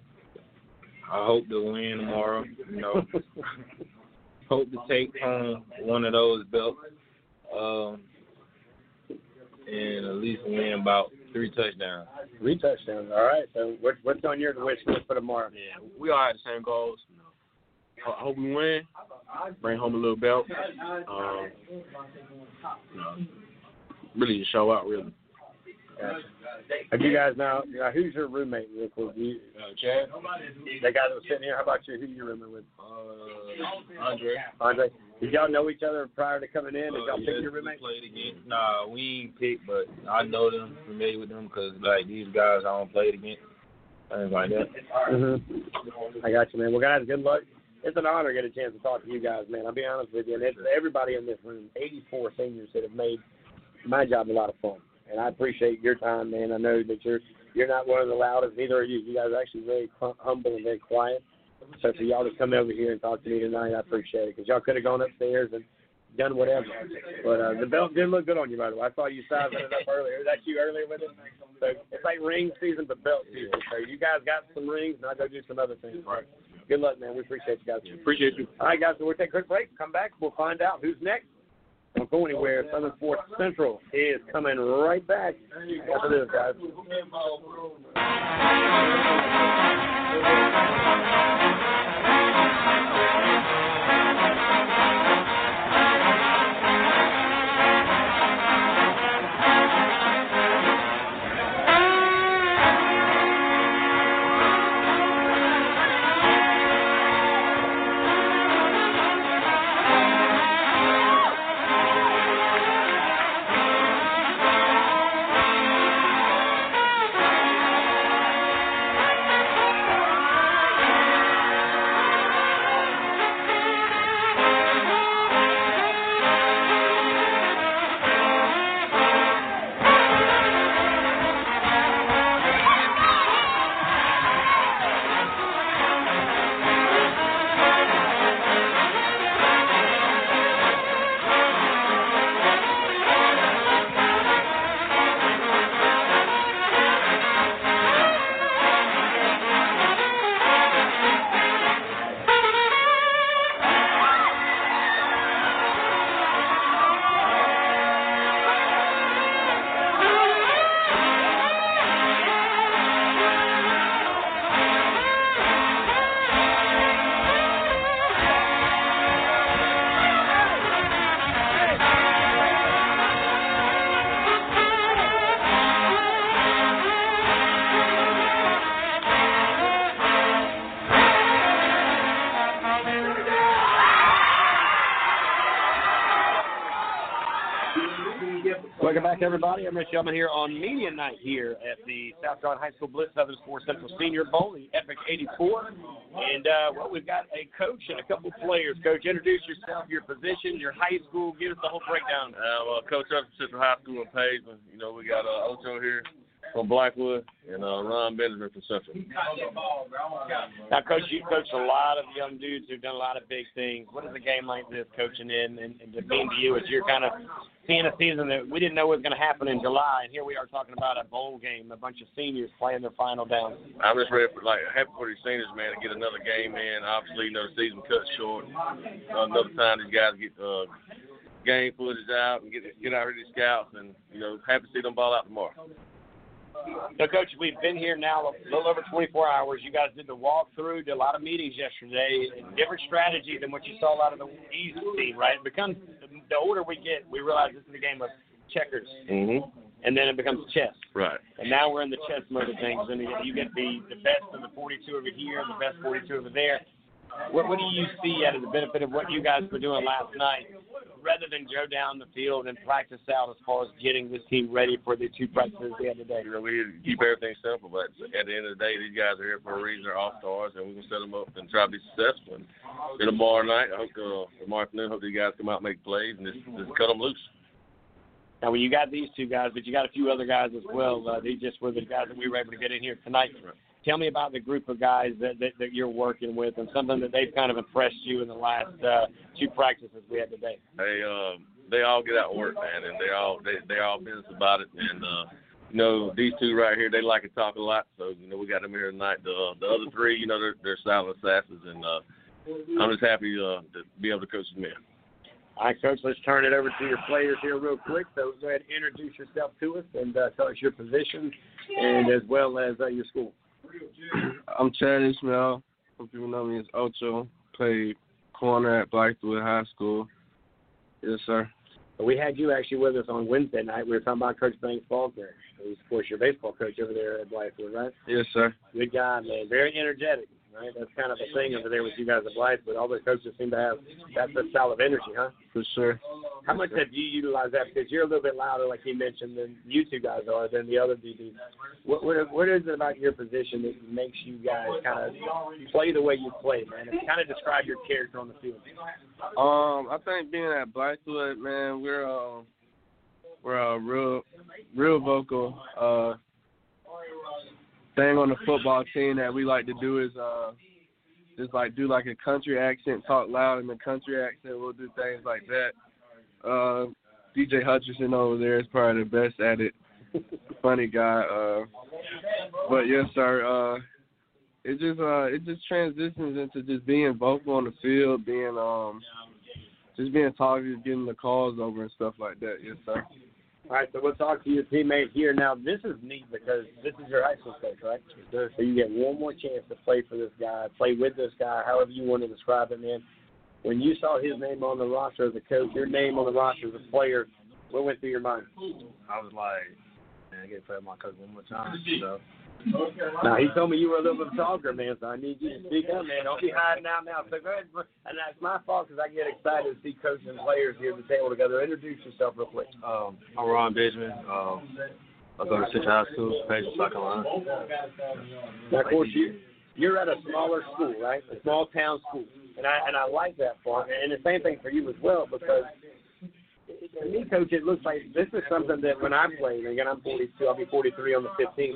I hope to win tomorrow. You know, hope to take home one of those belts, um, and at least win about three touchdowns. Three touchdowns. All right. So what, what's on your wish list for tomorrow? Yeah, we all have the same goals. I hope we win. Bring home a little belt. Um, you know, really just show out, really. Gotcha. Have you guys now? Uh, who's your roommate with? with you? Uh, Chad? That guy that was sitting here. How about you? Who you rooming with? Uh, Andre. Andre. Did y'all know each other prior to coming in? Did Uh, y'all yeah, pick your we roommate? played against. Nah, we ain't picked, but I know them, familiar with them, because like these guys I don't play it against, things like that. Mm-hmm. I got you, man. Well, guys, good luck. It's an honor to get a chance to talk to you guys, man. I'll be honest with you, and it's everybody in this room, 84 seniors that have made my job a lot of fun, and I appreciate your time, man. I know that you're you're not one of the loudest, neither are you. You guys are actually very humble and very quiet. So for y'all to come over here and talk to me tonight, I appreciate it because y'all could have gone upstairs and done whatever. But uh, the belt did look good on you, by the way. I saw you sizing it up earlier. Was that you earlier with it? So it's like ring season, but belt season. So you guys got some rings, and I'll go do some other things. Right. Good luck, man. We appreciate you guys. Appreciate you. All right, guys. So we'll take a quick break. Come back. We'll find out who's next. Don't go anywhere. Southern Sports Central is coming right back after this, guys. Back, everybody. I'm Rich Yellman here on Media Night here at the South Carolina High School Blitz Southern Sports Central Senior Bowl, the Epic 84. And, uh, well, we've got a coach and a couple players. Coach, introduce yourself, your position, your high school. Give us the whole breakdown. Uh, well, Coach up at Central High School in Pageland. You know, we got uh, Ocho here, from Blackwood and uh, Ron Benjamin from Central. Now, coach, you coached a lot of young dudes who've done a lot of big things. What is a game like this coaching in and, and to mean to you as you're kind of seeing a season that we didn't know was going to happen in July, and here we are talking about a bowl game, a bunch of seniors playing their final down. I'm just ready for like happy for these seniors, man, to get another game in. Obviously, you know the season cut short. Another time these guys get uh, game footage out and get get out here to scouts, and you know happy to see them ball out tomorrow. So, Coach, we've been here now a little over 24 hours. You guys did the walkthrough, did a lot of meetings yesterday. Different strategy than what you saw out of the East team, right? It becomes the older we get, we realize this is a game of checkers, Mm-hmm. and then it becomes chess. Right. And now we're in the chess mode of things, and you get the the best of the 42 over here, and the best 42 over there. What, what do you see out of the benefit of what you guys were doing last night, rather than go down the field and practice out as far as getting this team ready for the two practices we had today? You know, we keep everything simple, but at the end of the day, these guys are here for a reason. They're all stars, and we can set them up and try to be successful. And then tomorrow night, I hope uh, tomorrow afternoon, hope these guys come out and make plays and just, just cut them loose. Now, when you got these two guys, but you got a few other guys as well. Uh, these just were the guys that we were able to get in here tonight. Tell me about the group of guys that, that, that you're working with and something that they've kind of impressed you in the last uh, two practices we had today. They uh, they all get out and work, man, and they all they they all business about it. And uh, you know, these two right here, they like to talk a lot. So you know, we got them here tonight. The uh, the other three, you know, they're they're silent assassins, and uh, I'm just happy uh, to be able to coach them in. All right, Coach, let's turn it over to your players here real quick. So go ahead introduce yourself to us and uh, tell us your position and as well as uh, your school. I'm Chad Ishmael. Some people know me as Ocho. Played corner at Blackwood High School. Yes, sir. We had you actually with us on Wednesday night. We were talking about Coach Banks Faulkner, who's, of course, your baseball coach over there at Blackwood, right? Yes, sir. Good guy, man. Very energetic, right? That's kind of a thing over there with you guys at Blackwood. All the coaches seem to have that, style of energy, huh? For sure. How much have you utilized that? Because you're a little bit louder, like you mentioned, than you two guys are, than the other DBs. What, what, what is it about your position that makes you guys kind of play the way you play, man? And kind of describe your character on the field. Um, I think being at Blackwood, man, we're uh, we're uh, real real vocal. Uh, thing on the football team that we like to do is uh, just like do like a country accent, talk loud in the country accent. We'll do things like that. Uh, DJ Hutcherson over there is probably the best at it. Funny guy. Uh, but yes, sir. Uh, it just uh, it just transitions into just being vocal on the field, being um, just being talkative, getting the calls over and stuff like that. Yes, sir. All right, so we'll talk to your teammate here. Now, this is neat because this is your high school coach, right? So you get one more chance to play for this guy, play with this guy, however you want to describe it, man. When you saw his name on the roster as a coach, your name on the roster as a player, what went through your mind? I was like, man, I get to play with my coach one more time. So Now, he told me you were a little bit of a talker, man, so I need you to speak up, man. Don't be hiding out now. So go ahead. And that's my fault because I get excited to see coaches and players here at the table together. Introduce yourself real quick. um, I'm Ron Benjamin. Um, I go to Central High School, Page, South Carolina. Now, of course, you you're at a smaller school, right? A small town school, and I and I like that part. And the same thing for you as well because to me, coach, it looks like this is something that when I played, and again, I'm 42, I'll be 43 on the 15th.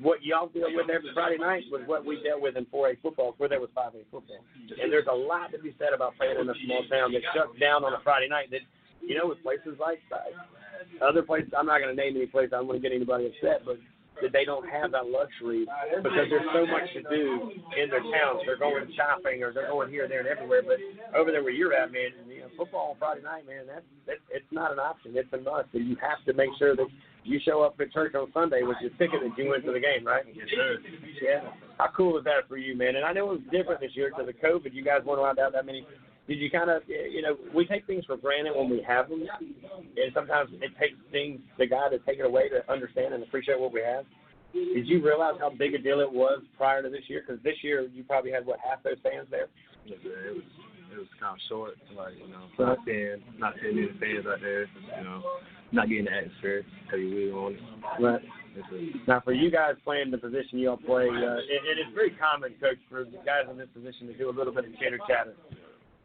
What y'all deal with every Friday night was what we dealt with in 4A football, where there was 5A football. And there's a lot to be said about playing in a small town that shuts down on a Friday night. That you know, with places like uh, other places, I'm not going to name any place. I don't want to get anybody upset, but that they don't have that luxury because there's so much to do in their towns. They're going shopping or they're going here, there, and everywhere. But over there where you're at, man, you know, football on Friday night, man, that's that, it's not an option. It's a must. And you have to make sure that you show up at church on Sunday with your ticket that you went to the game, right? Yes, sir. Yeah. How cool is that for you, man? And I know it was different this year because of COVID. You guys weren't allowed to have that many. Did you kind of, you know, we take things for granted when we have them, and sometimes it takes things the guy to take it away to understand and appreciate what we have. Did you realize how big a deal it was prior to this year? Because this year you probably had what half those fans there. Yeah, it was it was kind of short, like you know, not seeing not seeing any fans out there, you know, not getting the atmosphere that you really want. Right. Now, for you guys playing the position y'all play, uh, it, it is very common, coach, for the guys in this position to do a little bit of chitter chatter.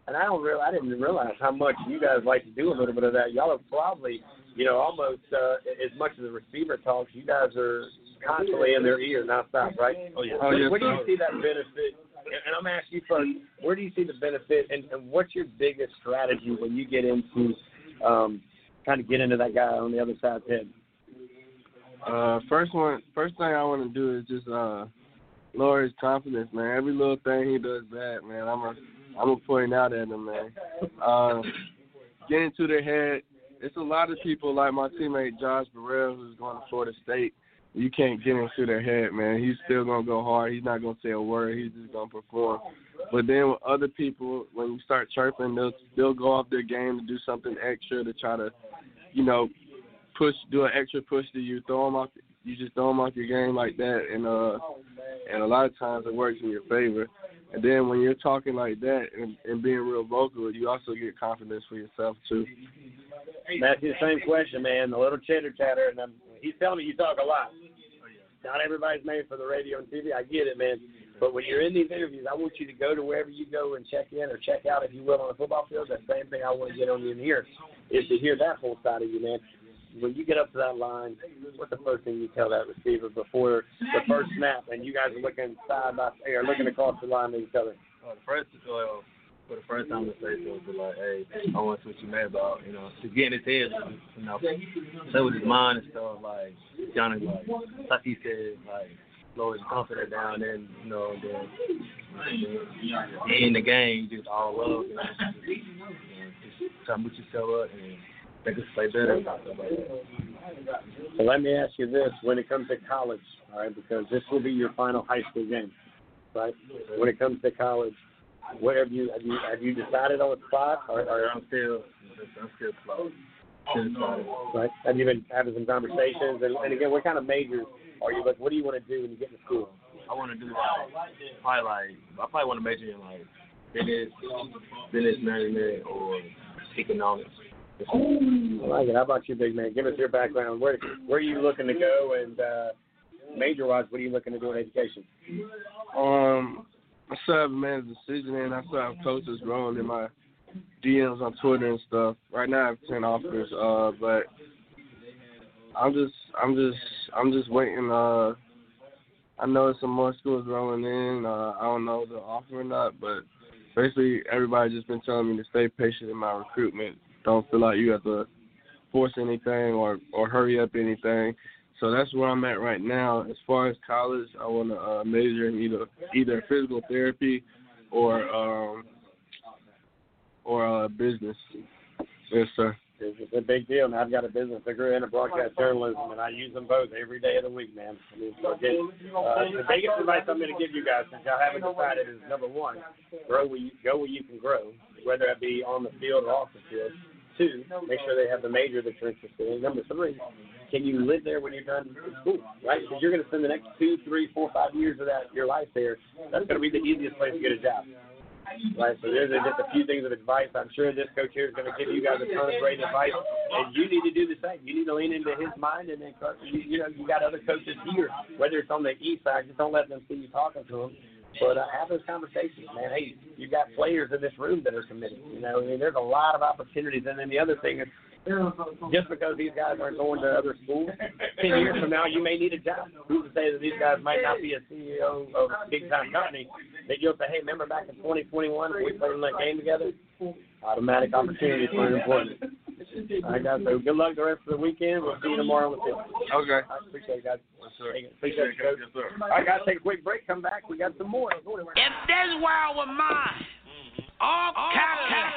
and I don't real I didn't realize how much you guys like to do a little bit of that. Y'all are probably, you know, almost uh, as much as the receiver talks. You guys are constantly in their ear nonstop, right? Oh, yeah. Oh, yes, where do you see that benefit? And I'm gonna ask you first. Where do you see the benefit, and, and what's your biggest strategy when you get into um, kind of get into that guy on the other side's head? Uh, first one, first thing I want to do is just uh, lower his confidence, man. Every little thing he does bad, man. I'm a, I'm a point out at him, man. Uh, get into their head. It's a lot of people like my teammate Josh Burrell, who's going to Florida State. You can't get into their head, man. He's still gonna go hard. He's not gonna say a word. He's just gonna perform. But then with other people, when you start chirping, they'll they'll go off their game to do something extra to try to, you know, push, do an extra push to you, throw them off. You just throw them off your game like that, and uh, and a lot of times it works in your favor. And then when you're talking like that and, and being real vocal, you also get confidence for yourself too. Matthew, the same question, man. The little chitter chatter, and I'm, he's telling me you talk a lot. Not everybody's made for the radio and TV. I get it, man. But when you're in these interviews, I want you to go to wherever you go and check in or check out, if you will, on the football field. That same thing I want to get on you in here is to hear that whole side of you, man. When you get up to that line, what's the first thing you tell that receiver before the first snap, and you guys are looking side by side, or looking across the line at each other? Uh, the first, well, for the first time to say to him, be like, hey, I want to see what you mad about, you know, just get in his head, you know, say with his mind and stuff, like, Johnny, like, like he said, like, lower his confidence down, and, you know, then, then in the game, just all love, you know, just, just try to put yourself up and make us play better. So let me ask you this: when it comes to college, all right, because this will be your final high school game, right? When it comes to college, what have you have you have you decided on a spot, or, or I'm still I'm still close. Still close. right? Have you been having some conversations? And, and again, what kind of majors are you? Like, what do you want to do when you get to school? I want to do like probably like I probably want to major in like business, business management or economics. I like it. How about you, big man? Give us your background. Where where are you looking to go? And uh, major wise, what are you looking to do in education? Um, I made a decision, and I still have coaches growing in my DMs on Twitter and stuff. Right now, I have ten offers, uh, but I'm just, I'm just, I'm just waiting. Uh, I know some more schools rolling in. Uh, I don't know the offer or not, but basically, everybody just been telling me to stay patient in my recruitment. Don't feel like you have to force anything or or hurry up anything. So that's where I'm at right now. As far as college, I want to uh, major in either either physical therapy or um or uh, business. Yes, sir. It's a big deal. And I've got a business degree and a broadcast journalism, and I use them both every day of the week, man. I mean, so again, uh, the biggest advice I'm going to give you guys, since y'all haven't decided, is number one, grow where you go where you can grow, whether it be on the field or off the field. Two, make sure they have the major that you're interested in. Number three, can you live there when you're done school, right? Because you're going to spend the next two, three, four, five years of that your life there. That's going to be the easiest place to get a job. Right, so there's just a few things of advice. I'm sure this coach here is going to give you guys a ton of great advice, and you need to do the same. You need to lean into his mind, and then you, know you got other coaches here, whether it's on the east side. Just don't let them see you talking to them, but uh, have those conversations, man. Hey, you got players in this room that are committed. You know, I mean, there's a lot of opportunities, and then the other thing is. Just because these guys aren't going to other schools, ten years from now you may need a job. Who's to say that these guys might not be a CEO of a big time company? That you'll say, hey, remember back in 2021 when we played in that game together? Automatic opportunities for employment. All right, guys. So good luck the rest of the weekend. We'll see you tomorrow on the field. Okay. I appreciate it, guys. Yes, sir. Appreciate it, coach. All right, guys. Take a quick break. Come back. We got some more. Don't go anywhere. If this world were mine, all Cadillacs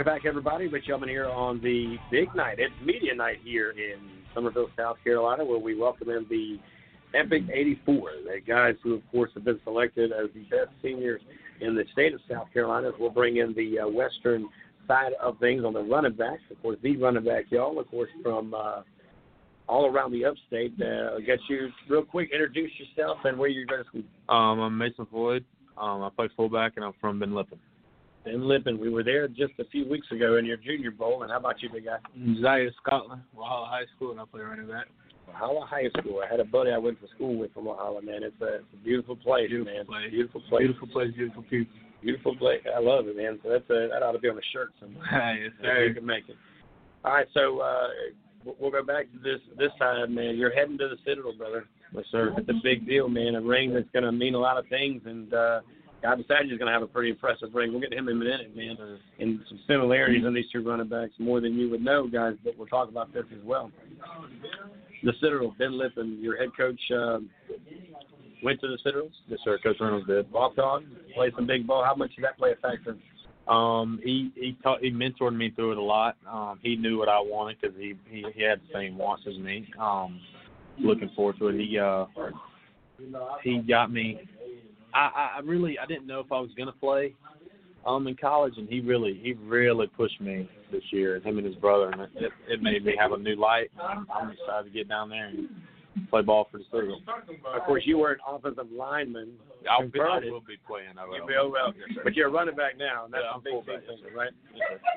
Welcome back, everybody. Rich Elman here on the big night. It's media night here in Summerville, South Carolina, where we welcome in the Epic 84, the guys who, of course, have been selected as the best seniors in the state of South Carolina. We'll bring in the uh, western side of things on the running backs. Of course, the running back, y'all, of course, from uh, all around the upstate. Uh, I'll get you real quick, introduce yourself and where you're going to school. Um, I'm Mason Floyd. Um, I play fullback, and I'm from Ben Lippen. Ben Lippen, we were there just a few weeks ago in your junior bowl. And how about you, big guy? Zaya Scotland, Walhalla High School, and I play running back. Walhalla High School. I had a buddy I went to school with from Walhalla, man. It's a, it's a beautiful place, Beautiful man. place. Beautiful place. Beautiful place, beautiful people. Beautiful place. I love it, man. So that's a, that ought to be on a shirt somewhere. yes, sir. you can make it. All right, so uh, we'll- we'll go back to this this time, man. You're heading to the Citadel, brother. Yes, sir. It's a big deal, man. A ring that's going to mean a lot of things, and uh, you is going to have a pretty impressive ring. We'll get to him in a minute, man. And some similarities in these two running backs, more than you would know, guys. But we'll talk about this as well. The Citadel, Ben Lippen, your head coach, um, went to the Citadel. Yes, sir. Coach Reynolds did. Walked on, played some big ball. How much did that play a factor? Um, he he taught he mentored me through it a lot. Um, he knew what I wanted because he, he he had the same wants as me. Um, looking forward to it. He uh he got me. I I really I didn't know if I was gonna play um in college, and he really he really pushed me this year. Him and his brother, and it it, made me have a new light. I'm, I'm excited to get down there and play ball for the Citadel. Of course, you were an offensive lineman. I'll be, I will be playing. I will. You'll be oh, well, but you're a running back now, and that's Yeah, a I'm big fullback. thing, right?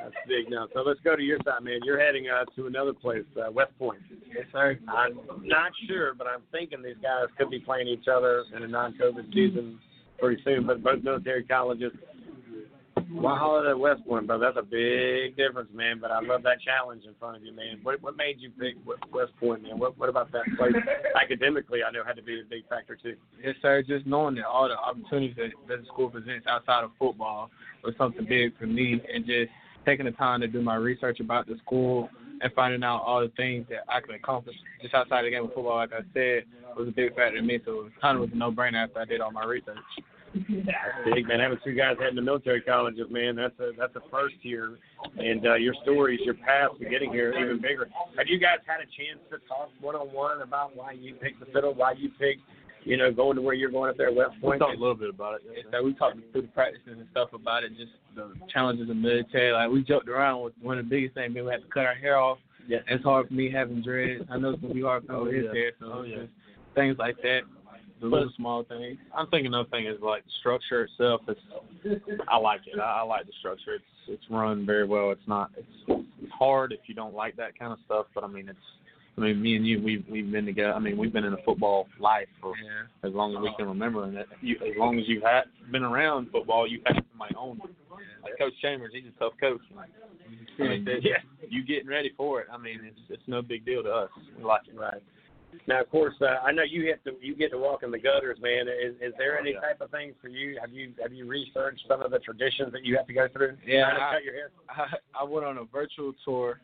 That's big now. So let's go to your side, man. You're heading uh, to another place, uh, West Point. Yes, sir. I'm not sure, but I'm thinking these guys could be playing each other in a non-COVID season pretty soon. But both military colleges. Walhalla to West Point, bro. That's a big difference, man. But I love that challenge in front of you, man. What what made you pick West Point, man? What what about that place academically? I know had to be a big factor too. Yes, sir. Just knowing that all the opportunities that, that the school presents outside of football was something big for me, and just taking the time to do my research about the school and finding out all the things that I could accomplish just outside the game of football, like I said, was a big factor to me. So it kind of was a no-brainer after I did all my research. That's big, man. Having two guys heading to military colleges, man, that's a that's a first here. And uh, your stories, your path to getting here, even bigger. Have you guys had a chance to talk one on one about why you picked the Citadel, why you picked, you know, going to where you're going up there at West We Point? talked a little bit about it. Yes, sir. We talked through the practices and stuff about it, just the challenges of military. Like we joked around with one of the biggest things, man, we had to cut our hair off. Yeah. It's hard for me having dreads. I know it's gonna be hard for Oh, his yeah. hair, so Oh, yeah. things like that. The little small things. I'm thinking another thing is like the structure itself. It's I like it. I, I like the structure. It's it's run very well. It's not it's, it's hard if you don't like that kind of stuff. But I mean it's I mean me and you we've we've been together. I mean we've been in a football life for as long as we can remember, and that you, as long as you've had been around football, you've had somebody own it. Like Coach Chambers, he's a tough coach. I mean, Yeah. you getting ready for it. I mean, it's it's no big deal to us. We like it. Right. Now, of course, uh, I know you have to you get to walk in the gutters, man. Is is there any type of things for you? Have you have you researched some of the traditions that you have to go through? Yeah, I- cut your hair. I, I went on a virtual tour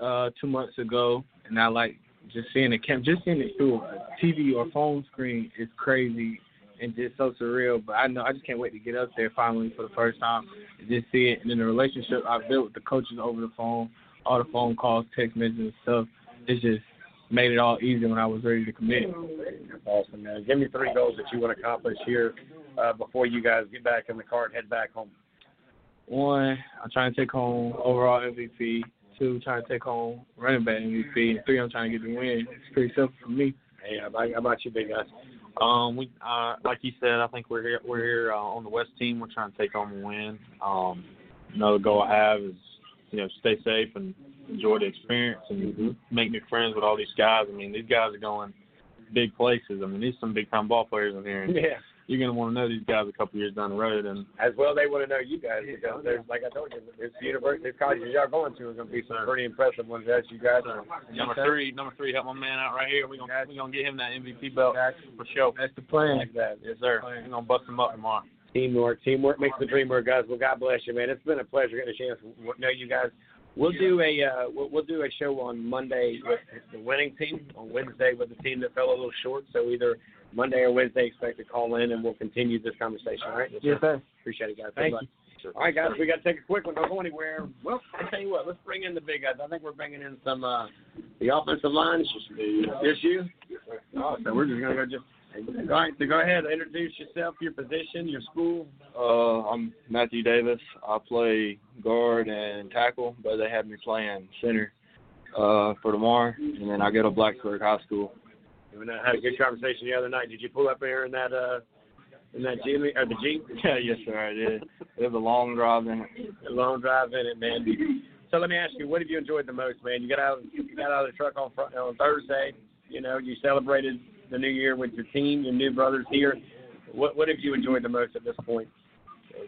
uh two months ago, and I like just seeing the camp, just seeing it through a TV or phone screen is crazy and just so surreal. But I know I just can't wait to get up there finally for the first time and just see it. And then the relationship I built with the coaches over the phone, all the phone calls, text messages, and stuff, it just made it all easy when I was ready to commit. Awesome, man. Give me three goals that you want to accomplish here uh, before you guys get back in the car and head back home. One, I'm trying to take home overall MVP. Two, trying to take home running back MVP. And three, I'm trying to get the win. It's pretty simple for me. Hey, how about, how about you, big guy? Um, we uh, like you said, I think we're here. We're here uh, on the West team. We're trying to take home a win. Um, another goal I have is, you know, stay safe and enjoy the experience and mm-hmm. make new friends with all these guys. I mean, these guys are going big places. I mean, these some big time ball players in here. And Yeah. You're gonna want to know these guys a couple years down the road, and As well, they want to know you guys because there's, like I told you, there's university, there's colleges y'all going to are going to be some pretty impressive ones as you guys are. Number three, number three, help my man out right here. We gonna we gonna get him that MVP belt for sure. That's the plan. Like that. Yes, sir. We're gonna bust him up tomorrow. Teamwork, teamwork makes the dream work, guys. Well, God bless you, man. It's been a pleasure getting a chance to know you guys. We'll do a uh, we'll, we'll do a show on Monday with the winning team. On Wednesday with the team that fell a little short. So either Monday or Wednesday, expect to call in, and we'll continue this conversation. All right? Yes, sir. Appreciate it, guys. Thank Good luck. you. All right, guys, we got to take a quick one. Don't go anywhere. Well, I tell you what, let's bring in the big guys. I think we're bringing in some uh the offensive line. It's just me. Just you? Oh, so we're just gonna go just. All right, so go ahead. Introduce yourself, your position, your school. Uh, I'm Matthew Davis. I play guard and tackle, but they have me playing center uh, for tomorrow, and then I go to Blacksburg High School. We had a good conversation the other night. Did you pull up here in that uh in that Jeep or the Jeep? Yeah, yes, sir, I did. It was a long drive in it. A long drive in it, man. So let me ask you, what have you enjoyed the most, man? You got out, you got out of the truck on on Thursday. You know, you celebrated the new year with your team, your new brothers here. What what have you enjoyed the most at this point?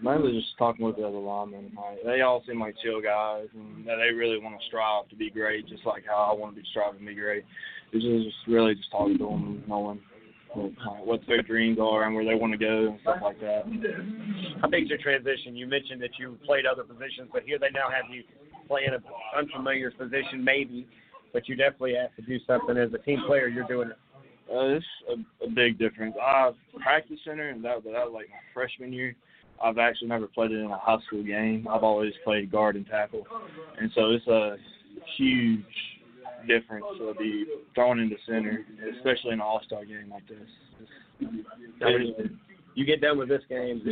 Mainly just talking with the other linemen. Like, they all seem like chill guys, and they really want to strive to be great, just like how I want to be striving to be great. Is just really just talking to them, and knowing what, their dreams are and where they want to go and stuff like that. How big's your transition? You mentioned that you played other positions, but here they now have you playing an unfamiliar position, maybe, but you definitely have to do something as a team player. You're doing it. Uh, it's a, a big difference. I've practice center, and that, that was like my freshman year. I've actually never played it in a high school game. I've always played guard and tackle, and so it's a huge difference to be thrown into center, especially in an all-star game like this. You get done with this game,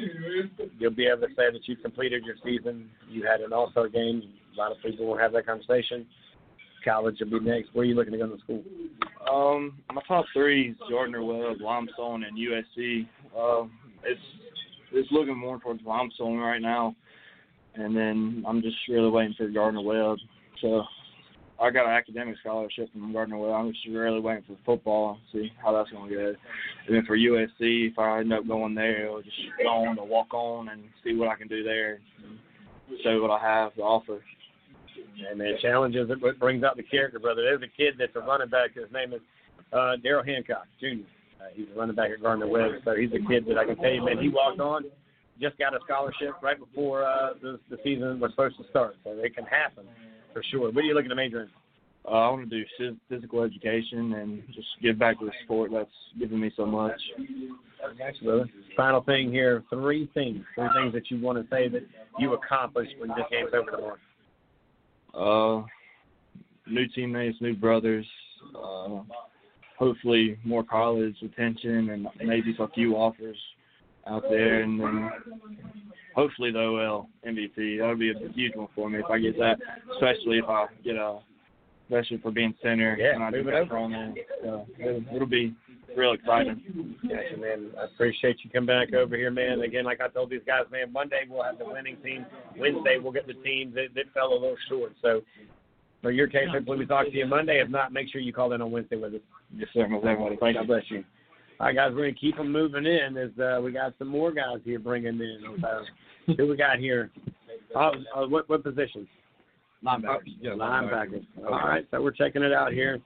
you'll be able to say that you completed your season. You had an All Star game. A lot of people will have that conversation. College will be next. Where are you looking to go to school? Um, my top three is Gardner Webb, Limestone, and USC. Um, it's it's looking more towards Limestone right now, and then I'm just really waiting for Gardner Webb. So I got an academic scholarship from Gardner Webb. I'm just really waiting for football, see how that's going to go. And then for USC, if I end up going there, I'll just go on to walk on and see what I can do there, and show what I have to offer. And man, challenges it brings out the character, brother. There's a kid that's a running back. His name is uh, Daryl Hancock Jr. Uh, he's a running back at Gardner Webb. So he's a kid that I can tell you, man. He walked on, just got a scholarship right before uh, the, the season was supposed to start. So it can happen for sure. What are you looking to major in? Uh, I want to do physical education and just give back to the sport that's given me so much. Thanks, brother. Final thing here: three things, three things that you want to say that you accomplished when this game's over tomorrow. Uh, new teammates, new brothers. Uh, hopefully more college attention and maybe a few offers out there, and then hopefully the OL MVP. That would be a huge one for me if I get that, especially if I get a, especially for being center Yeah, and I move do it over. in. So it'll, it'll be real exciting. Gotcha, man. I appreciate you coming back over here, man. Again, like I told these guys, man, Monday we'll have the winning team. Wednesday we'll get the team that, that fell a little short. So for your case, hopefully we talk to you Monday. If not, make sure you call in on Wednesday with us. Yes, sir. Definitely. Thank God bless you. All right, guys, we're gonna keep them moving in as uh, we got some more guys here bringing in. So, who we got here? Uh, uh, what what positions? Linebackers. Yeah, linebackers. All right, so we're checking it out here.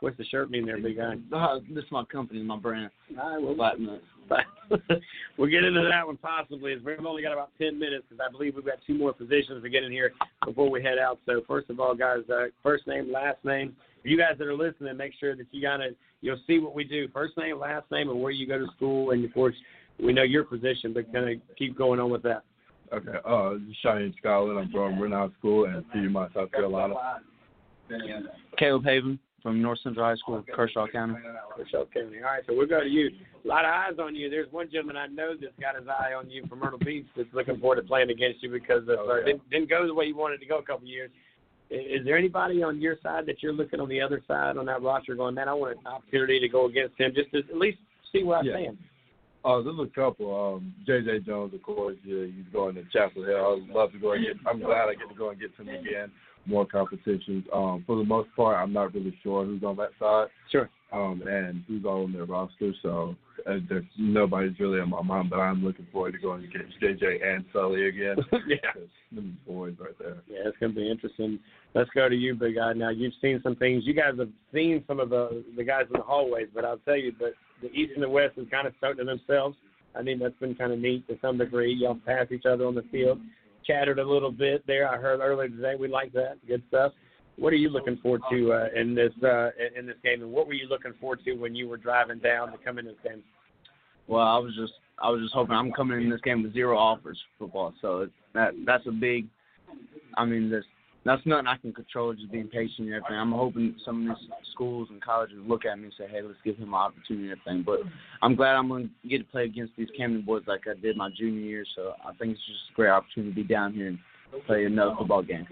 What's the shirt mean there, big guy? Uh, this is my company, my brand. All right, well, Platinum. we'll get into that one possibly. As we've only got about ten minutes because I believe we've got two more positions to get in here before we head out. So first of all, guys, uh, first name, last name. For you guys that are listening, make sure that you gotta you'll see what we do. First name, last name, and where you go to school, and of course we know your position, but kind of keep going on with that. Okay, uh, Cheyenne Scarlett. I'm from Renown School in Piedmont, South Carolina. Caleb Haven from North Central High School, Kershaw County. Kershaw County. All right, so we'll go to you. A lot of eyes on you. There's one gentleman I know that's got his eye on you from Myrtle Beach that's looking forward to playing against you because of, uh, didn't, didn't go the way you wanted to go a couple of years. I- Is there anybody on your side that you're looking on the other side on that roster going, man, I want an opportunity to go against him just to at least see where I Yeah. stand? Uh, there's a couple. Um, J.J. Jones, of course. Yeah, he's going to Chapel Hill. I'd love to go and get. I'm glad I get to go and get to him again. More competitions. Um, for the most part, I'm not really sure who's on that side. Sure. Um, and who's all on their roster. So uh, there's nobody's really on my mind, but I'm looking forward to going against J.J. and Sully again. yeah. Them boys right there. Yeah, it's going to be interesting. Let's go to you, big guy. Now you've seen some things. You guys have seen some of the the guys in the hallways, but I'll tell you, but the East and the West is kind of starting to themselves. I think that's been kind of neat to some degree. Y'all pass each other on the field, chattered a little bit there. I heard earlier today. We like that. Good stuff. What are you looking forward to uh, in this uh, in this game, and what were you looking forward to when you were driving down to come in this game? Well, I was just I was just hoping I'm coming in this game with zero offers for football. So it's, that that's a big. I mean, this that's nothing I can control. Just being patient and everything. I'm hoping some of these schools and colleges look at me and say, "Hey, let's give him an opportunity and everything." But I'm glad I'm going to get to play against these Camden boys like I did my junior year. So I think it's just a great opportunity to be down here and play another football game.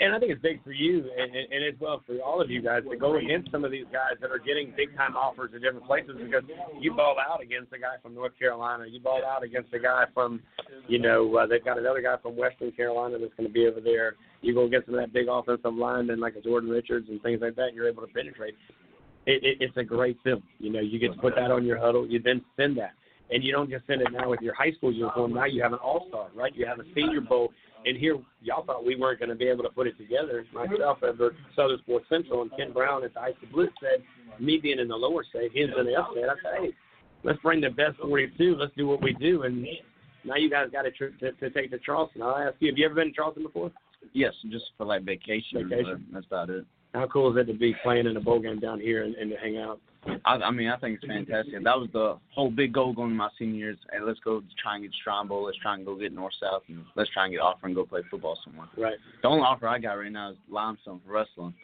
And I think it's big for you and, and, as well for all of you guys to go against some of these guys that are getting big time offers at different places because you ball out against a guy from North Carolina, you ball out against a guy from, you know, uh, they've got another guy from Western Carolina that's going to be over there. You go get some of that big offensive lineman like a Jordan Richards and things like that. You're able to penetrate. It, it, it's a great film. You know, you get to put that on your huddle. You then send that. And you don't just send it now with your high school uniform. Now you have an all star, right? You have a senior bowl and here, y'all thought we weren't going to be able to put it together. Myself, over Southern Sports Central, and Ken Brown at the SC Blitz said, me being in the lower state, he's in the upstate. I said, hey, let's bring the best 42. Let's do what we do. And now you guys got a trip to, to take to Charleston. I'll ask you, have you ever been to Charleston before? Yes, just for like vacation. Vacation. That's about it. How cool is it to be playing in a bowl game down here and, and to hang out? I, I mean, I think it's fantastic. That was the whole big goal going to my senior years. Hey, let's go try and get Shrine Bowl. Let's try and go get North South, and let's try and get offer and go play football somewhere. Right. The only offer I got right now is Limestone for wrestling.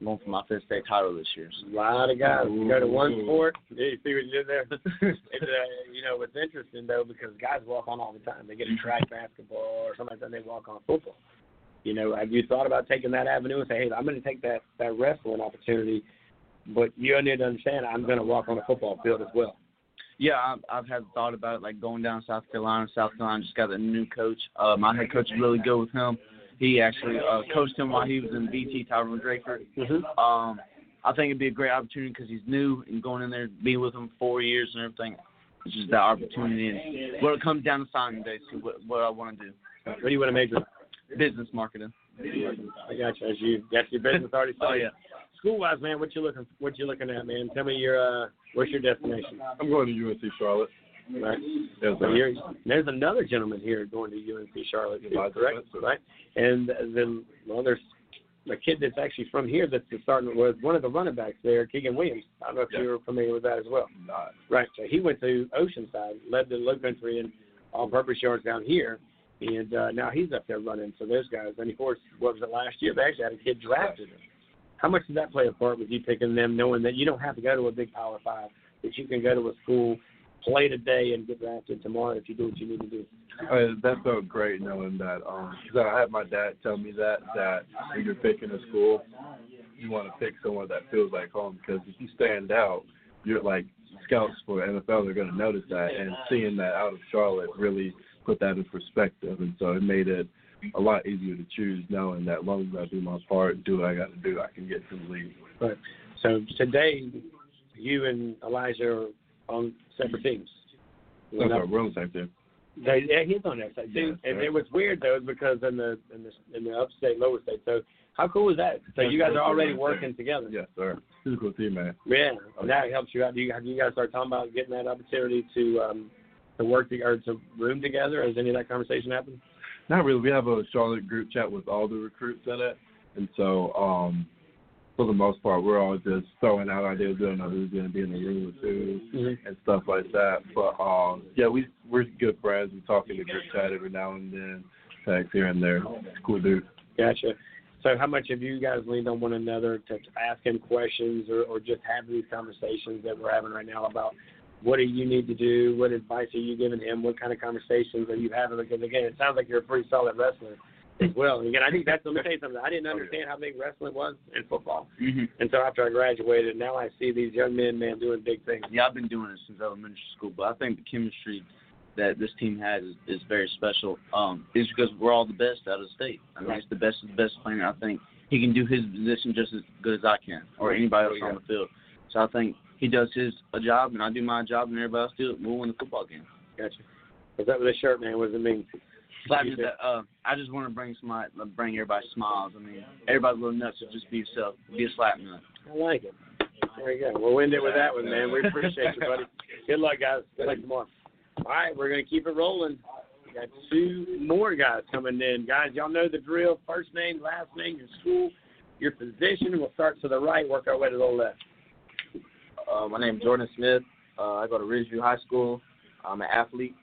I'm going for my fifth state title this year. So. A lot of guys you go to one sport. Yeah, You see what you did there? it's, uh, you know, it's interesting though because guys walk on all the time. They get a track basketball or something like that. They walk on football. You know, have you thought about taking that avenue and say, hey, I'm going to take that that wrestling opportunity, but you need to understand I'm going to walk on a football field as well. Yeah, I've, I've had thought about it, like going down South Carolina. South Carolina just got a new coach. Uh, my head coach is really good with him. He actually uh, coached him while he was in VT, Tyrone Draper. Mm-hmm. Um, I think it'd be a great opportunity because he's new and going in there, being with him four years and everything. It's just that opportunity. And what it comes down to signing day, see what, what I want to do. What do you want to major? Business marketing. I got you. As you got your business already Oh, yeah. School wise, man, what you looking what you looking at, man? Tell me your uh what's your destination? I'm going to UNC Charlotte. Right. Yes, So sir. there's another gentleman here going to UNC Charlotte, too, Elijah correct? Spencer. Right. And then well, there's a kid that's actually from here that's starting with one of the running backs there, Keegan Williams. I don't know if Yeah. you're familiar with that as well. Not. Right. So he went to Oceanside, led the low country and all-purpose yards down here, and uh, now he's up there running. So those guys. And of course, what was it last year? They actually had a kid drafted. him. How much did that play a part with you picking them, knowing that you don't have to go to a big Power Five, that you can go to a school, play today, and get drafted tomorrow if you do what you need to do? Uh, that felt great knowing that. Um, I had my dad tell me that that when you're picking a school, you want to pick someone that feels like home because if you stand out, you're like scouts for NFL are going to notice that, and seeing that out of Charlotte really put that in perspective, and so it made it a lot easier to choose knowing that as long as I do my part, and do what I got to do, I can get to the league. Right. So today, you and Elijah are on separate teams. That's our room same thing. They, yeah, he's on that side too. Yeah, and right. it was weird though because in the in the in the upstate, lower state. So how cool is that? So you guys are already working together. Yes, sir. Physical team, man. Yeah, and that helps you out. Do you you guys start talking about getting that opportunity to um to work to, or to room together? Has any of that conversation happened? Not really. We have a Charlotte group chat with all the recruits in it, and so um, for the most part, we're all just throwing out ideas. We don't know who's going to be in the room with who Mm-hmm. and stuff like that. But um, yeah, we we're good friends. We talk in the group chat every now and then, text here and there. It's cool dude. Gotcha. So how much have you guys leaned on one another to ask him questions or, or just have these conversations that we're having right now about what do you need to do? What advice are you giving him? What kind of conversations are you having? Because again, it sounds like you're a pretty solid wrestler as well. And again, I think that's let me tell you something. I didn't understand how big wrestling was in football. Mm-hmm. And so after I graduated, now I see these young men, man, doing big things. Yeah, I've been doing it since elementary school, but I think the chemistry that this team has is, is very special. Um, is because we're all the best out of the state. I mean, it's the best of the best player. I think he can do his position just as good as I can, or anybody else on the field. So I think he does his a job, and I do my job, and everybody else do it. We'll win the football game. Gotcha. What's that with this shirt, man? What does it mean? Slap it, uh, I just want to bring somebody, bring everybody smiles. I mean, everybody's a little nuts, so just be yourself. Be a slap nut. I like it. There you go. We'll end it with that one, man. We appreciate you, buddy. Good luck, guys. Good luck tomorrow. All right, we're going to keep it rolling. We got two more guys coming in. Guys, y'all know the drill. First name, last name, your school, your position. We'll start to the right, work our way to the left. Uh, my name is Jordan Smith. Uh, I go to Ridgeview High School. I'm an athlete.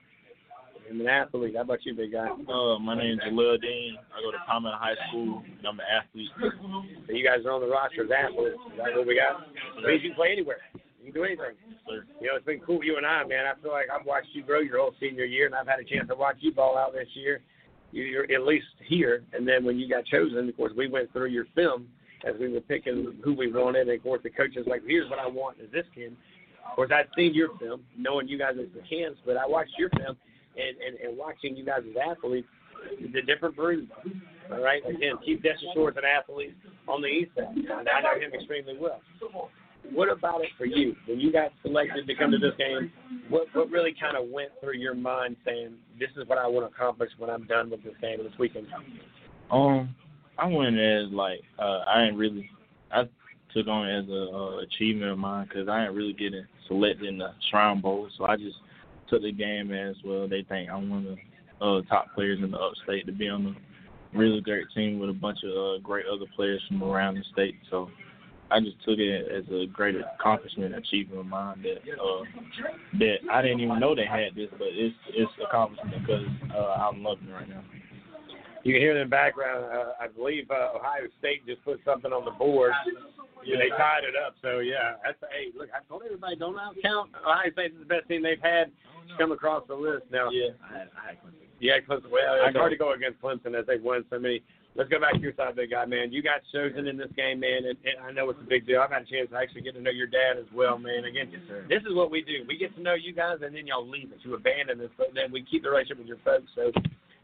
I'm an athlete. How about you, big guy? Uh, my name's Jalil Dean. I go to Palmer High School, and I'm an athlete. So you guys are on the roster as athletes. Is that what we got? Means you can play anywhere. You can do anything. You know, it's been cool, you and I, man. I feel like I've watched you grow your whole senior year, and I've had a chance to watch you ball out this year. You're at least here, and then when you got chosen, of course, we went through your film as we were picking who we wanted, and of course, the coach was like, "Here's what I want is this kid." Of course, I'd seen your film, knowing you guys as the cans, but I watched your film, and, and, and watching you guys as athletes, the different breed. All right, again, Keith Desshore is an athlete on the east side, and I know him extremely well. What about it for you when you got selected to come to this game? What what really kind of went through your mind, saying this is what I want to accomplish when I'm done with this game this weekend? Um, I went as like uh, I ain't really. I took on as a uh, achievement of mine because I ain't really getting selected in the Shrine Bowl, so I just took the game as well. They think I'm one of the uh, top players in the upstate to be on a really great team with a bunch of uh, great other players from around the state. So I just took it as a great accomplishment, achievement of mine that uh, that I didn't even know they had this, but it's it's accomplishment because uh, I'm loving it right now. You can hear in the background. Uh, I believe uh, Ohio State just put something on the board. Yeah, they tied it up. So yeah, that's hey, look, I told everybody don't count Ohio State is the best team they've had come across the list. Now, yeah, I, I, yeah, Clemson. Well, it's hard to go against Clemson as they've won so many. Let's go back to your side, big guy, man. You got chosen in this game, man, and, and I know it's a big deal. I've had a chance to actually get to know your dad as well, man. Again, this is what we do. We get to know you guys, and then y'all leave us. You abandon us, but then we keep the relationship with your folks. So,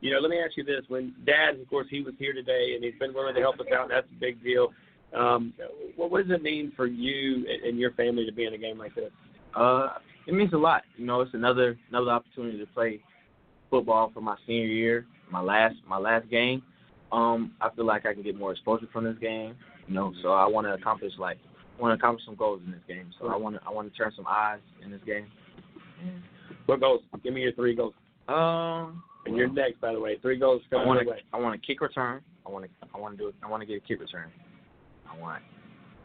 you know, let me ask you this: When Dad, of course, he was here today, and he's been willing to help us out, that's a big deal. Um, what, what does it mean for you and, and your family to be in a game like this? Uh, it means a lot. You know, it's another another opportunity to play football for my senior year, my last my last game. Um, I feel like I can get more exposure from this game. You know, so I want to accomplish like want to accomplish some goals in this game. So I want to I want to turn some eyes in this game. What goals? Give me your three goals. Um, And you're next, by the way. Three goals I coming want your to way. I want to kick return. I want to I want to do it. I want to get a kick return. I want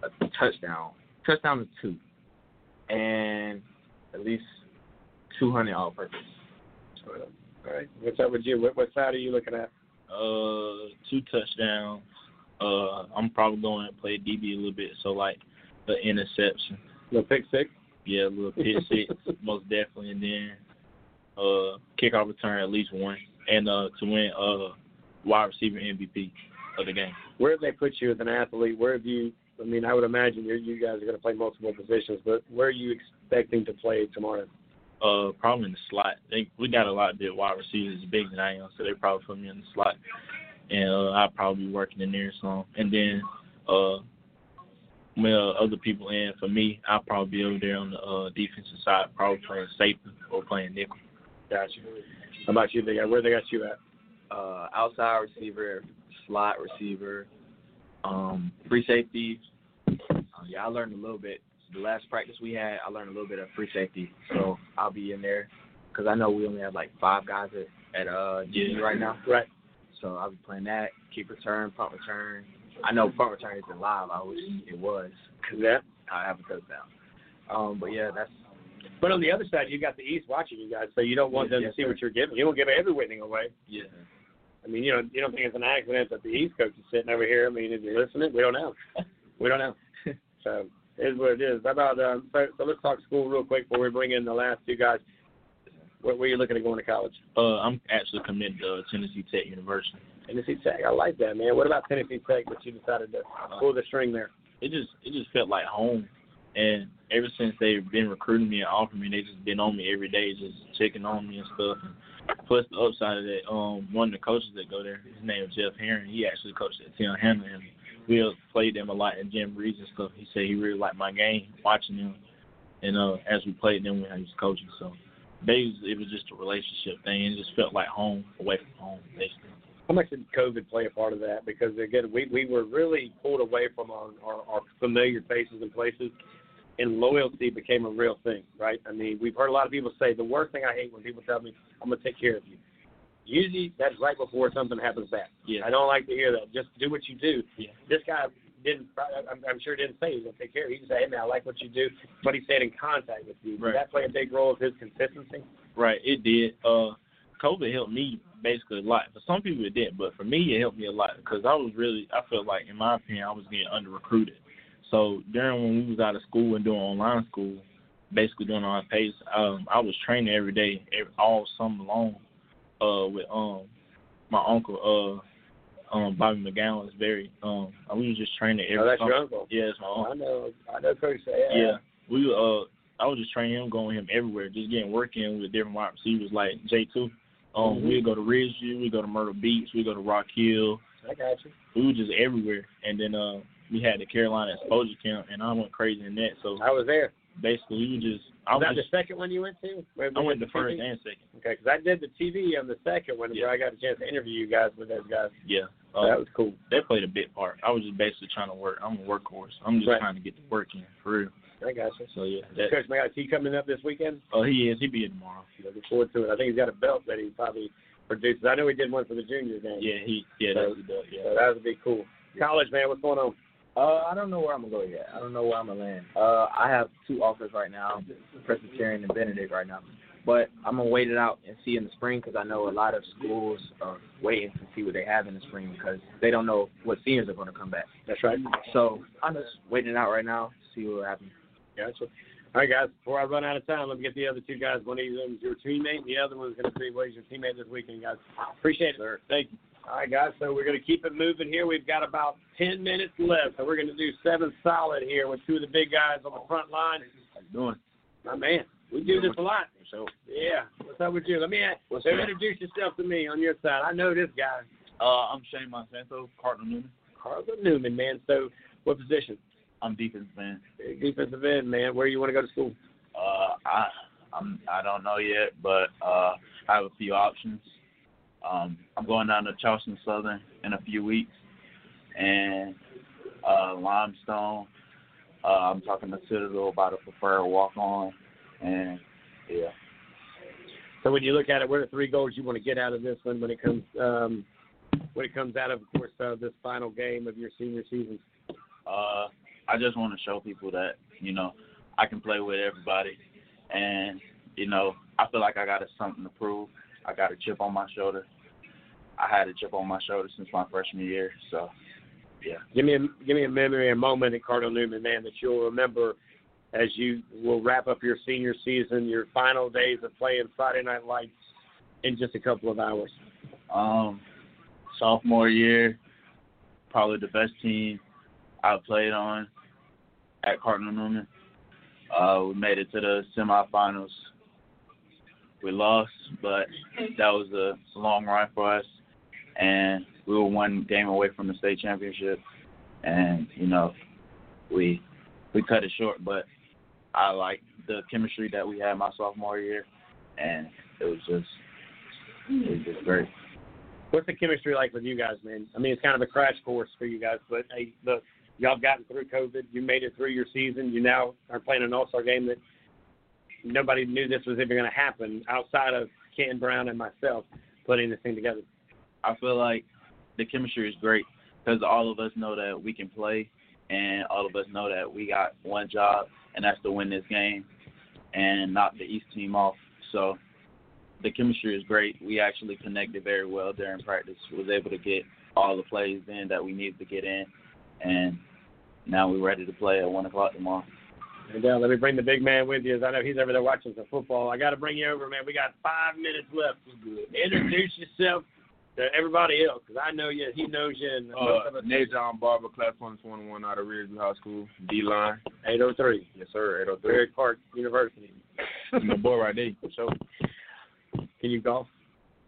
a touchdown. Touchdown to two, and at least two hundred all purpose. All right. What's up with you? What, what side are you looking at? Uh, two touchdowns. Uh, I'm probably going to play DB a little bit, so like the interception. little pick six. Yeah, a little pick six, most definitely, and then uh, kickoff return at least one, and uh, to win uh wide receiver MVP of the game. Where have they put you as an athlete? Where have you? I mean, I would imagine you're, you guys are going to play multiple positions, but where are you expecting to play tomorrow? Uh, probably in the slot. They, we got a lot of big wide receivers bigger than I am, so they probably put me in the slot, and uh, I'll probably be working in there some. And then uh, when uh, other people in for me, I'll probably be over there on the uh, defensive side, probably playing safety or playing nickel. Gotcha. How about you? They got where they got you at? Uh, outside receiver, slot receiver, um, free safety. Uh, yeah, I learned a little bit. The last practice we had, I learned a little bit of free safety, so I'll be in there because I know we only have like five guys at, at uh GD right now. Right. So I'll be playing that, kick return, punt return. I know punt return isn't live. I wish it was. Cause Yeah. I have a touchdown. Um, but yeah, that's But on the other side, you got the East watching you guys, so you don't want Yes, them yes, to see sir. what you're giving. You don't give everything away. yeah. I mean, you know, you don't think it's an accident that the East coach is sitting over here. I mean, is he listening? We don't know. We don't know. So it is what it is. How about um, so, so let's talk school real quick before we bring in the last two guys. Where, where are you looking at going to college? Uh, I'm actually committed to Tennessee Tech University. Tennessee Tech. I like that, man. What about Tennessee Tech that you decided to pull the string there? It just it just felt like home, and ever since they've been recruiting me and offering me, they've just been on me every day, just checking on me and stuff. And plus the upside of that, um, one of the coaches that go there, his name is Jeff Herring. He actually coached at T.L. Hanna, and we played them a lot in Jim Reeves and stuff. He said he really liked my game, watching them, and uh, as we played them when I was coaching. So was, it was just a relationship thing. It just felt like home, away from home, basically. How much did COVID play a part of that? Because again, we we were really pulled away from our, our, our familiar faces and places, and loyalty became a real thing, right? I mean, we've heard a lot of people say the worst thing I hate when people tell me I'm gonna take care of you. Usually, that's right before something happens bad. Yeah. I don't like to hear that. Just do what you do. Yeah. This guy didn't. I'm, I'm sure didn't say he was gonna take care of you. He just said, "Hey man, I like what you do," but he stayed in contact with you. Did that play a big role of his consistency? Right, it did. Uh, COVID helped me basically a lot. For some people it didn't, but for me it helped me a lot because I was really I felt like in my opinion I was getting under recruited. So during when we was out of school and doing online school, basically doing on pace, um, I was training every day, every, all summer long, uh, with um my uncle uh um Bobby McGowan is very um we was just training every Oh, that's summer. your uncle? Yeah, it's my uncle. I know. I know Coach say Yeah. We uh I was just training him, going him everywhere, just getting work in with different wide receivers like J two. Um Mhm. we'd go to Ridgeview, we'd go to Myrtle Beach, we'd go to Rock Hill. I got you. We were just everywhere. And then uh we had the Carolina exposure camp and I went crazy in that. So I was there. Basically you just I Was that was the second one you went to? Where- I went the the first TV? and second. Okay, because I did the TV on the second one where I got a chance to interview you guys with those guys. Yeah. So that was cool. They played a big part. I was just basically trying to work. I'm a workhorse. I'm just Right. trying to get the work in for real. I got you. So yeah, that, Coach McGowan, he coming up this weekend? oh he is. He be here tomorrow. Looking forward to it. I think he's got a belt that he probably produces. I know he did one for the junior game. Yeah, he yeah So- that's what he does. Yeah. So that would be cool. College man, what's going on? Uh, I don't know where I'm gonna go yet. I don't know where I'm gonna land. Uh, I have two offers right now, Presbyterian and Benedict right now. But I'm gonna wait it out and see in the spring because I know a lot of schools are waiting to see what they have in the spring because they don't know what seniors are gonna come back. That's right. So I'm just waiting it out right now, see what happens. Gotcha. All right, guys. Before I run out of time, let me get the other two guys. One of them is your teammate, and the other one is going to be what is your teammate this weekend, guys. Appreciate it, sir. Thank you. All right, guys. So we're going to keep it moving here. We've got about ten minutes left, so we're going to do seven solid here with two of the big guys on the front line. How you doing? My man. We do this a lot. So yeah. What's up with you? Let me ask, What's so introduce yourself to me on your side. I know this guy. Uh, I'm Shane Monsanto, Cardinal Newman. Cardinal Newman, man. So what position? I'm defensive end. Defensive end, man. Where you want to go to school? Uh, I I'm I don't know yet, but uh, I have a few options. Um, I'm going down to Charleston Southern in a few weeks, and uh, Limestone. Uh, I'm talking to Citadel about a preferred walk on, and yeah. So when you look at it, what are the three goals you want to get out of this one when it comes um, when it comes out of, of course, uh, this final game of your senior season? Uh, I just want to show people that you know I can play with everybody, and you know I feel like I got something to prove. I got a chip on my shoulder. I had a chip on my shoulder since my freshman year, so yeah. Give me a give me a memory, a moment at Cardinal Newman, man, that you'll remember as you will wrap up your senior season, your final days of playing Friday Night Lights in just a couple of hours. Um, sophomore year, probably the best team I played on at Cardinal Newman. Uh, we made it to the semifinals. We lost, but that was a long run for us, and we were one game away from the state championship. And you know, we we cut it short, but I like the chemistry that we had my sophomore year, and it was just it was just great. What's the chemistry like with you guys, man? I mean, it's kind of a crash course for you guys, but hey, look, y'all gotten through COVID. You made it through your season. You now are playing an All Star game that nobody knew this was even going to happen outside of Ken Brown and myself putting this thing together. I feel like the chemistry is great because all of us know that we can play, and all of us know that we got one job, and that's to win this game and knock the East team off. So the chemistry is great. We actually connected very well during practice. Was able to get all the plays in that we needed to get in, and now we're ready to play at one o'clock tomorrow. And uh, let me bring the big man with you, as I know he's over there watching some football. I got to bring you over, man. We got five minutes left. Introduce yourself to everybody else, because I know you, he knows you, and Uh, John Barber, class 121 out of Ridgeview High School, D line. 803. Yes, sir, 803. Berry Park University. My boy right there, for sure. Can you golf?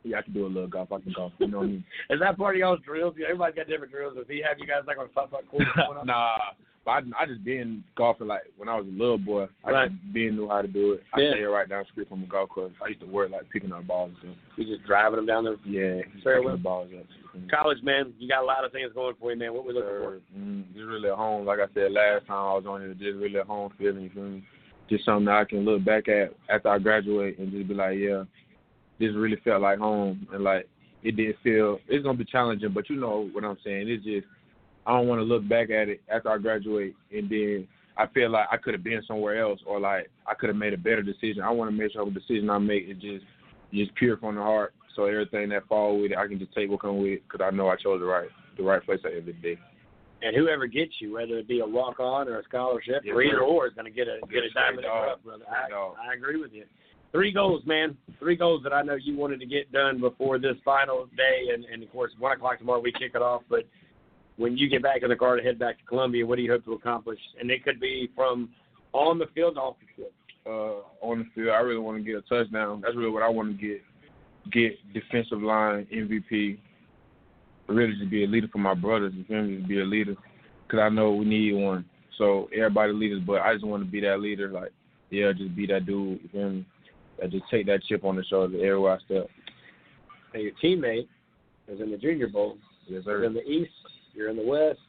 Yeah, I can do a little golf. I can golf. You know what I mean? Is that part of y'all's drills? Everybody's got different drills. Does he have you guys like on of course? going on? nah, I, I just been golfing like when I was a little boy. I Right. just been knew how to do it. I Yeah. stayed right down the street from a golf course. I used to work like picking up balls and stuff. You just driving them down there? Yeah, just Very picking well. the balls up. College, man, you got a lot of things going for you, man. What we looking for? Mm, just really at home. Like I said last time I was on here, just really at home feeling. You feel me? Just something that I can look back at after I graduate and just be like, yeah, this really felt like home, and like it did feel. It's gonna be challenging, but you know what I'm saying. It's just I don't want to look back at it after I graduate and then I feel like I could have been somewhere else or like I could have made a better decision. I want to make sure the decision I make is just just pure from the heart So everything that fall with it, I can just take what come with it because I know I chose the right the right place at the end of the day. And whoever gets you, whether it be a walk on or a scholarship, Yes, or either or, is going to get a get a diamond in the rough, brother. I, I agree with you. Three goals, man. Three goals that I know you wanted to get done before this final day, and, and of course, one o'clock tomorrow we kick it off. But when you get back in the car to head back to Columbia, what do you hope to accomplish? And it could be from on the field to off the field. uh, on the field. I really want to get a touchdown. That's really what I want to get. Get defensive line MVP. Really, just be a leader for my brothers. You feel me? Just be a leader, cause I know we need one. So everybody leaders, but I just want to be that leader. Like, yeah, just be that dude. You feel me? That just take that chip on the shoulder everywhere I step. And your teammate is in the Junior Bowl. Yes, You're in the East. You're in the West.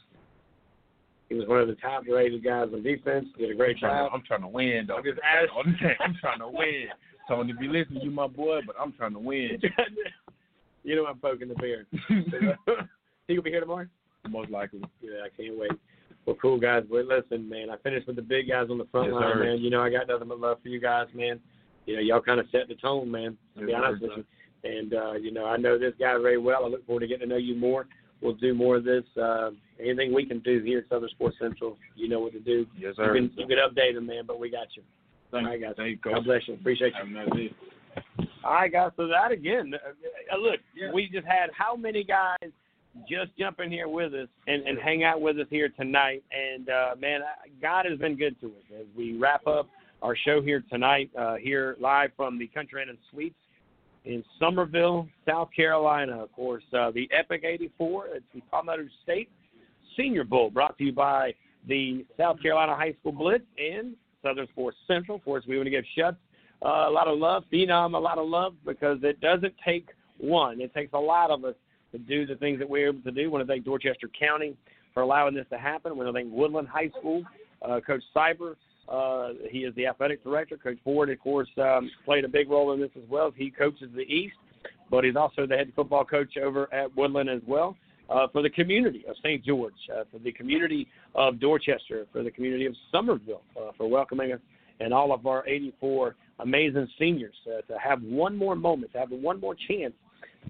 He was one of the top rated guys on defense. Did a great I'm job. to, I'm trying to win, though. I'm just asking. I'm trying to win. Tony, be listening, you my boy, but I'm trying to win. you know I'm poking the bear. he gonna be here tomorrow? Most likely. Yeah, I can't wait. Well, cool guys. But listen, man, I finished with the big guys on the front Yes, line, sir. man. You know I got nothing but love for you guys, man. You know y'all kind of set the tone, man. To be honest sir. with you. And uh, you know I know this guy very well. I look forward to getting to know you more. We'll do more of this. Uh, anything we can do here at Southern Sports Central, you know what to do. Yes, sir. You can, you can update them, man, but we got you. Thank All right, guys. Thank you, God bless you. Appreciate you. Have a nice. All right, guys. So that again, uh, uh, look, we just had how many guys just jump in here with us and, and hang out with us here tonight. And uh, man, God has been good to us as we wrap up our show here tonight, uh, here live from the Country Inn and Suites in Summerville, South Carolina. Of course, uh, the Epic 84. It's the Palmetto State Senior Bowl, brought to you by the South Carolina High School Blitz and Southern Sports Central. Of course, we want to give Shuts uh, a lot of love, Phenom a lot of love, because it doesn't take one. It takes a lot of us to do the things that we're able to do. I want to thank Dorchester County for allowing this to happen. I want to thank Woodland High School, uh, Coach Cyber. Uh, he is the athletic director. Coach Ford, of course, um, played a big role in this as well. He coaches the East, but he's also the head football coach over at Woodland as well. Uh, for the community of St. George, uh, for the community of Dorchester, for the community of Summerville, uh, for welcoming us, and all of our 84 amazing seniors uh, to have one more moment, to have one more chance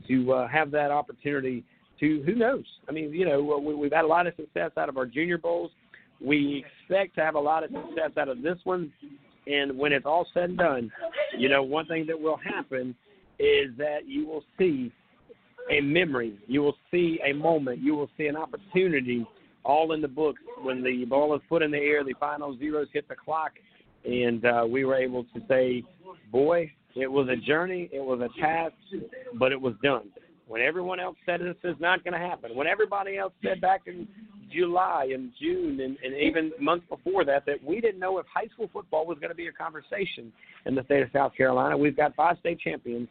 to uh, have that opportunity to, who knows? I mean, you know, we, we've had a lot of success out of our junior bowls. We expect to have a lot of success out of this one. And when it's all said and done, you know, one thing that will happen is that you will see a memory, you will see a moment, you will see an opportunity all in the books when the ball is put in the air, the final zeros hit the clock, and uh, we were able to say, boy, it was a journey, it was a task, but it was done. When everyone else said this is not going to happen, when everybody else said back in July and June and, and even months before that that we didn't know if high school football was going to be a conversation in the state of South Carolina, we've got five state champions.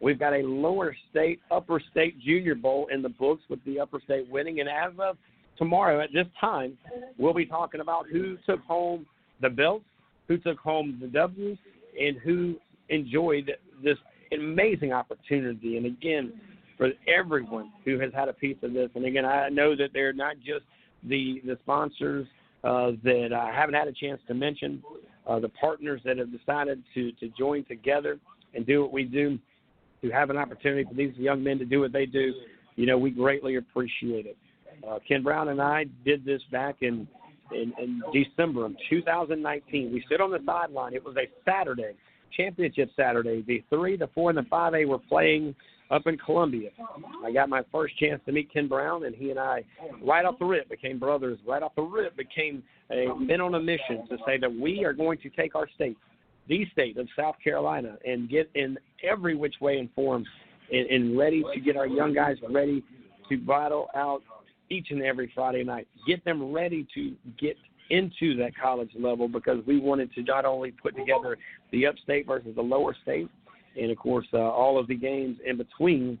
We've got a lower state, upper state junior bowl in the books with the upper state winning. And as of tomorrow at this time, we'll be talking about who took home the belts, who took home the W's, and who enjoyed this amazing opportunity. And again, for everyone who has had a piece of this. And again, I know that they're not just the the sponsors uh, that I haven't had a chance to mention, uh, the partners that have decided to to join together and do what we do, to have an opportunity for these young men to do what they do. You know, we greatly appreciate it. Uh, Ken Brown and I did this back in, in in December of 2019. We stood on the sideline. It was a Saturday, championship Saturday. The three, the four, and the five A were playing up in Columbia. I got my first chance to meet Ken Brown, and he and I, right off the rip, became brothers. Right off the rip, became a men on a mission to say that we are going to take our state, the state of South Carolina, and get in every which way and form, and, and ready to get our young guys ready to battle out each and every Friday night. Get them ready to get into that college level because we wanted to not only put together the upstate versus the lower state, and of course uh, all of the games in between.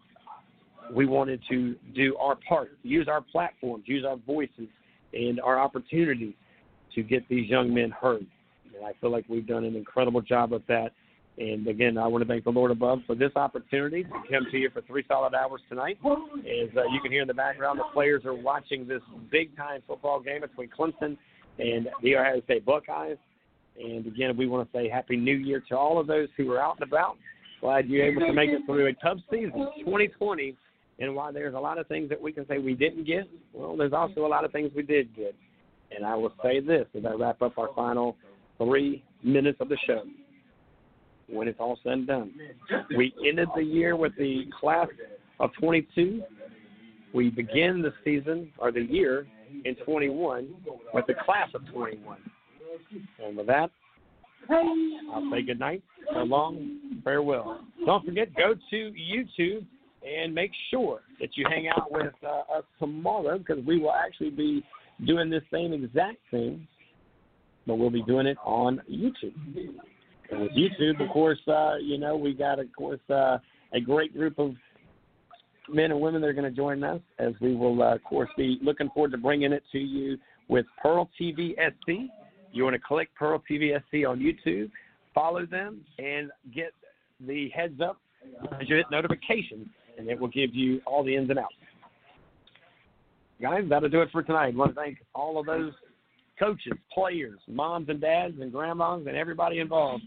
We wanted to do our part, use our platforms, use our voices, and our opportunities to get these young men heard. And I feel like we've done an incredible job of that. And again, I want to thank the Lord above for this opportunity to come to you for three solid hours tonight. As uh, you can hear in the background, the players are watching this big time football game between Clemson and the Ohio State Buckeyes. And again, we want to say Happy New Year to all of those who are out and about. Glad you're able to make it through a tough season, 2020. And while there's a lot of things that we can say we didn't get, well, there's also a lot of things we did get. And I will say this as I wrap up our final three minutes of the show. When it's all said and done, we ended the year with the class of 22. We begin the season or the year in 21 with the class of 21. And with that, I'll say good night, so long, farewell. Don't forget, go to YouTube and make sure that you hang out with uh, us tomorrow because we will actually be doing this same exact thing, but we'll be doing it on YouTube. And with YouTube, of course, uh, you know, we got, of course, uh, a great group of men and women that are going to join us as we will, uh, of course, be looking forward to bringing it to you with Pearl TV SC. You want to click Pearl TV SC on YouTube, follow them, and get the heads up as you hit notifications, and it will give you all the ins and outs. Guys, that'll do it for tonight. I want to thank all of those coaches, players, moms and dads, and grandmas, and everybody involved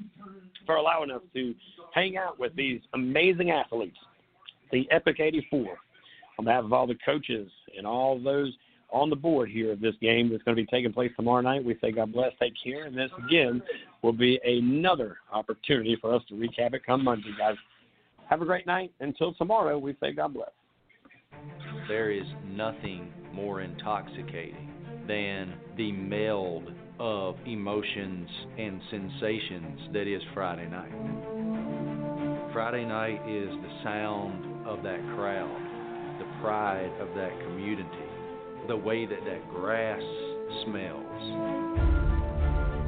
for allowing us to hang out with these amazing athletes the Epic 84. On behalf of all the coaches and all those on the board here of this game that's going to be taking place tomorrow night, we say God bless, take care, and this again will be another opportunity for us to recap it come Monday, guys. Have a great night. Until tomorrow, we say God bless. There is nothing more intoxicating than the meld of emotions and sensations that is Friday night. Friday night is the sound of that crowd, the pride of that community, the way that that grass smells.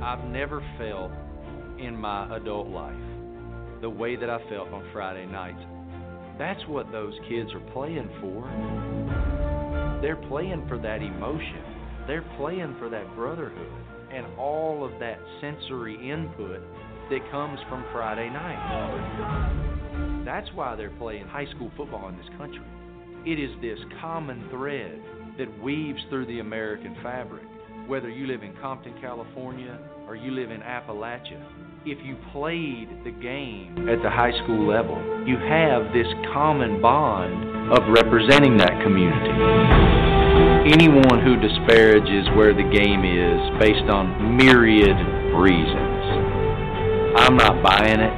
I've never felt in my adult life the way that I felt on Friday nights. That's what those kids are playing for. They're playing for that emotion. They're playing for that brotherhood and all of that sensory input that comes from Friday night. That's why they're playing high school football in this country. It is this common thread that weaves through the American fabric. Whether you live in Compton, California, or you live in Appalachia, if you played the game at the high school level, you have this common bond of representing that community. Anyone who disparages where the game is based on myriad reasons I'm not buying it.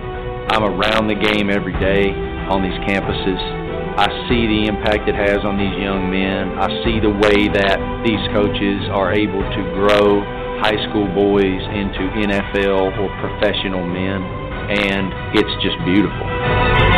I'm around the game every day on these campuses. I see the impact it has on these young men. I see the way that these coaches are able to grow high school boys into NFL or professional men, and it's just beautiful.